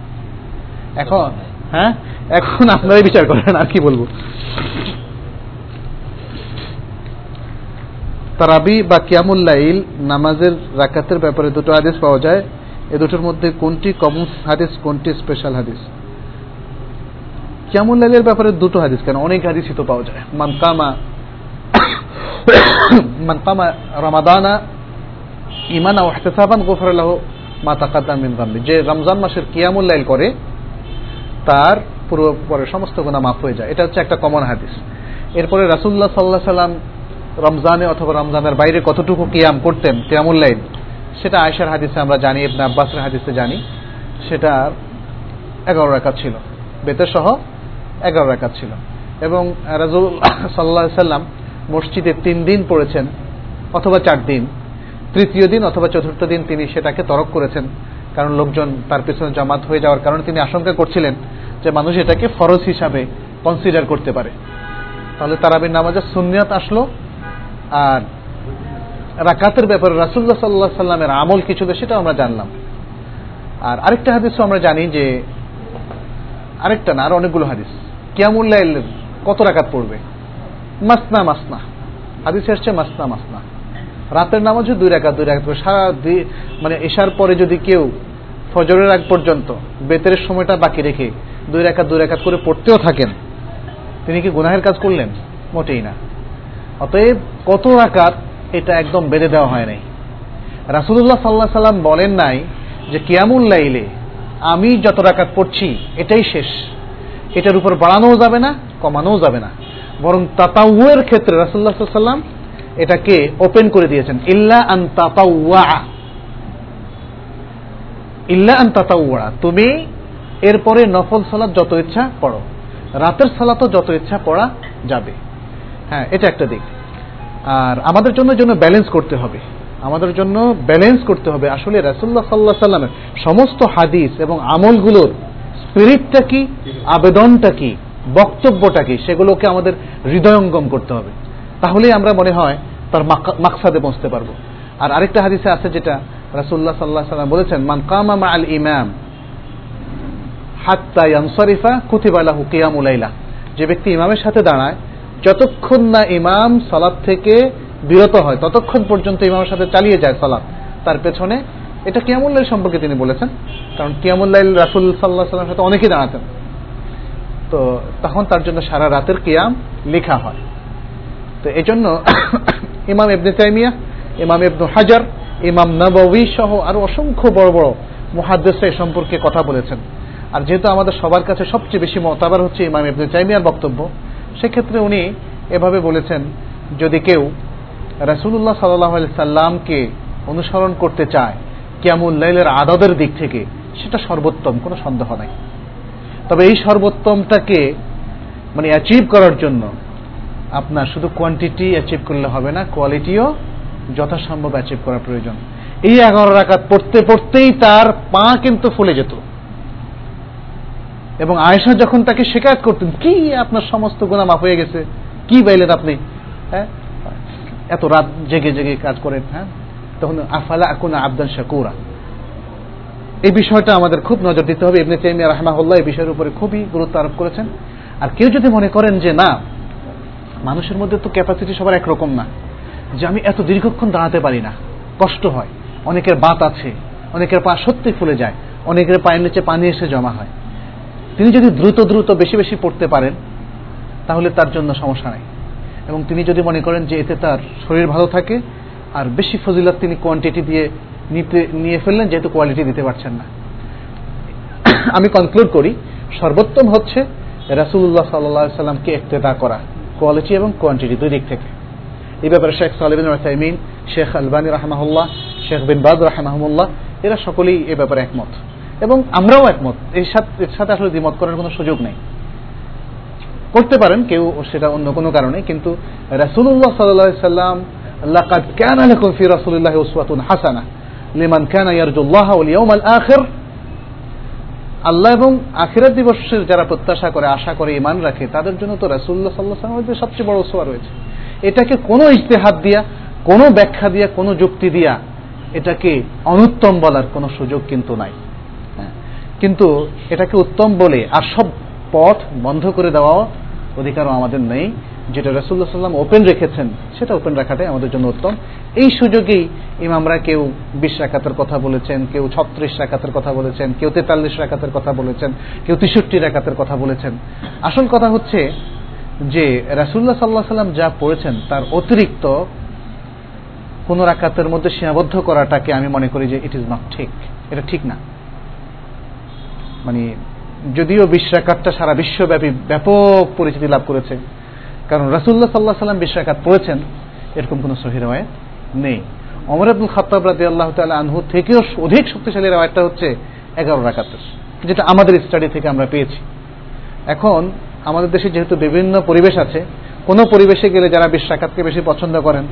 এখন হ্যাঁ? এখন আপনারাই বিচার করেন, আর কি বলব? তারাবি বা কিয়ামুল্লাইল নামাজের রাকাতের ব্যাপারে দুটো হাদিস পাওয়া যায়। এ দুটোর মধ্যে কোনটি কমন হাদিস, কোনটি স্পেশাল হাদিস? কিয়ামুল্লাইলের ব্যাপারে দুটো হাদিস, কেন অনেক হাদিসই তো পাওয়া যায়। মানকামা মানকামা রমাদানা ইমান ও ইহতিসাবান গুফর লাহু মা তাকাদ্দাম মিন যামবি। যে রমজান মাসের কিয়ামুল্লাইল করে, তার পূর্ব পরে সমস্ত গুণা মাফ হয়ে যায়। এটা হচ্ছে একটা কমন হাদিস। এরপরে রাসুল্লাহ সাল্লাহ সাল্লাম রমজানে অথবা রমজানের বাইরে কতটুকু কিয়াম করতেন কিয়ামুল্লাইল সেটা আয়সার হাদিসে আমরা জানি, ইবনে আব্বাসের হাদিসে জানি সেটা এগারো রাকাত ছিল। বেতের সহ এগারো রাকাত ছিল। এবং রাজুল সাল্লাহ সাল্লাম মসজিদে তিন দিন পড়েছেন অথবা চার দিন। তৃতীয় দিন অথবা চতুর্থ দিন তিনি সেটাকে তরক করেছেন। কারণ লোকজন তার পেছনে জামাত হয়ে যাওয়ার কারণে তিনি আশঙ্কা করছিলেন যে মানুষ এটাকে ফরজ হিসাবে কনসিডার করতে পারে। তাহলে তারাবির নামাজের সুনিয়ত আসলো আর রাকাতের ব্যাপারে রাসুল্লাহ সাল্লাহ সাল্লামের আমল কিছু সেটা আমরা জানলাম। আর আরেকটা হাদিসও আমরা জানি যে, আরেকটা না, আর অনেকগুলো হাদিস। কিয়ামুল্লাহ কত রাকাত পড়বে? মাসনা মাসনা। হাদিস আসছে মাসনা মাসনা। রাতের নামাজও দুই রাকাত দুই রাকাত সারা মানে এশার পরে যদি কেউ ফজরের আগ পর্যন্ত বেতের সময়টা বাকি রেখে দুই রাকাত দুই রাকাত করে পড়তেও থাকেন, তিনি কি গুনাহের কাজ করলেন? মোটেই না। অতএব কত রাকাত এটা একদম বেঁধে দেওয়া হয় নাই। রাসুল্লাহ সাল্লাহ সাল্লাম বলেন নাই যে কিয়ামুল লাইলে আমি যত রাকাত পড়ছি, এটাই শেষ। এটার উপর বাড়ানোও যাবে না, কমানোও যাবে না। বরং তাতাউয়ের ক্ষেত্রে রাসুল্লাহ সাল্লাম এটাকে ওপেন করে দিয়েছেন, ইল্লা আন তাতাউয়া ইল্লা আন তাতাউয়া তুমি এরপরে নফল সালাত যত ইচ্ছা পড়ো, রাতের সালাতও যত ইচ্ছা পড়া যাবে। হ্যাঁ এটা একটা দিক। আর আমাদের জন্য জন্য ব্যালেন্স করতে হবে, আমাদের জন্য ব্যালেন্স করতে হবে। আসলে রাসুল্লাহ সাল্লাহ সাল্লামের সমস্ত হাদিস এবং আমলগুলোর স্পিরিটটা কি? আবেদনটা কি? বক্তব্যটা কি? সেগুলোকে আমাদের হৃদয়ঙ্গম করতে হবে। তাহলেই আমরা মনে হয় তার মাকসাদে পৌঁছতে পারব। আর আরেকটা হাদিসে আছে যেটা রাসুল্লাহ সাল্লাহ সাল্লাম বলেছেন, মান কামা মা আল ইমাম হাত্তা ইয়ানসরিফা কুতিবালাহু কিয়ামুলাইলা যে ব্যক্তি ইমামের সাথে দাঁড়ায়, যতক্ষণ না ইমাম সালাদ থেকে বিরত হয়, ততক্ষণ পর্যন্ত ইমামের সাথে চালিয়ে যায় সালাদ তার পেছনে এটা কিয়ামুল্লাইল সম্পর্কে তিনি বলেছেন। কারণ কিয়ামুল্লাইল রাসুল সাল্লাহ সাল্লামের সাথে অনেকেই দাঁড়াতেন। তো তখন তার জন্য সারা রাতের কিয়াম লেখা হয়। তো এই জন্য ইমাম এবনে তাইমিয়া, ইমাম ইবনু হাজার, ইমাম নবী সহ আরও অসংখ্য বড় বড় মহাদ্দেশ এ সম্পর্কে কথা বলেছেন। আর যেহেতু আমাদের সবার কাছে সবচেয়ে বেশি মতাবার হচ্ছে ইমাম ইবনে তাইমিয়ার বক্তব্য, সেক্ষেত্রে উনি এভাবে বলেছেন, যদি কেউ রাসুল্লাহ সাল্লাহ সাল্লামকে অনুসরণ করতে চায় কিয়ামুল্লাইলের আদদের দিক থেকে সেটা সর্বোত্তম, কোনো সন্দেহ নাই। তবে এই সর্বোত্তমটাকে মানে অ্যাচিভ করার জন্য আপনার শুধু কোয়ান্টিটি অ্যাচিভ করলে হবে না কোয়ালিটিও যথাসম্ভব অ্যাচিভ করা প্রয়োজন। এই এগারো রাকাত পড়তে পড়তেই তার পা কিন্তু ফুলে যেত। এবং আয়েশা যখন তাকে শেখায়ত করতেন, কি আপনার সমস্ত গুণা মাফ হয়ে গেছে? কি বাইলেন আপনি? হ্যাঁ? এত রাত জেগে জেগে কাজ করেন হ্যাঁ? তখন আফালা আকুনা আবদান শাকুরা। এই বিষয়টা আমাদের খুব নজর দিতে হবে। ইবনে তাইমিয়া রাহমাহুল্লাহ এই বিষয়ের উপরে খুবই গুরুত্ব আরোপ করেছেন। আর কেউ যদি মনে করেন যে, না, মানুষের মধ্যে তো ক্যাপাসিটি সবার একরকম না, যে আমি এত দীর্ঘক্ষণ দাঁড়াতে পারি না, কষ্ট হয়, অনেকের বাত আছে, অনেকের পা সত্যি ফুলে যায়, অনেকের পায়ের নিচে পানি এসে জমা হয়। তিনি যদি দ্রুত দ্রুত বেশি বেশি পড়তে পারেন, তাহলে তার জন্য সমস্যা নাই। এবং তিনি যদি মনে করেন যে, এতে তার শরীর ভালো থাকে আর বেশি ফজিলত তিনি কোয়ান্টিটি দিয়ে নিতে, নিয়ে ফেললেন, যেহেতু কোয়ালিটি দিতে পারছেন না। আমি কনক্লুড করি, সর্বোত্তম হচ্ছে রাসুল্লাহ সাল্লাহ সাল্লামকে একতেদা করা কোয়ালিটি এবং কোয়ান্টিটি দুই দিক থেকে। এই ব্যাপারে শেখ সালিবিন রাসাইমিন শেখ আলবানী রাহমাহুল্লাহ, শেখ বিন বাদ রাহমাহমুল্লাহ এরা সকলেই এ ব্যাপারে একমত। এবং আমরাও একমত, এর সাথে এর সাথে আসলে দ্বিমত করার কোনো সুযোগ নেই। করতে পারেন কেউ, সেটা অন্য কোনো কারণে, কিন্তু রাসুল্লাহ সাল্লাহ সাল্লাম লাকাদ কানা লাকুম ফি রাসূলিল্লাহি উসওয়াতুন হাসানা লিমান কানা ইয়ারজুল্লাহ ওয়াল ইয়াউমাল আখির আল্লাহ এবং আখিরাত দিবসের যারা প্রত্যাশা করে, আশা করে ইমান রাখে, তাদের জন্য তো রাসূলুল্লাহ সাল্লাল্লাহু আলাইহি ওয়াসাল্লামের সবচেয়ে বড় উসওয়া রয়েছে, এটাকে কোনো ইজতিহাদ দিয়া, কোনো ব্যাখ্যা দিয়া, কোনো যুক্তি দিয়া এটাকে অনুত্তম বলার কোনো সুযোগ কিন্তু নাই। কিন্তু এটাকে উত্তম বলে আর সব পথ বন্ধ করে দেওয়া অধিকারও আমাদের নেই। যেটা রসুল্লাহ সাল্লাম ওপেন রেখেছেন, সেটা ওপেন রাখাটাই আমাদের জন্য উত্তম। এই সুযোগেই ইমামরা কেউ বিশ রাকাতের কথা বলেছেন, কেউ ছত্রিশ রাকাতের কথা বলেছেন, কেউ তেতাল্লিশ রাকাতের কথা বলেছেন, কেউ তেষট্টি রাকাতের কথা বলেছেন। আসল কথা হচ্ছে যে রাসুল্লাহ সাল্লাহ সাল্লাম যা পড়েছেন, তার অতিরিক্ত কোন রাকাতের মধ্যে সীমাবদ্ধ করাটাকে আমি মনে করি যে ইট ইজ নট ঠিক। এটা ঠিক না। মানে যদিও বিশ্বাকাতটা সারা বিশ্বব্যাপী ব্যাপক পরিচিতি লাভ করেছে কারণ রাসুল্লাহ সাল্লাহ সাল্লাম বিশ্বাকাত পড়েছেন, এরকম কোনো সহি রেওয়ায়ত নেই। অমর আব্দুল খাতাব রাজি আল্লাহ তালা আনহু থেকেও অধিক শক্তিশালী রেওয়ায়তটা হচ্ছে এগারো রাকাতের যেটা আমাদের স্টাডি থেকে আমরা পেয়েছি। এখন আমাদের দেশে যেহেতু বিভিন্ন পরিবেশ আছে, কোনো পরিবেশে গেলে যারা বিশ্বাকাতকে বেশি পছন্দ করেন,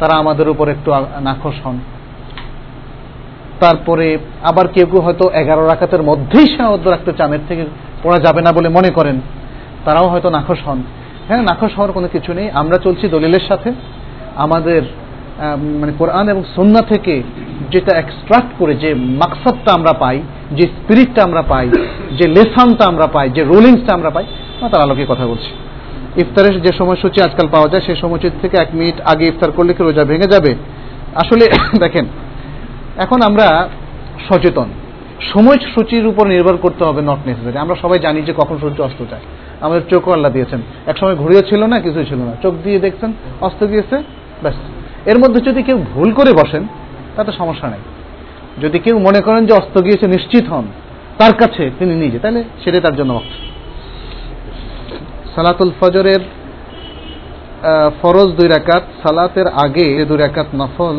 তারা আমাদের উপর একটু নাখোশ হন। তারপরে আবার কেউ কেউ হয়তো এগারো রাখাতের মধ্যেই সীমাবদ্ধ রাখতে চান, এর থেকে পড়া যাবে না বলে মনে করেন, তারাও হয়তো নাখোশ হন। হ্যাঁ নাখোশ হওয়ার কোনো কিছু নেই। আমরা চলছি দলিলের সাথে। আমাদের মানে কোরআন এবং সন্না থেকে যেটা এক্সট্রাক্ট করে, যে মাকসাদটা আমরা পাই, যে স্পিরিটটা আমরা পাই, যে লেসানটা আমরা পাই, যে রোলিংসটা আমরা পাই তার আলোকে কথা বলছি। ইফতারের যে সময়সূচি আজকাল পাওয়া যায়, সেই সময়সূচি থেকে এক মিনিট আগে ইফতার করলে কি রোজা ভেঙে যাবে? আসলে, দেখেন, এখন আমরা সচেতন। সময় সূচির উপর নির্ভর করতে হবে নট নেসেসারি আমরা সবাই জানি যে কখন সূর্য অস্ত যায়। আমাদের চোখও আল্লাহ দিয়েছেন। এক সময় ঘুরিয়ে ছিল না, কিছুই ছিল না। চোখ দিয়ে দেখছেন, অস্ত গিয়েছে, ব্যাস। এর মধ্যে যদি কেউ ভুল করে বসেন, তাতে সমস্যা নেই। যদি কেউ মনে করেন যে অস্ত গিয়েছে, নিশ্চিত হন, তার কাছে তিনি নিজে, তাহলে সেটাই তার জন্য ওয়াক্ত। সালাতুল ফজরের ফরজ দুই রাকাত, সালাতের আগে দুই রাকাত নফল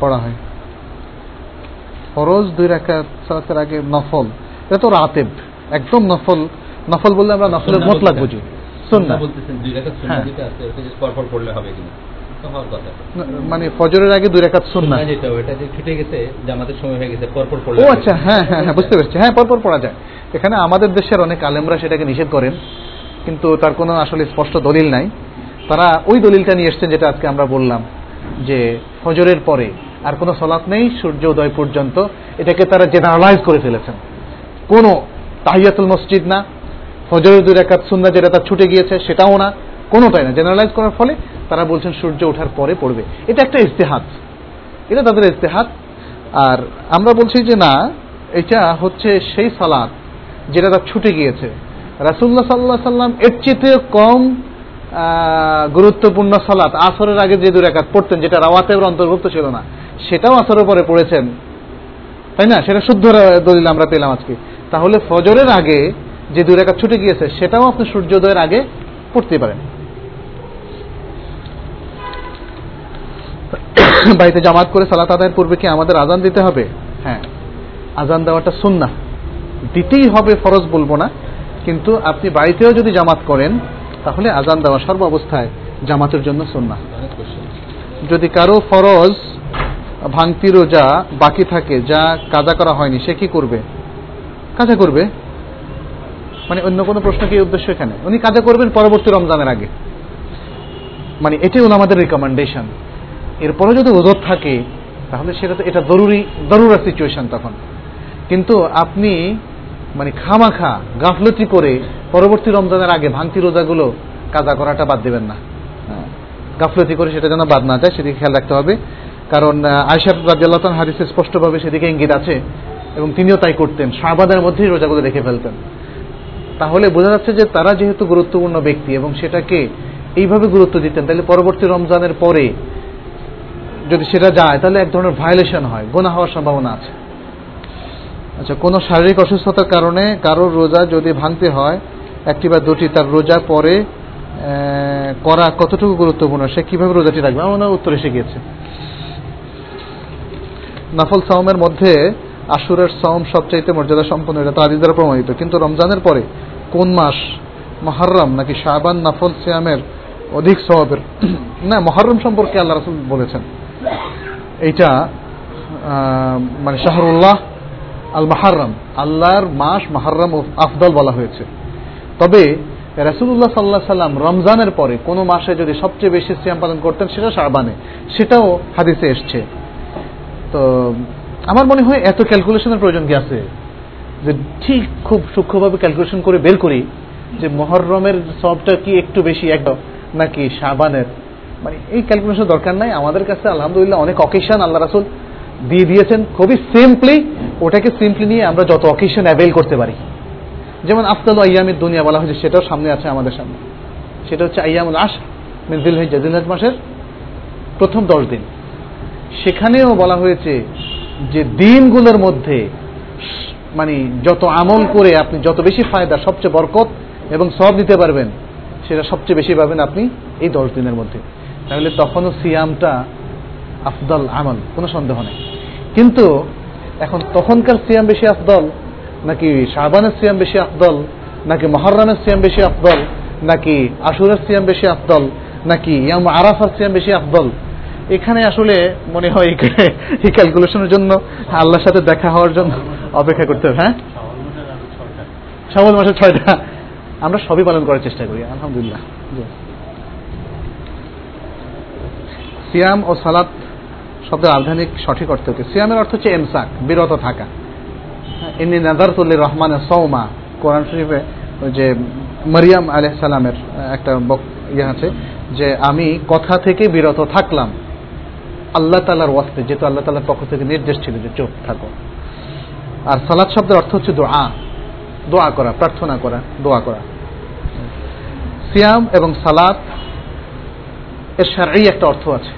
পড়া হয়। ফরজ দুই রাকাত, সালাতের আগে নফল। এটা তো রাতেব একদম নফল নফল বললে আমরা নফলের মোতলাক বুঝি। সুন্না হ্যাঁ। মানে ফজরের আগে দুই রাকাত সুন্না যেটা ওটা যে ছুটে গেছে জামাতের সময় হয়ে গেছে পরপর পড়লে ও আচ্ছা হ্যাঁ হ্যাঁ হ্যাঁ বুঝতে পেরেছি। হ্যাঁ পরপর পড়া যায়। এখানে আমাদের দেশের অনেক আলেমরা সেটাকে নিষেধ করেন কিন্তু তার কোনো আসলে স্পষ্ট দলিল নাই। তারা ওই দলিলটা নিয়ে এসছেন যেটা আজকে আমরা বললাম যে ফজরের পরে আর কোনো সলাৎ নেই সূর্য উদয় পর্যন্ত এটাকে তারা জেনারেলাইজ করে ফেলেছেন। কোনো তাহিয়াতুল মসজিদ না ফজরের দুই রাকাত সুন্নাহ যেটা তার ছুটে গিয়েছে, সেটাও না, কোনোটাই না। জেনারেলাইজ করার ফলে তারা বলছেন সূর্য ওঠার পরে পড়বে। এটা একটা ইস্তেহাত এটা তাদের ইস্তেহাত আর আমরা বলছি যে না, এটা হচ্ছে সেই সালাদ যেটা তার ছুটে গিয়েছে। রাসুল্লাহ সাল্লাহ সাল্লাম এর চেয়ে কম গুরুত্বপূর্ণ সালাত। আসরের আগে যে দুরাকাত পড়তেন, যেটা রাওয়াতের অন্তর্ভুক্ত ছিল না, সেটাও আসরের পরে পড়েছেন। তাই না? সেটা শুদ্ধ দলিল আমরা পেলাম আজকে। তাহলে ফজরের আগে যে দুই রেখা ছুটে গিয়েছে, সেটাও আপনি সূর্যোদয়ের আগে পড়তে পারেন। বাড়িতে জামাত করে সালাত আদায়ের পূর্বে কি আমাদের আজান দিতে হবে? হ্যাঁ। আজান দেওয়াটা সুন্নাহ। দিতেই হবে, ফরজ বলব না। কিন্তু আপনি বাড়িতেও যদি জামাত করেন, তাহলে আজান দেওয়া সর্ব অবস্থায় জামাতের জন্য question। যদি কারও ফরজ, ভাঙতি রোজা বাকি থাকে, যা কাজা করা হয়নি, সে কি করবে? কাজা করবে? মানে অন্য কোনো প্রশ্ন কি উদ্দেশ্য এখানে? উনি কাজা করবেন পরবর্তী রমজানের আগে। মানে এটাই হলো আমাদের রিকমেন্ডেশন এরপরে যদি ওজোর থাকে, তাহলে সেটা তো, এটা জরুরি জরুরা সিচুয়েশন তখন। কিন্তু আপনি মানে খামাখা, গাফলতি করে পরবর্তী রমজানের আগে ভাঙতি রোজাগুলো কাজা করাটা বাদ দেবেন না। হ্যাঁ। গাফলতি করে সেটা যেন বাদ না যায়, সেদিকে খেয়াল রাখতে হবে। কারণ আয়সার রাজ্লাহ হাদিসে স্পষ্টভাবে সেদিকে ইঙ্গিত আছে এবং তিনিও তাই করতেন। শাহবাদের মধ্যেই রোজাগুলো রেখে ফেলতেন। তাহলে বোঝা যাচ্ছে যে তারা যেহেতু গুরুত্বপূর্ণ ব্যক্তি এবং সেটাকে এইভাবে গুরুত্ব দিতেন, তাহলে পরবর্তী রমজানের পরে যদি সেটা যায়, তাহলে এক ধরনের ভায়োলেশন হয় গোনা হওয়ার সম্ভাবনা আছে। আচ্ছা কোনো শারীরিক অসুস্থতার কারণে কারোর রোজা যদি ভাঙতে হয়, একটি বা দুটি, তার রোজা পরে করা কতটুকু গুরুত্বপূর্ণ, সে কীভাবে রোজাটি রাখবে? আমার উত্তর এসে গিয়েছে। নাফল সাওমের মধ্যে আশুরের সাওম সবচাইতে মর্যাদা সম্পন্ন, এটা তো দ্বারা প্রমাণিত। কিন্তু রমজানের পরে কোন মাস? মহরম নাকি শাহবান নাফল সিয়ামের অধিক সওয়াবের? না, মহরম সম্পর্কে আল্লাহ রাসুল বলেছেন। এইটা মানে শাহরুল্লাহ আল মাহারম আল্লাহর মাস মাহারম আফদল বলা হয়েছে। তবে রাসুল্লাহ সাল্লাহ সাল্লাম রমজানের পরে কোনো মাসে যদি সবচেয়ে বেশি সিয়াম পালন করতেন, সেটা শাহবানে সেটাও হাদিসে এসছে। তো আমার মনে হয় এত ক্যালকুলেশনের প্রয়োজন কি আছে? যে ঠিক খুব সূক্ষ্মভাবে ক্যালকুলেশন করে বের করি যে মহরমের সবটা কি একটু বেশি একদম, নাকি সাবানের মানে এই ক্যালকুলেশন দরকার নাই। আমাদের কাছে আলহামদুলিল্লাহ অনেক অকেশন আল্লাহ রাসুল দিয়ে দিয়েছেন। খুবই সিম্পলি ওটাকে সিম্পলি নিয়ে আমরা যত অকেশন অ্যাভেল করতে পারি। যেমন আফতাল আয়ামের দুনিয়া বলা হয়েছে সেটাও সামনে আছে আমাদের সামনে। সেটা হচ্ছে আয়ামুল আশ মিন দিলহিজ্জা দিলহজ মাসের প্রথম দশ দিন। সেখানেও বলা হয়েছে যে দিনগুলোর মধ্যে মানে যত আমল করে আপনি যত বেশি ফায়দা, সবচেয়ে বরকত এবং সব দিতে পারবেন, সেটা সবচেয়ে বেশি পাবেন আপনি এই দশ দিনের মধ্যে। তাহলে তখনও সিয়ামটা আফদল আমল, কোনো সন্দেহ নেই। কিন্তু এখন তখনকার সিয়াম বেশি আফদল, নাকি শাহবানের সিয়াম বেশি আফদল, নাকি মহরমের সিয়াম বেশি আফদল, নাকি আশুরের সিয়াম বেশি আফদল, নাকি ইয়াম আরাফার সিয়াম বেশি আফদল এখানে আসলে মনে হয় এই- ক্যালকুলেশনের জন্য আল্লাহর সাথে দেখা হওয়ার জন্য অপেক্ষা করতে হবে হ্যাঁ? শ্রাবণ মাসে ছয়টা। আমরা সবই পালন করার চেষ্টা করি, আলহামদুলিল্লাহ। সিয়াম ও সালাত শব্দের আধানিক সঠিক অর্থ কি? সিয়ামের অর্থ হচ্ছে এমসাক বিরত থাকা। ইনি নাজারতুল্লি রহমান সৌমা কোরআন শরীফে যে মরিয়াম আলহ সালামের একটা ইয়ে আছে যে, আমি কথা থেকে বিরত থাকলাম। আল্লাহ তালার ওয়াস্তে, যেহেতু আল্লাহ তালার পক্ষ থেকে নির্দেশ ছিল যে চুপ থাকো। আর সালাদ শব্দের অর্থ হচ্ছে দোয়া। দোয়া করা, প্রার্থনা করা, দোয়া করা। সিয়াম এবং সালাত এর সারাই একটা অর্থ আছে।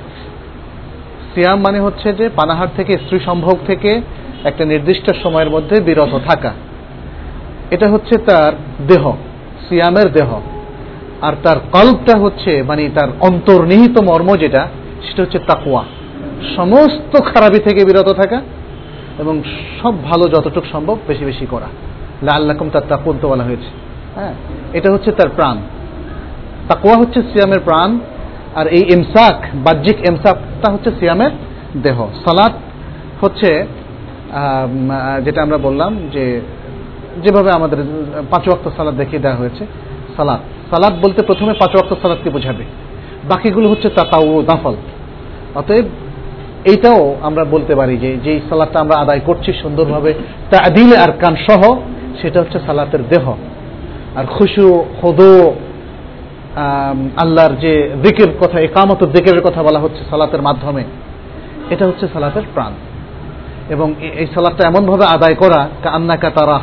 সিয়াম মানে হচ্ছে যে পানাহার থেকে, স্ত্রী সম্ভোগ থেকে একটা নির্দিষ্ট সময়ের মধ্যে বিরত থাকা। এটা হচ্ছে তার দেহ, সিয়ামের দেহ। আর তার কল্পটা হচ্ছে মানে তার অন্তর্নিহিত মর্ম যেটা, সেটা হচ্ছে তাকুয়া সমস্ত খারাপি থেকে বিরত থাকা এবং সব ভালো যতটুকু সম্ভব বেশি বেশি করা। লাল্লাকুম তার তাকুন তো বলা হয়েছে। হ্যাঁ এটা হচ্ছে তার প্রাণ। তাকুয়া হচ্ছে সিয়ামের প্রাণ, আর এই এমসাক বাহ্যিক এমসাকটা হচ্ছে সিয়ামের দেহ। সালাত হচ্ছে যেটা আমরা বললাম যে যেভাবে আমাদের পাঁচ ওয়াক্ত সালাদ দেখিয়ে দেওয়া হয়েছে সালাদ সালাদ বলতে প্রথমে পাঁচ ওয়াক্ত সালাদকে বোঝাবে। বাকিগুলো হচ্ছে তাতাও দাফল। অতএব এইটাও আমরা বলতে পারি যে যেই সালাদটা আমরা আদায় করছি সুন্দরভাবে তাদিল আর কান সহ, সেটা হচ্ছে সালাতের দেহ। আর খুশু হদো আল্লাহর যে দিকের কথা একামত দিকের কথা বলা হচ্ছে সালাতের মাধ্যমে, এটা হচ্ছে সালাতের প্রাণ। এবং এই সালাদটা এমনভাবে আদায় করা আন্নাকা তারা,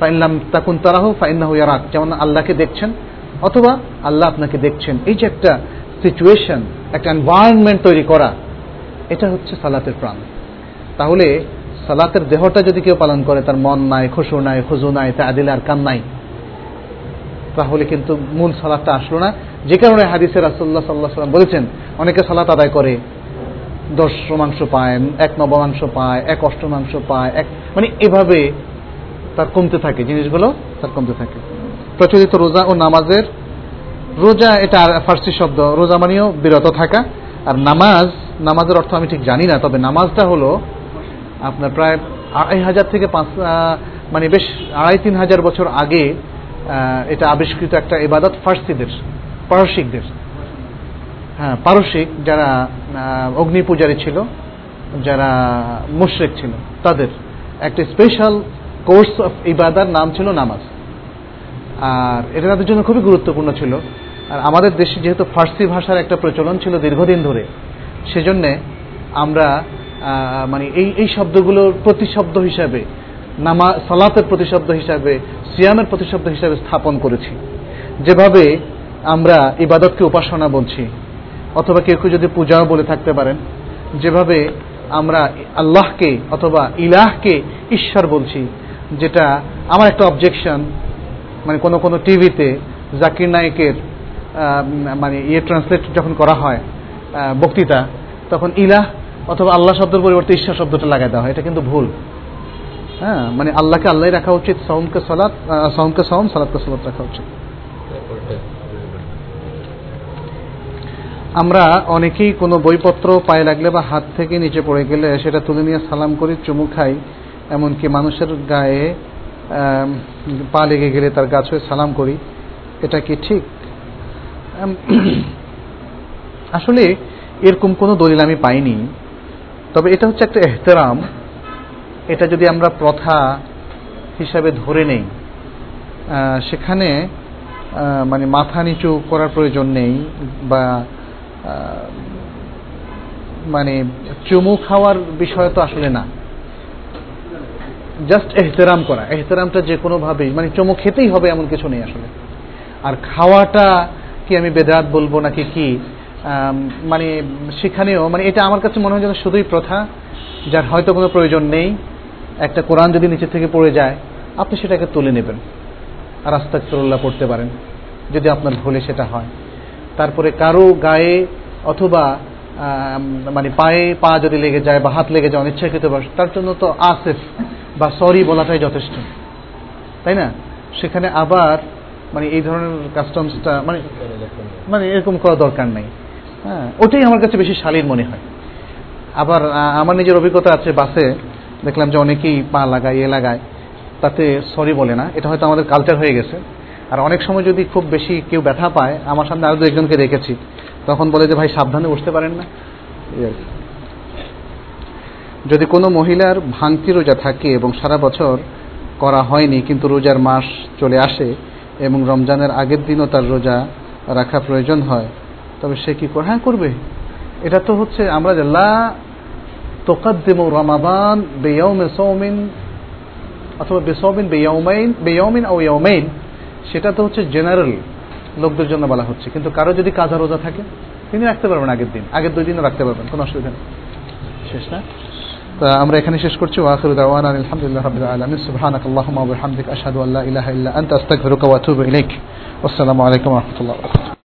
ফাইনলাম তাকুন তারাহ, ফাইন্নাহ ইয়ারাক, যেমন আল্লাহকে দেখছেন, অথবা আল্লাহ আপনাকে দেখছেন। এই যে একটা সিচুয়েশন একটা এনভায়রনমেন্ট তৈরি করা এটা হচ্ছে সালাতের প্রাণ। তাহলে সালাতের দেহটা যদি কেউ পালন করে, তার মন নাই, খুশু নাই খুজু নাই তা আদিল আর কান নাই, তাহলে কিন্তু মূল সালাদটা আসলো না। যে কারণে হাদিসের রাসুল্লাহ সাল্লাহ সাল্লাম বলেছেন, অনেকে সালাত আদায় করে, দশ শতাংশ পায়, এক নবমাংশ পায়, এক অষ্টমাংশ পায়, এক মানে এভাবে তার কমতে থাকে, জিনিসগুলো তার কমতে থাকে। প্রচলিত রোজা ও নামাজের, রোজা এটা ফার্সি শব্দ, রোজা মানেও বিরত থাকা। আর নামাজ, নামাজের অর্থ আমি ঠিক জানি না, তবে নামাজটা হলো আপনার প্রায় আড়াই হাজার থেকে পাঁচ মানে বেশ আড়াই তিন হাজার বছর আগে এটা আবিষ্কৃত একটা ইবাদত ফার্সিদের, পারসিকদের। হ্যাঁ পারসিক যারা অগ্নি পূজারী ছিল, যারা মুশ্রেক ছিল, তাদের একটা স্পেশাল কোর্স অফ ইবাদার নাম ছিল নামাজ। আর এটা তাদের জন্য খুবই গুরুত্বপূর্ণ ছিল। আর আমাদের দেশে যেহেতু ফার্সি ভাষার একটা প্রচলন ছিল দীর্ঘদিন ধরে, সেজন্যে আমরা মানে এই এই শব্দগুলোর প্রতিশব্দ হিসাবে, নামা, সালাতের প্রতিশব্দ হিসাবে, সিয়ামের প্রতিশব্দ হিসাবে স্থাপন করেছি। যেভাবে আমরা ইবাদতকে উপাসনা বলছি, অথবা কেউ কেউ যদি পূজাও বলে থাকতে পারেন, যেভাবে আমরা আল্লাহকে অথবা ইলাহকে ঈশ্বর বলছি, যেটা আমার একটা অবজেকশন মানে কোনো কোনো টিভিতে জাকির নায়কের মানে ইয়ে ট্রান্সলেট যখন করা হয় বক্তৃতা, তখন ইলাহ অথবা আল্লাহ শব্দের পরিবর্তে ঈশ্বর শব্দটা লাগাই দেওয়া হয়। এটা কিন্তু ভুল। হ্যাঁ মানে আল্লাহকে আল্লাহ রাখা উচিত সৌমকে সলাৎ সৌমকে সৌম সালাদকে সলাৎ রাখা উচিত। আমরা অনেকেই কোনো বইপত্র পায়ে লাগলে বা হাত থেকে নিচে পড়ে গেলে সেটা তুলে নিয়ে সালাম করি, চুমু খাই, এমনকি মানুষের গায়ে পা লেগে গেলে তার গাছ হয়ে সালাম করি। এটা কি ঠিক? আসলে এরকম কোনো দলিল আমি পাইনি, তবে এটা হচ্ছে একটা এহতেরাম। এটা যদি আমরা প্রথা হিসাবে ধরে নেই সেখানে মানে মাথা নিচু করার প্রয়োজন নেই বা মানে চুমু খাওয়ার বিষয় তো আসলে না। জাস্ট এহতেরাম করা। এহতেরামটা যে কোনোভাবেই মানে চুমু খেতেই হবে এমন কিছু নেই আসলে। আর খাওয়াটা কি আমি বেদাত বলব নাকি কি? মানে সেখানেও মানে এটা আমার কাছে মনে হয় যেন শুধুই প্রথা, যার হয়তো কোনো প্রয়োজন নেই। একটা কোরআন যদি নিচে থেকে পড়ে যায়, আপনি সেটাকে তুলে নেবেন। আর আস্তাকফিরুল্লাহ পড়তে পারেন, যদি আপনার ভুলে সেটা হয়। তারপরে কারও গায়ে অথবা মানে পায়ে পা যদি লেগে যায় বা হাত লেগে যায় অনিচ্ছাকৃত তার জন্য তো আসেফ বা সরি বলাটাই যথেষ্ট। তাই না? সেখানে আবার মানে এই ধরনের কাস্টমসটা মানে মানে এরকম করা দরকার নেই। হ্যাঁ ওটাই আমার কাছে বেশি শালীর মনে হয়। আবার আমার নিজের অভিজ্ঞতা আছে বাসে। দেখলাম যে অনেকেই পা লাগায় এ লাগায়। তাতে সরি বলে না। এটা হয়তো আমাদের কালচার হয়ে গেছে। আর অনেক সময় যদি খুব বেশি কেউ ব্যথা পায় আমার সামনে আরও দু একজনকে দেখেছি। তখন বলে যে ভাই সাবধানে বসতে পারেন না। যদি কোনো মহিলার ভাঙতি রোজা থাকে এবং সারা বছর করা হয়নি কিন্তু রোজার মাস চলে আসে এবং রমজানের আগের দিনও তার রোজা রাখা প্রয়োজন হয়। তবে সে কি করে হ্যাঁ করবে? এটা তো হচ্ছে আমরা যে লা তোকাদ্দিম রমাদান বেয়মে সৌমিন অথবা বেসৌমিন বেয়মাইন বেয়মিন ও ইয়মাইন সেটা তো হচ্ছে জেনারেল লোকদের জন্য বলা হচ্ছে। কিন্তু কারও যদি কাজা রোজা থাকে, তিনি রাখতে পারবেন আগের দিন। আগের দুই দিনও রাখতে পারবেন, কোনো অসুবিধা নেই। শেষ না? তা আমরা এখানে শেষ করছি ওয়াখির দাওয়ানা আলহামদুলিল্লাহ রাব্বিল আলামিন সুবহানাক আল্লাহুম্মা ওয়া বিহামদিক আশহাদু আল্লা ইলাহা ইল্লা আনতা আস্তাগফিরুকা ওয়া আতুবু ইলাইক আসসালামু আলাইকুম ওয়া রাহমাতুল্লাহি ওয়া বারাকাতুহু